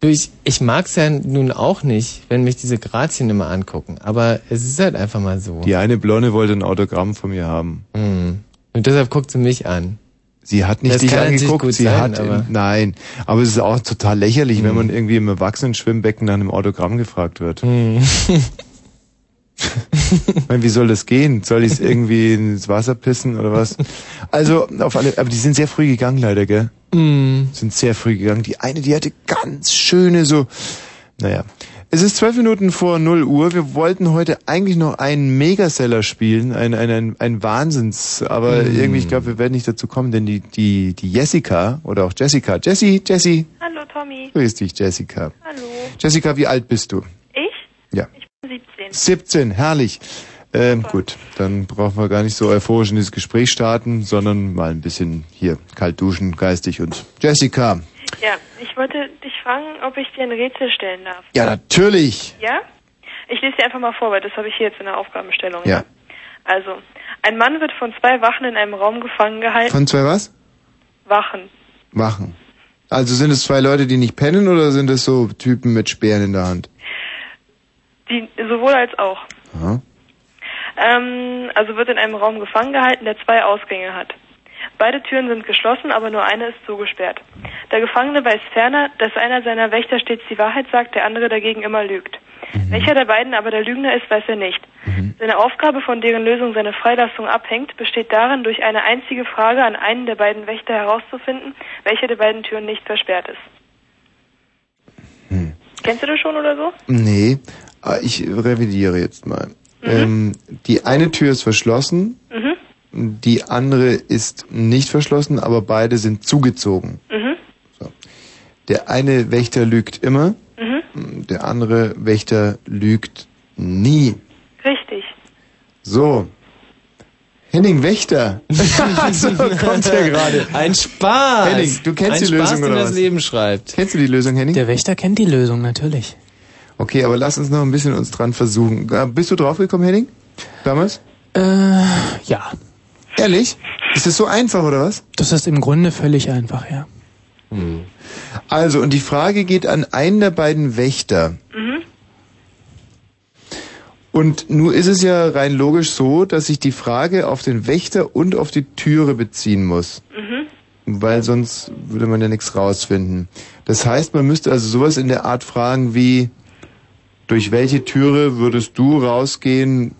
S3: Du, ich, ich mag's ja nun auch nicht, wenn mich diese Grazien immer angucken. Aber es ist halt einfach mal so.
S2: Die eine Blonde wollte ein Autogramm von mir haben.
S3: Mhm. Und deshalb guckt sie mich an.
S2: Sie hat nicht
S3: Das
S2: dich angeguckt, sie
S3: sein,
S2: hat,
S3: aber-
S2: nein. Aber es ist auch total lächerlich, wenn man irgendwie im Erwachsenen-Schwimmbecken nach einem Autogramm gefragt wird. Ich meine, wie soll das gehen? Soll ich es irgendwie ins Wasser pissen oder was? Also, auf alle, aber die sind sehr früh gegangen leider, gell?
S3: Mhm.
S2: Sind sehr früh gegangen. Die eine, die hatte ganz schöne so, naja. Es ist zwölf Minuten vor 0 Uhr. Wir wollten heute eigentlich noch einen Megaseller spielen, ein, ein, ein, ein Wahnsinns, aber
S3: Mhm.
S2: irgendwie, ich glaube, wir werden nicht dazu kommen, denn die, die, die Jessica oder auch Jessica, Jessie, Jessie,
S29: Hallo Tommy.
S2: grüß dich, Jessica.
S29: Hallo.
S2: Jessica, wie alt bist du?
S29: Ich?
S2: Ja.
S29: Ich 17.
S2: 17, herrlich. Ähm, gut, dann brauchen wir gar nicht so euphorisch in dieses Gespräch starten, sondern mal ein bisschen hier kalt duschen, geistig und Jessica.
S29: Ja, ich wollte dich fragen, ob ich dir ein Rätsel stellen darf.
S2: Ja, natürlich.
S29: Ja? Ich lese dir einfach mal vor, weil das habe ich hier jetzt in der Aufgabenstellung.
S2: Ja.
S29: Also, ein Mann wird von zwei Wachen in einem Raum gefangen gehalten.
S2: Von zwei was?
S29: Wachen.
S2: Wachen. Also sind es zwei Leute, die nicht pennen oder sind es so Typen mit Speeren in der Hand?
S29: Die, sowohl als auch.
S2: Aha.
S29: Ähm, also wird in einem Raum gefangen gehalten, der zwei Ausgänge hat. Beide Türen sind geschlossen, aber nur eine ist zugesperrt. Der Gefangene weiß ferner, dass einer seiner Wächter stets die Wahrheit sagt, der andere dagegen immer lügt. Welcher der beiden aber der Lügner ist, weiß er nicht. Seine Aufgabe, von deren Lösung seine Freilassung abhängt, besteht darin, durch eine einzige Frage an einen der beiden Wächter herauszufinden, welche der beiden Türen nicht versperrt ist. Kennst du das schon oder so?
S2: Nee, ich revidiere jetzt mal. Ähm, die eine Tür ist verschlossen,
S29: Mhm.
S2: die andere ist nicht verschlossen, aber beide sind zugezogen.
S29: Mhm.
S2: Der eine Wächter lügt immer,
S29: Mhm.
S2: der andere Wächter lügt nie.
S29: Richtig.
S2: So. Henning Wächter. so kommt er gerade.
S3: Ein Spaß.
S2: Henning, du kennst
S3: Ein
S2: die
S3: Spaß,
S2: Lösung
S3: den
S2: oder
S3: das
S2: was?
S3: Leben schreibt.
S2: Kennst du die Lösung, Henning?
S9: Der Wächter kennt die Lösung, natürlich.
S2: Okay, aber lass uns noch ein bisschen uns dran versuchen. Äh, Bist du draufgekommen, Henning? Damals?
S9: Äh, ja.
S2: Ehrlich? Ist das so einfach oder was?
S30: Das ist im Grunde völlig einfach, ja.
S2: Also, und die Frage geht an einen der beiden Wächter.
S29: Mhm.
S2: Und nun ist es ja rein logisch so, dass sich die Frage auf den Wächter und auf die Türe beziehen muss.
S29: Mhm.
S2: Weil sonst würde man ja nichts rausfinden. Das heißt, man müsste also sowas in der Art fragen wie, durch welche Türe würdest du rausgehen,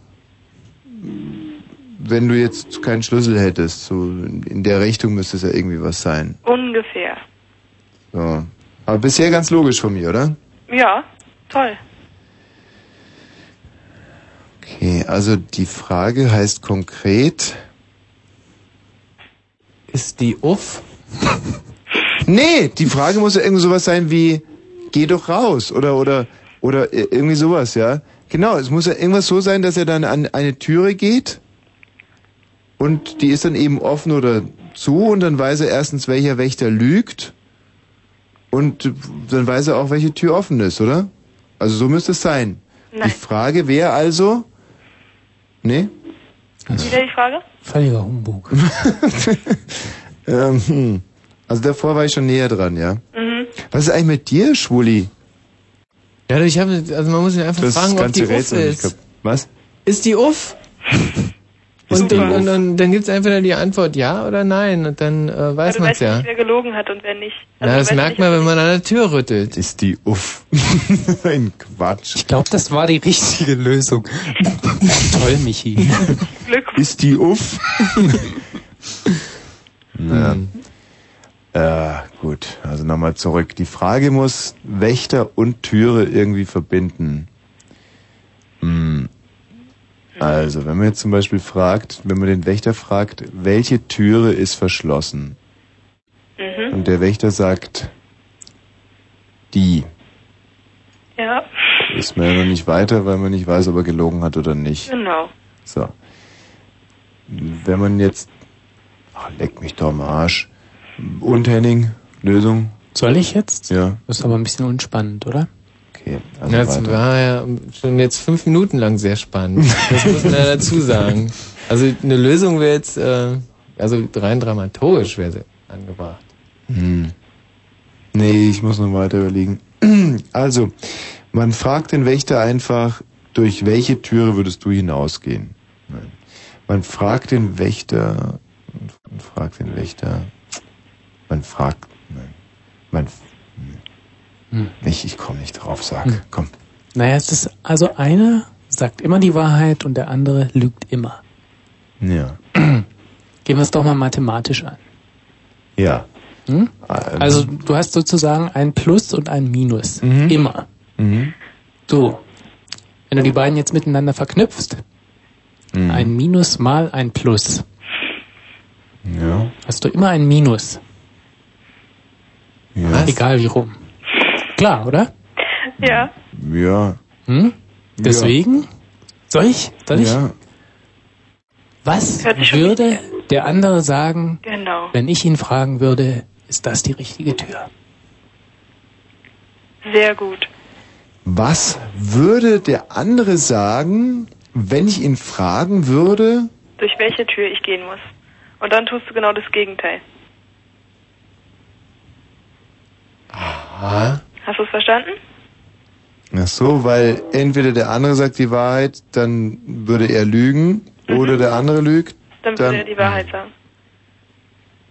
S2: wenn du jetzt keinen Schlüssel hättest? So in der Richtung müsste es ja irgendwie was sein.
S29: Ungefähr.
S2: So. Aber bisher ganz logisch von mir, oder?
S29: Ja, toll.
S2: Okay, also die Frage heißt konkret.
S3: Ist die Uff?
S2: Nee, die Frage muss ja irgendwie sowas sein wie, geh doch raus oder oder oder irgendwie sowas, ja. Genau, es muss ja irgendwas so sein, dass er dann an eine Türe geht und die ist dann eben offen oder zu und dann weiß er erstens, welcher Wächter lügt und dann weiß er auch, welche Tür offen ist, oder? Also so müsste es sein.
S29: Nein.
S2: Die Frage wäre also, nee?
S29: Wieder die Frage?
S30: Völliger Humbug.
S2: ähm, hm. Also davor war ich schon näher dran, ja.
S29: Mhm.
S2: Was ist eigentlich mit dir, Schwuli?
S3: Ja, ich habe, also man muss ihn einfach
S2: Das
S3: fragen, ob
S2: ganze
S3: die Uff
S2: Rätsel nicht
S3: ist.
S2: Was?
S3: Ist die Uff? Und,
S2: die
S3: und,
S2: Uff?
S3: und, und dann gibt's entweder die Antwort ja oder nein und dann äh, weiß
S29: du
S3: man's
S29: weißt
S3: ja.
S29: nicht, wer gelogen hat und wer nicht.
S3: Na,
S29: Also
S3: das
S29: du weißt
S3: merkt
S29: nicht,
S3: man, wenn man an der Tür rüttelt.
S2: Ist die Uff. Ein Quatsch.
S30: Ich glaube, das war die richtige Lösung. Toll, Michi.
S2: Ist die Uff? Na. Äh, gut, also nochmal zurück. Die Frage muss Wächter und Türe irgendwie verbinden. Hm. Also, wenn man jetzt zum Beispiel fragt, wenn man den Wächter fragt, welche Türe ist verschlossen?
S29: Mhm.
S2: Und der Wächter sagt, die.
S29: Ja,
S2: Ist man ja noch nicht weiter, weil man nicht weiß, ob er gelogen hat oder nicht.
S29: genau.
S2: So. Wenn man jetzt. Ach, leck mich doch am Arsch. Und Henning, Lösung?
S30: Soll ich jetzt?
S2: Ja.
S30: Das ist aber ein bisschen unspannend, oder?
S2: Okay,
S3: Also ja, das war ja schon jetzt fünf Minuten lang sehr spannend. Das muss man ja dazu sagen. Also eine Lösung wäre jetzt, äh, also rein dramaturgisch wäre sie angebracht.
S2: Hm. Nee, ich muss noch weiter überlegen. Also, man fragt den Wächter einfach, durch welche Türe würdest du hinausgehen? Nein. Man fragt den Wächter, man fragt den Wächter, man fragt, man,
S30: Hm.
S2: ich, ich komme nicht drauf, sag,
S30: Hm.
S2: komm.
S30: Naja, es ist also einer sagt immer die Wahrheit und der andere lügt immer.
S2: Ja.
S30: Gehen wir es doch mal mathematisch an.
S2: Ja.
S30: Hm?
S2: Ähm.
S30: Also du hast sozusagen ein Plus und ein Minus. Immer.
S2: Mhm.
S30: So. Wenn du die beiden jetzt miteinander verknüpfst,
S2: Mhm.
S30: ein Minus mal ein Plus,
S2: Ja.
S30: hast du immer ein Minus.
S2: Ja.
S30: Egal wie rum. Klar, oder?
S29: Ja.
S2: Ja.
S30: Hm? Deswegen? Soll ich? Soll ich?
S2: Ja.
S30: Was würde der andere sagen,
S29: Genau.
S30: wenn ich ihn fragen würde, ist das die richtige Tür?
S29: Sehr gut.
S2: Was würde der andere sagen, wenn ich ihn fragen würde?
S29: Durch welche Tür ich gehen muss. Und dann tust du genau das Gegenteil.
S2: Aha.
S29: Hast du es verstanden?
S2: Ach so, weil entweder der andere sagt die Wahrheit, dann würde er lügen, oder der andere lügt,
S29: Dann würde er die Wahrheit sagen.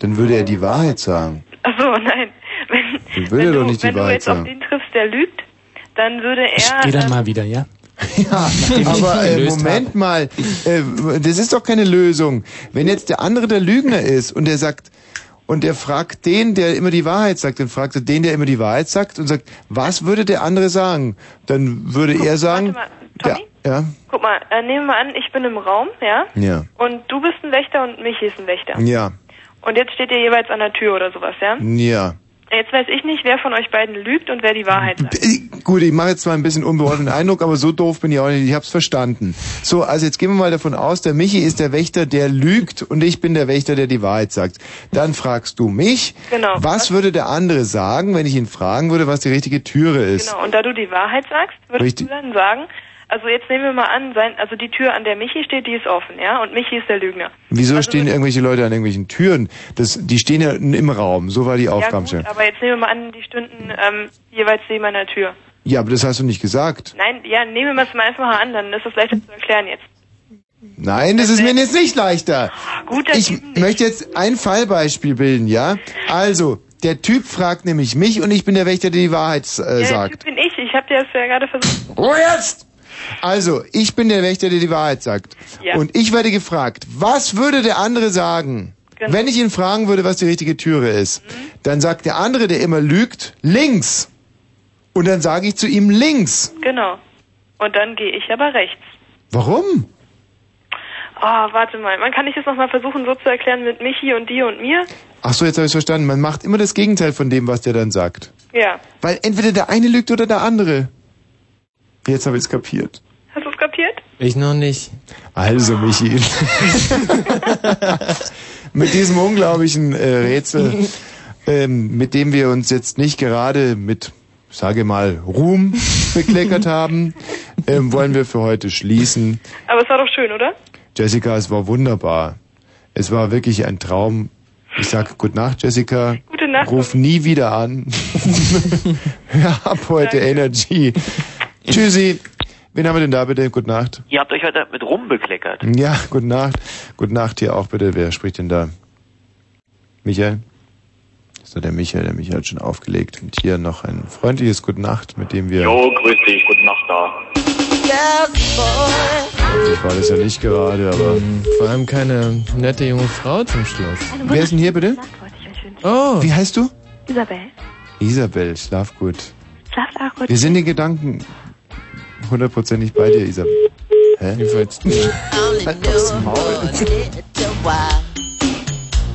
S2: dann würde er die Wahrheit sagen.
S29: Ach so, nein. Wenn,
S2: Dann würde er doch nicht die
S29: wenn du
S2: Wahrheit
S29: jetzt auf
S2: sagen.
S29: den triffst, der lügt, dann würde er...
S30: Ich gehe dann mal wieder, ja?
S2: Aber äh, Moment mal, äh, das ist doch keine Lösung. Wenn jetzt der andere der Lügner ist und der sagt, und er fragt den, der immer die Wahrheit sagt, dann fragt er den, der immer die Wahrheit sagt und sagt, was würde der andere sagen? Dann würde er sagen,
S29: Tommy?
S2: ja,
S29: Guck mal, äh, nehmen wir an, ich bin im Raum, ja?
S2: ja,
S29: Und du bist ein Wächter und Michi ist ein Wächter.
S2: ja,
S29: Und jetzt steht ihr jeweils an der Tür oder sowas, ja?
S2: ja.
S29: Jetzt weiß ich nicht, wer von euch beiden lügt und wer die Wahrheit sagt.
S2: Gut, ich mache jetzt zwar ein bisschen unbeholfenen Eindruck, aber so doof bin ich auch nicht. Ich hab's verstanden. So, also jetzt gehen wir mal davon aus, der Michi ist der Wächter, der lügt und ich bin der Wächter, der die Wahrheit sagt. Dann fragst du mich,
S29: Genau.
S2: was würde der andere sagen, wenn ich ihn fragen würde, was die richtige Türe ist?
S29: Genau, und da du die Wahrheit sagst, würdest
S2: Richtig.
S29: du dann sagen, Also jetzt nehmen wir mal an, sein, also die Tür, an der Michi steht, die ist offen, ja? Und Michi ist der Lügner.
S2: Wieso stehen irgendwelche Leute an irgendwelchen Türen? Das, die stehen ja im Raum. So war die
S29: Ja
S2: Aufgabenstellung.
S29: aber jetzt nehmen wir mal an, die stünden ähm, jeweils neben einer Tür.
S2: Ja, aber das hast du nicht gesagt.
S29: Nein, ja, nehmen wir es mal einfach mal an, dann ist das leichter zu erklären jetzt.
S2: Nein, das ist mir jetzt nicht leichter.
S29: Gut,
S2: Ich möchte jetzt ein Fallbeispiel bilden, ja? Also, der Typ fragt nämlich mich und ich bin der Wächter, der die Wahrheit äh,
S29: ja, der
S2: sagt.
S29: Typ bin ich, ich habe dir das ja gerade versucht.
S2: Ruhe jetzt! Also, ich bin der Wächter, der die Wahrheit sagt.
S29: Ja.
S2: Und ich werde gefragt, was würde der andere sagen,
S29: Genau.
S2: wenn ich ihn fragen würde, was die richtige Türe ist? Dann sagt der andere, der immer lügt, links. Und dann sage ich zu ihm links.
S29: Genau. Und dann gehe ich aber rechts.
S2: Warum?
S29: Ah, warte mal, man kann ich das nochmal versuchen so zu erklären mit Michi und dir und mir?
S2: Ach so, jetzt habe ich verstanden. Man macht immer das Gegenteil von dem, was der dann sagt.
S29: Ja.
S2: Weil entweder der eine lügt oder der andere. Jetzt habe ich es kapiert.
S29: Hast du es kapiert?
S3: Ich noch nicht.
S2: Also, Michi. mit diesem unglaublichen äh, Rätsel, ähm, mit dem wir uns jetzt nicht gerade mit, sage mal, Ruhm bekleckert haben, ähm, wollen wir für heute schließen.
S29: Aber es war doch schön, oder?
S2: Jessica, es war wunderbar. Es war wirklich ein Traum. Ich sag Gute Nacht, Jessica.
S29: Gute Nacht.
S2: Ruf nie wieder an. Hör ab heute Energy. Tschüssi. Wen haben wir denn da bitte? Gute Nacht.
S31: Ihr habt euch heute mit rumbekleckert.
S2: Ja, gute Nacht. Gute Nacht hier auch bitte. Wer spricht denn da? Michael? Ist da der Michael? Der Michael hat schon aufgelegt. Und hier noch ein freundliches Gute Nacht, mit dem wir...
S31: Jo, grüß dich, gute Nacht da.
S2: Ich war das ja nicht gerade, aber...
S3: Vor allem keine nette junge Frau zum Schluss.
S2: Wer ist denn hier bitte?
S3: Oh.
S2: Wie heißt du?
S32: Isabel,
S2: Isabel, schlaf gut.
S32: schlaft auch gut.
S2: Wir sind in Gedanken hundertprozentig bei dir, Isabel. Hä?
S3: Wie willst du?
S2: Halt das Maul.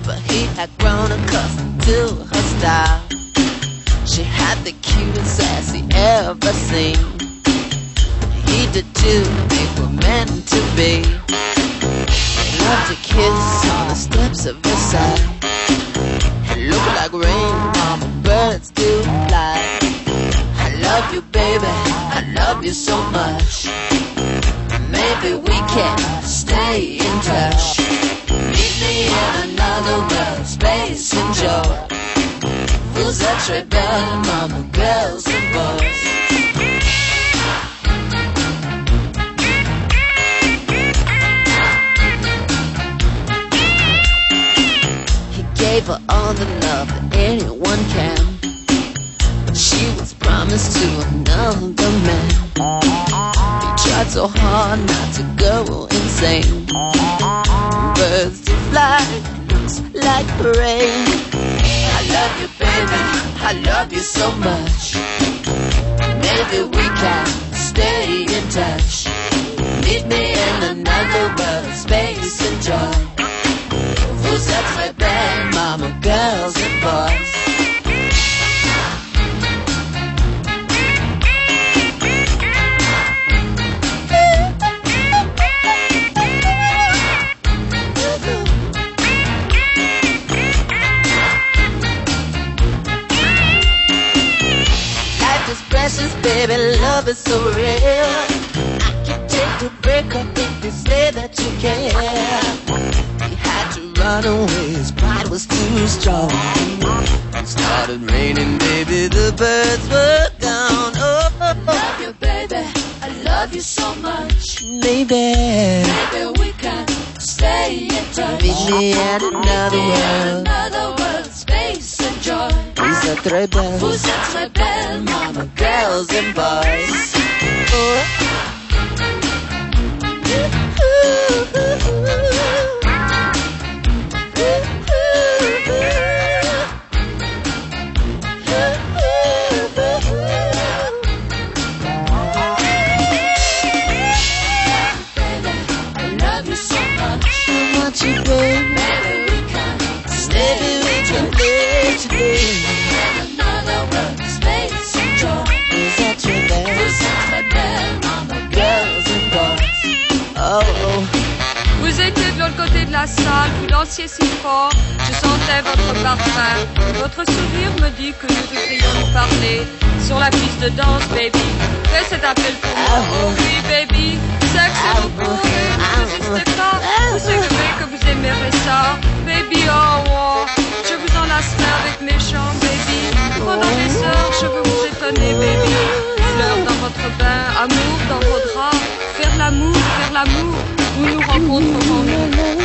S8: but he had grown accustomed to her style. She had the cutest ass he ever seen. He did too, they were meant to be. They loved to kiss on the steps of Versailles. It looked like rain on the birds do fly. I love you, baby, I love you so much. Maybe we can stay in touch. Meet me in another world, space and joy. That rebel among the girls and boys? He gave her all the love that anyone can. Was promised to another man. He tried so hard not to go insane. Birds to fly, looks like rain. I love you, baby. I love you so much. Maybe we can stay in touch. Meet me in another world, space and joy. Who's that rebel, mama, girls and boys? Baby, love is so real. I can take a break up if you say that you care. He had to run away, his pride was too strong. It started raining, baby, the birds were gone. Oh, oh, oh, love you, baby, I love you so much. Baby, maybe we can say it does. Meet me at another world. Another world, space and joy. Who sets my bell, mama? Girls and boys.
S15: la salle où l'ancien fort, je sentais votre parfum. Votre sourire me dit que nous devrions nous parler sur la piste de danse, baby. Fais cet appel pour ah moi. Oh oui, baby, sexe et repos ne n'existe pas. Ah vous savez que vous aimerez ça, baby, oh, oh. Je vous enlacerai avec mes chants, baby. Pendant des oh. heures, je veux vous étonner, baby. Fleurs dans votre bain, amour dans vos draps. Faire l'amour, faire l'amour, nous
S8: nous rencontrerons.